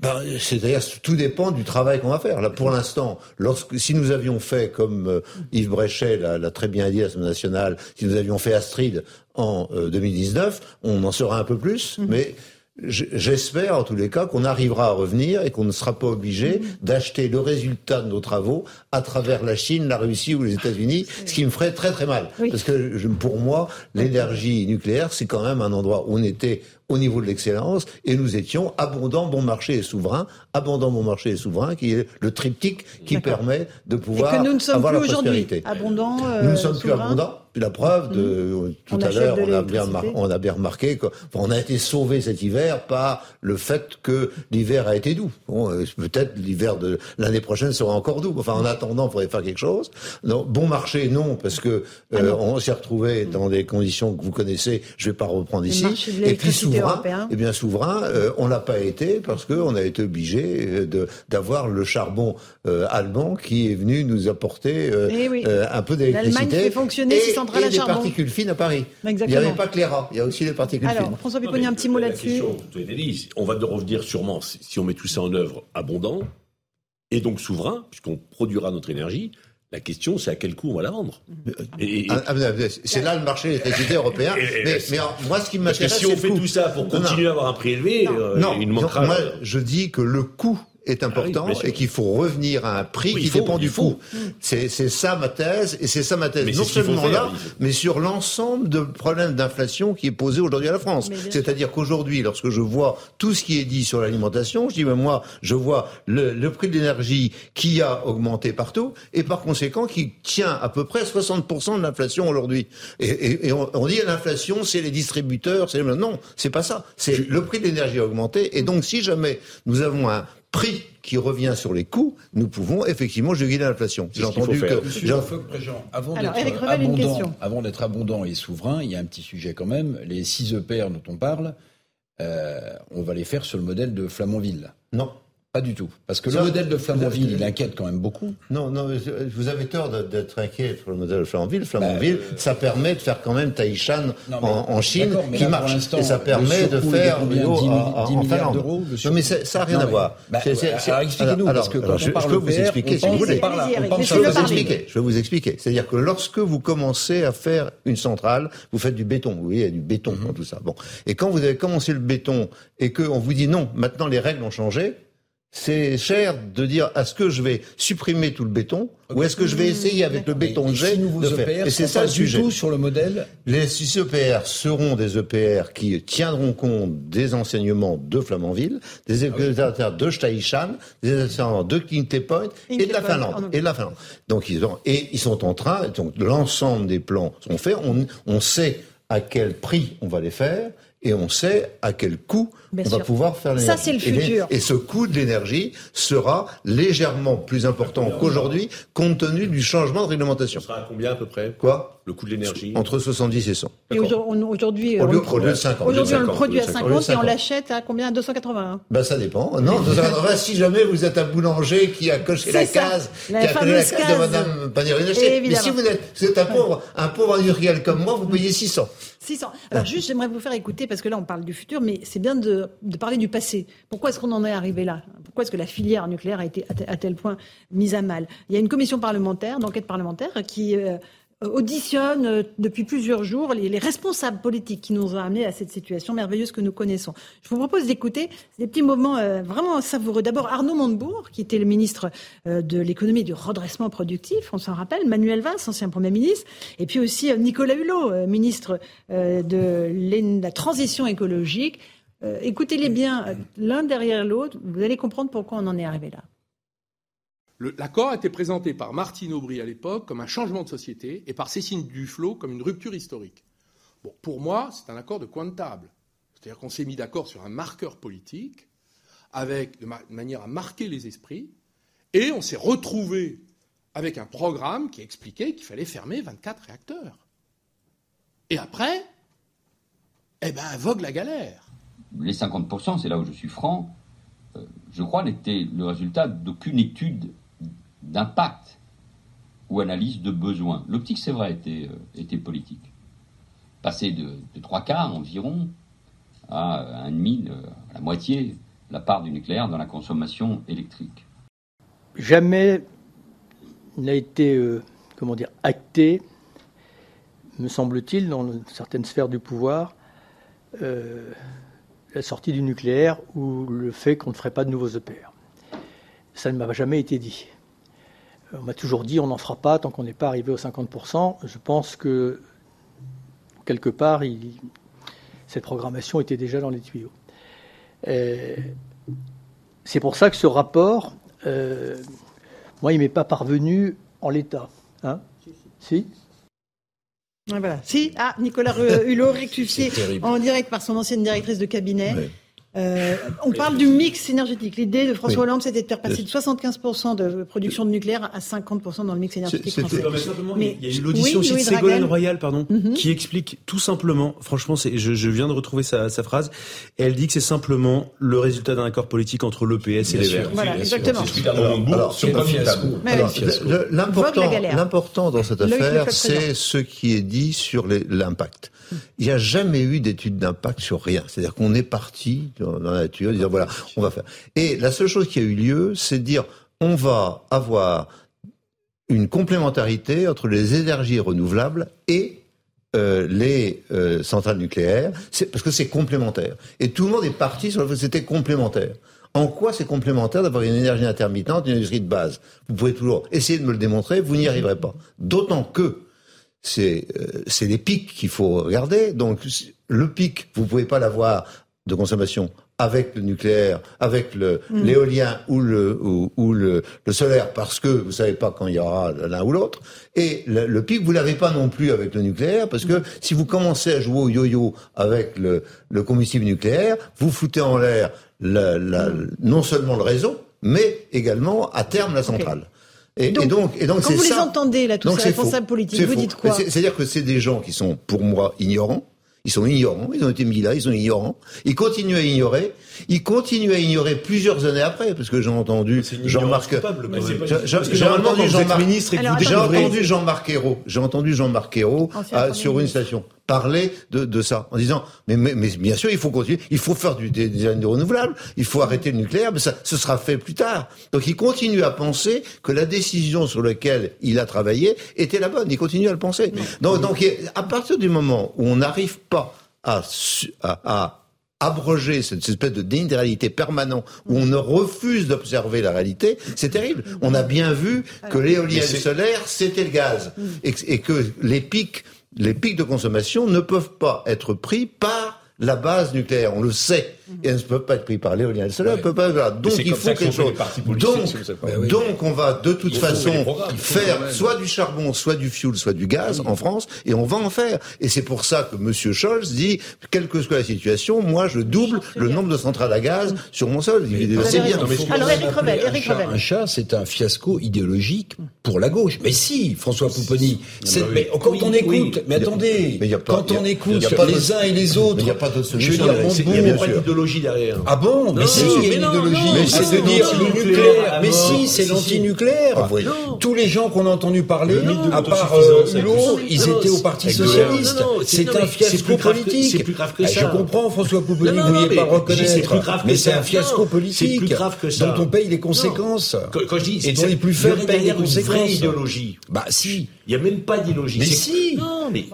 Ben, C'est-à-dire, tout dépend du travail qu'on va faire. Là, pour l'instant, lorsque, si nous avions fait, comme euh, Yves Bréchet l'a très bien dit à la Semaine nationale, si nous avions fait Astrid en 2019, euh, on en saura un peu plus, mmh. mais J'espère en tous les cas qu'on arrivera à revenir et qu'on ne sera pas obligé mmh. d'acheter le résultat de nos travaux à travers la Chine, la Russie ou les États-Unis, ce qui me ferait très très mal. Parce que pour moi, l'énergie nucléaire, c'est quand même un endroit où on était au niveau de l'excellence et nous étions abondant, bon marché et souverain, abondant, bon marché et souverain, qui est le triptyque qui permet de pouvoir et que nous ne sommes avoir plus la prospérité. Abondant, nous ne sommes plus abondants. La preuve de tout à l'heure, on, a bien on a bien remarqué qu'on a été sauvé cet hiver par le fait que l'hiver a été doux. Bon, euh, peut-être l'hiver de l'année prochaine sera encore doux. Enfin, en attendant, il faudrait faire quelque chose. Non, bon marché, non, parce que ah euh, on s'est retrouvé dans des conditions que vous connaissez. Je vais pas reprendre ici. Et puis souverain, eh bien souverain, euh, on l'a pas été parce qu'on a été obligé de d'avoir le charbon allemand qui est venu nous apporter eh un peu d'électricité. L'Allemagne fait fonctionner ses centrales et des charbon. particules fines à Paris. Exactement. Il n'y avait pas que les rats, il y a aussi les particules Alors, fines. François Pipponi, un petit mot là-dessus. On va revenir sûrement, si on met tout ça en œuvre, abondant, et donc souverain, puisqu'on produira notre énergie. La question, c'est à quel coût on va la vendre. Et, ah, ah, c'est là le marché de l'électricité européen. mais, mais moi, ce qui m'intéresse, si on fait tout ça pour continuer à avoir un prix élevé, euh, non, il manquera. moi, je dis que le coût est important Ah oui, et qu'il faut revenir à un prix Oui, qui faut, dépend du coût. C'est c'est ça ma thèse et c'est ça ma thèse. Mais non seulement là, mais sur l'ensemble de problèmes d'inflation qui est posé aujourd'hui à la France. C'est-à-dire qu'aujourd'hui, lorsque je vois tout ce qui est dit sur l'alimentation, je dis mais moi, je vois le, le prix de l'énergie qui a augmenté partout et par conséquent qui tient à peu près 60% de l'inflation aujourd'hui. Et, et- et on, on dit l'inflation, c'est les distributeurs, c'est non, c'est pas ça. C'est le prix de l'énergie a augmenté et donc si jamais nous avons un prix qui revient sur les coûts, nous pouvons effectivement juguler l'inflation. J'ai entendu que Monsieur avant Alors, d'être Éric Revel, une question. abondant, avant d'être abondant et souverain, il y a un petit sujet quand même. Les six EPR dont on parle, euh, on va les faire sur le modèle de Flamanville. Non. Pas du tout. Parce que Ça- le modèle de Flamanville, il inquiète quand même beaucoup. Non, non, mais vous avez tort d'être inquiet sur le modèle de Flamanville. Flamanville, ça permet de faire quand même Taishan Bah, Non, mais- en, en Chine mais qui là, marche. Et ça permet de faire combien l'eau 10 en- Finlande. Non, mais ça n'a rien Non, à voir. bah, alors, expliquez-nous, alors, parce que alors, quand je, on parle je peux vous expliquer si vous voulez. Je vais vous expliquer. Je vais vous expliquer. C'est-à-dire que lorsque vous commencez à faire une centrale, vous faites du béton. Vous voyez, il y a du béton Mhm. dans tout ça. Bon. Et quand vous avez commencé le béton et qu'on vous dit non, maintenant les règles ont changé, c'est cher de dire est-ce que je vais supprimer tout le béton ou est-ce que je vais essayer avec le béton que j'ai six de faire? EPR Et c'est ça pas le du sujet. tout sur le modèle? Les 6 EPR seront des EPR qui tiendront compte des enseignements de Flamanville, des utilisateurs de Staishan, des utilisateurs de Kinte Point et de la Finlande. Et de la Finlande. Donc ils ont, et ils sont en train, donc l'ensemble des plans sont faits. On, on sait à quel prix on va les faire et on sait à quel coût Bien on va pouvoir faire Ça, l'énergie. c'est le futur. Et, ce coût de l'énergie sera légèrement plus important qu'aujourd'hui compte tenu du changement de réglementation. Ça sera à combien à peu près Quoi? Le coût de l'énergie? Entre 70 et 100. Et aujourd'hui, on- au lieu de 50. aujourd'hui, on le 50, produit à au lieu de 50 et on 50. l'achète à combien? 280 Ben ça dépend. Non, 280, (laughs) si jamais vous êtes un boulanger qui a coché la ça, case, la qui a collé la case de. Madame Pannier-Runacher. Mais si vous êtes, vous êtes un pauvre, un pauvre industriel comme moi, vous payez 600. 600. Alors juste, j'aimerais vous faire écouter, parce que là, on parle du futur, mais c'est bien de, parler du passé. Pourquoi est-ce qu'on en est arrivé là? Pourquoi est-ce que la filière nucléaire a été à tel- à tel point mise à mal? Il y a une commission parlementaire, d'enquête parlementaire, qui euh, auditionne euh, depuis plusieurs jours les, les responsables politiques qui nous ont amenés à cette situation merveilleuse que nous connaissons. Je vous propose d'écouter des petits moments euh, vraiment savoureux. D'abord, Arnaud Montebourg, qui était le ministre euh, de l'économie et du redressement productif, on s'en rappelle, Manuel Valls, ancien Premier ministre, et puis aussi euh, Nicolas Hulot, euh, ministre euh, de la transition écologique. Euh, Écoutez-les bien euh, l'un derrière l'autre, vous allez comprendre pourquoi on en est arrivé là. L'accord a été présenté par Martine Aubry à l'époque comme un changement de société et par Cécile Duflot comme une rupture historique. Bon, pour moi, c'est un accord de coin de table. C'est-à-dire qu'on s'est mis d'accord sur un marqueur politique avec, de manière à marquer les esprits et on s'est retrouvé avec un programme qui expliquait qu'il fallait fermer 24 réacteurs. Et après, eh ben, vogue la galère. Les 50%, c'est là où je suis franc, euh, je crois, n'étaient le résultat d'aucune étude d'impact ou analyse de besoin. L'optique, c'est vrai, était, euh, politique. Passer de, trois quarts environ à un demi, euh, à la moitié, la part du nucléaire dans la consommation électrique. jamais n'a été, euh, comment dire, acté, me semble-t-il, dans certaines sphères du pouvoir, euh, la sortie du nucléaire ou le fait qu'on ne ferait pas de nouveaux EPR. Ça ne m'a jamais été dit. On m'a toujours dit on n'en fera pas tant qu'on n'est pas arrivé aux 50%. Je pense que quelque part, cette programmation était déjà dans les tuyaux. C'est pour ça que ce rapport, euh, moi, il ne m'est pas parvenu en l'état. Hein si voilà. Si, ah, Nicolas Hulot rectifié en direct par son ancienne directrice de cabinet. Euh, on parle du mix énergétique. L'idée de François Hollande, c'était de faire passer de 75% de production de nucléaire à 50% dans le mix énergétique français. Mais, il y a eu l'audition chez Ségolène Royal, pardon, mhm. qui explique tout simplement, franchement, je, je, viens de retrouver sa, sa, phrase, et elle dit que c'est simplement le résultat d'un accord politique entre l'EPS et les Verts. Voilà, exactement. L'important dans cette affaire, c'est ce qui est dit sur l'impact. Il n'y a jamais eu d'étude d'impact sur rien. C'est-à-dire qu'on est parti dans la nature, dire voilà, on va faire. Et la seule chose qui a eu lieu, c'est de dire on va avoir une complémentarité entre les énergies renouvelables et euh, les euh, centrales nucléaires, parce que c'est complémentaire. Et tout le monde est parti sur le fait que c'était complémentaire. En quoi c'est complémentaire d'avoir une énergie intermittente, une industrie de base? Vous pouvez toujours essayer de me le démontrer, vous n'y arriverez pas. D'autant que c'est euh, c'est les pics qu'il faut regarder. Donc le pic, vous pouvez pas l'avoir de consommation avec le nucléaire, avec le mm. l'éolien ou le ou, le, le, solaire parce que vous savez pas quand il y aura l'un ou l'autre. Et le, pic vous l'avez pas non plus avec le nucléaire parce que si vous commencez à jouer au yo-yo avec le, le combustible nucléaire, vous foutez en l'air la, la, non seulement le réseau, mais également à terme la centrale. Et donc, et donc, quand vous les entendez là, tous ces responsables politiques, vous dites quoi C'est-à-dire que c'est des gens qui sont, pour moi, ignorants. Ils sont ignorants, ils ont été mis là, ils sont ignorants. Ils continuent à ignorer. Ils continuent à ignorer plusieurs années après, parce que j'ai entendu Jean-Marc. J'ai entendu Jean-Marc. Jean-Marc Ayrault. J'ai entendu Jean-Marc Ayrault sur une station parler de, de ça en disant mais, mais, mais, bien sûr il faut continuer, il faut faire du, des, des énergies renouvelables, il faut arrêter le nucléaire, mais ça ce sera fait plus tard. Donc il continue à penser que la décision sur laquelle il a travaillé était la bonne. Il continue à le penser. Donc, donc à partir du moment où on n'arrive pas à, à, à abroger cette espèce de déni de réalité permanent où on refuse d'observer la réalité, c'est terrible. On a bien vu que l'éolienne solaire, c'était le gaz. Mm. Et, et que les pics les pics de consommation ne peuvent pas être pris par la base nucléaire, on le sait, et elles ne peuvent pas être prises par l'éolien et le solaire, peut pas Donc il faut quelque chose. Donc, donc on va de toute façon faire soit du charbon, soit du fioul, soit du gaz en France, et on va en faire. Et c'est pour ça que M. Scholz dit, quelle que soit la situation, moi je double le nombre de centrales à gaz sur mon sol. C'est bien. Alors Eric Revel, Eric Revel. Un chat, c'est un fiasco idéologique pour la gauche. Mais si, François Pouponi, mais quand on écoute, mais attendez, quand on écoute les uns et les autres, je veux dire, d'idéologie derrière. Ah bon Mais si, il y a une idéologie. Mais c'est de dire le nucléaire. Mais si, c'est l'antinucléaire. Ah, Tous les gens qu'on a entendu parler, à part Hulot, euh, ils étaient au Parti Socialiste. C'est un fiasco politique. C'est plus grave que ça. Je comprends, François Pouponi, vous vouliez pas reconnaître. Mais c'est un fiasco politique. C'est plus grave que ça. Dont on paye les conséquences. Quand je dis, et dont les plus faibles payent les conséquences. vraie idéologie. Bah si. Il n'y a même pas d'idéologie. Mais si. Non, mais.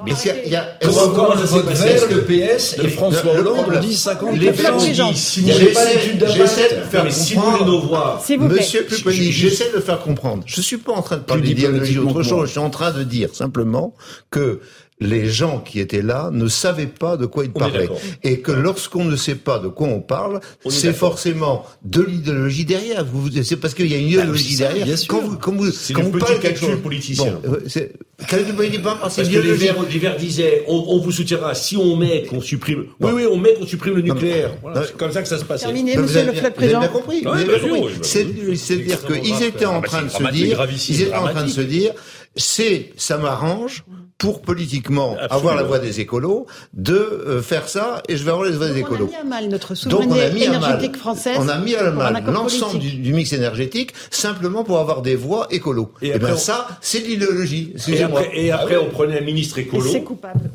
il y a. Comment le PS et François Hollande on dit 50 Les gens si vous n'avez pas d'études J'essaie de faire comprendre. nos voix. Monsieur Puponi, j'essaie de le faire comprendre. Je suis pas en train de parler d'idéologie ou autre chose. Je suis en train de dire simplement que les gens qui étaient là ne savaient pas de quoi ils parlaient. Et que lorsqu'on ne sait pas de quoi on parle, c'est forcément de l'idéologie derrière. C'est parce qu'il y a une bah, idéologie derrière. Quand vous, quand vous, quand vous parlez quelque chose, politicien. Bon, c'est, calcul politique, parce que les verts, les verts disaient, on, on, vous soutiendra si on met qu'on supprime. Oui, oui, on met qu'on supprime le nucléaire. Voilà, c'est comme ça que ça se passait. Terminé, monsieur le président. Vous avez bien compris. C'est-à-dire qu'ils étaient en train de se dire, ils étaient en train de se dire, c'est, ça m'arrange pour politiquement avoir la voix des écolos, de euh, faire ça, et je vais avoir les voix des écolos. On a mis à mal notre souveraineté énergétique française. On a mis à mal l'ensemble du, mix énergétique simplement pour avoir des voix écolos. Et, et bien ça, c'est l'idéologie. Et après, et après on prenait un ministre écolo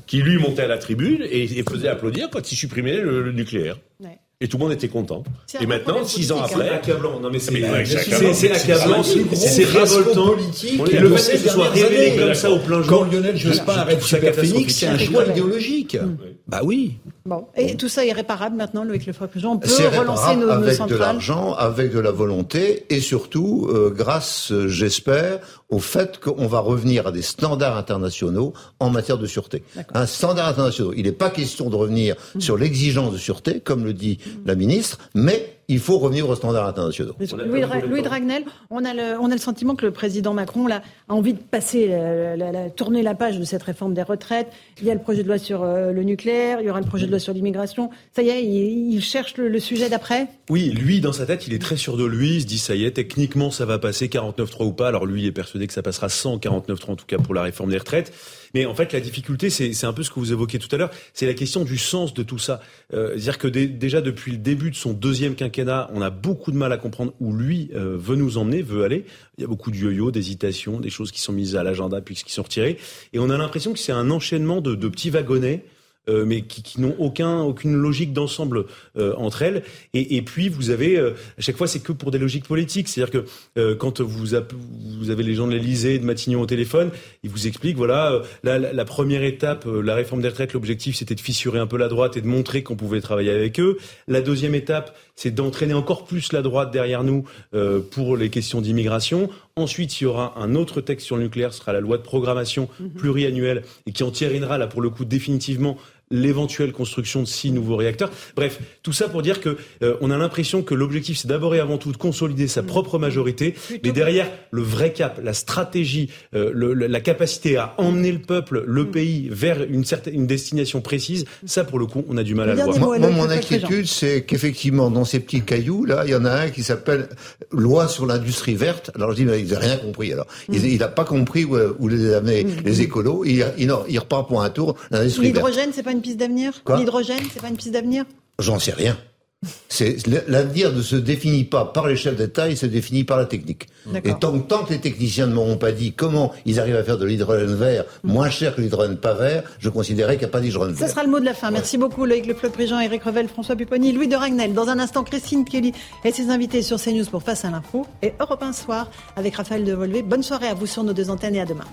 qui lui montait à la tribune et, faisait applaudir quand il supprimait le, nucléaire. Ouais. Et tout le monde était content. Et maintenant, six ans après. C'est accablant. Non, mais c'est accablant. C'est révoltant. Et le fait que ce soit révélé comme ça au plein jour. Quand Lionel Jospin arrête Super Phoenix, c'est un choix idéologique. Bah oui. Bon. Et tout ça est réparable maintenant, Loïc Lefebvre. On peut relancer nos, nos avec de l'argent, avec de la volonté et surtout euh, grâce, euh, j'espère, au fait qu'on va revenir à des standards internationaux en matière de sûreté. Un standard international. Il n'est pas question de revenir Mmh. sur l'exigence de sûreté, comme le dit la ministre, mais il faut revenir aux standards internationaux. Louis, Dra- Louis Dragnel, on a, le, on a le sentiment que le président Macron là, a envie de passer, la, la- la- tourner la page de cette réforme des retraites. Il y a le projet de loi sur euh, le nucléaire, il y aura le projet de loi sur l'immigration. Ça y est, il, il cherche le, le sujet d'après? Oui, lui, dans sa tête, il est très sûr de lui. Il se dit, ça y est, techniquement, ça va passer 49.3 ou pas. Alors lui, il est persuadé que ça passera sans 49.3, en tout cas pour la réforme des retraites. Mais en fait, la difficulté, c'est un peu ce que vous évoquiez tout à l'heure, c'est la question du sens de tout ça. Euh, C'est-à-dire que dé- déjà depuis le début de son deuxième quinquennat, on a beaucoup de mal à comprendre où lui euh, veut nous emmener, veut aller. Il y a beaucoup de yo-yo, d'hésitations, des choses qui sont mises à l'agenda puis qui sont retirées. Et on a l'impression que c'est un enchaînement de, de petits wagonnets euh, mais qui, qui n'ont aucun, aucune logique d'ensemble euh, entre elles. Et, et puis vous avez, euh, à chaque fois, c'est que pour des logiques politiques. C'est-à-dire que euh, quand vous, vous avez les gens de l'Élysée, de Matignon au téléphone, ils vous expliquent, voilà, euh, la, la- la première étape, euh, la réforme des retraites, l'objectif c'était de fissurer un peu la droite et de montrer qu'on pouvait travailler avec eux. La deuxième étape, c'est d'entraîner encore plus la droite derrière nous euh, pour les questions d'immigration. Ensuite, il y aura un autre texte sur le nucléaire, ce sera la loi de programmation pluriannuelle et qui entérinera là pour le coup définitivement l'éventuelle construction de six nouveaux réacteurs. Bref, tout ça pour dire que euh, on a l'impression que l'objectif c'est d'abord et avant tout de consolider sa propre majorité, mais derrière le vrai cap, la stratégie, euh, le- la capacité à emmener le peuple, le pays vers une certaine une destination précise, ça pour le coup on a du mal à le voir. Moi, moi, mon inquiétude, c'est qu'effectivement, dans ces petits cailloux, là, il y en a un qui s'appelle loi sur l'industrie verte. Alors je dis, mais il n'a rien compris. Alors, Mm. il n'a pas compris où, où les amener les écolos. Il, il, non, il repart pour un tour l'industrie verte. L'hydrogène, c'est pas une piste d'avenir? L'hydrogène, c'est pas une piste d'avenir? J'en sais rien. L'avenir ne se définit pas par les chefs d'État, il se définit par la technique. Et tant, tant que les techniciens ne m'auront pas dit comment ils arrivent à faire de l'hydrogène vert moins cher que l'hydrogène pas vert, je considérais qu'il n'y a pas d'hydrogène vert. sera le mot de la fin. Merci beaucoup Loïc Le Prigent, Eric Revel, François Pupponi, Louis de Ragnel. Dans un instant, Christine Kelly et ses invités sur CNews pour Face à l'info et Europe 1 Soir avec Raphaël Devolvé. Bonne soirée à vous sur nos deux antennes et à demain.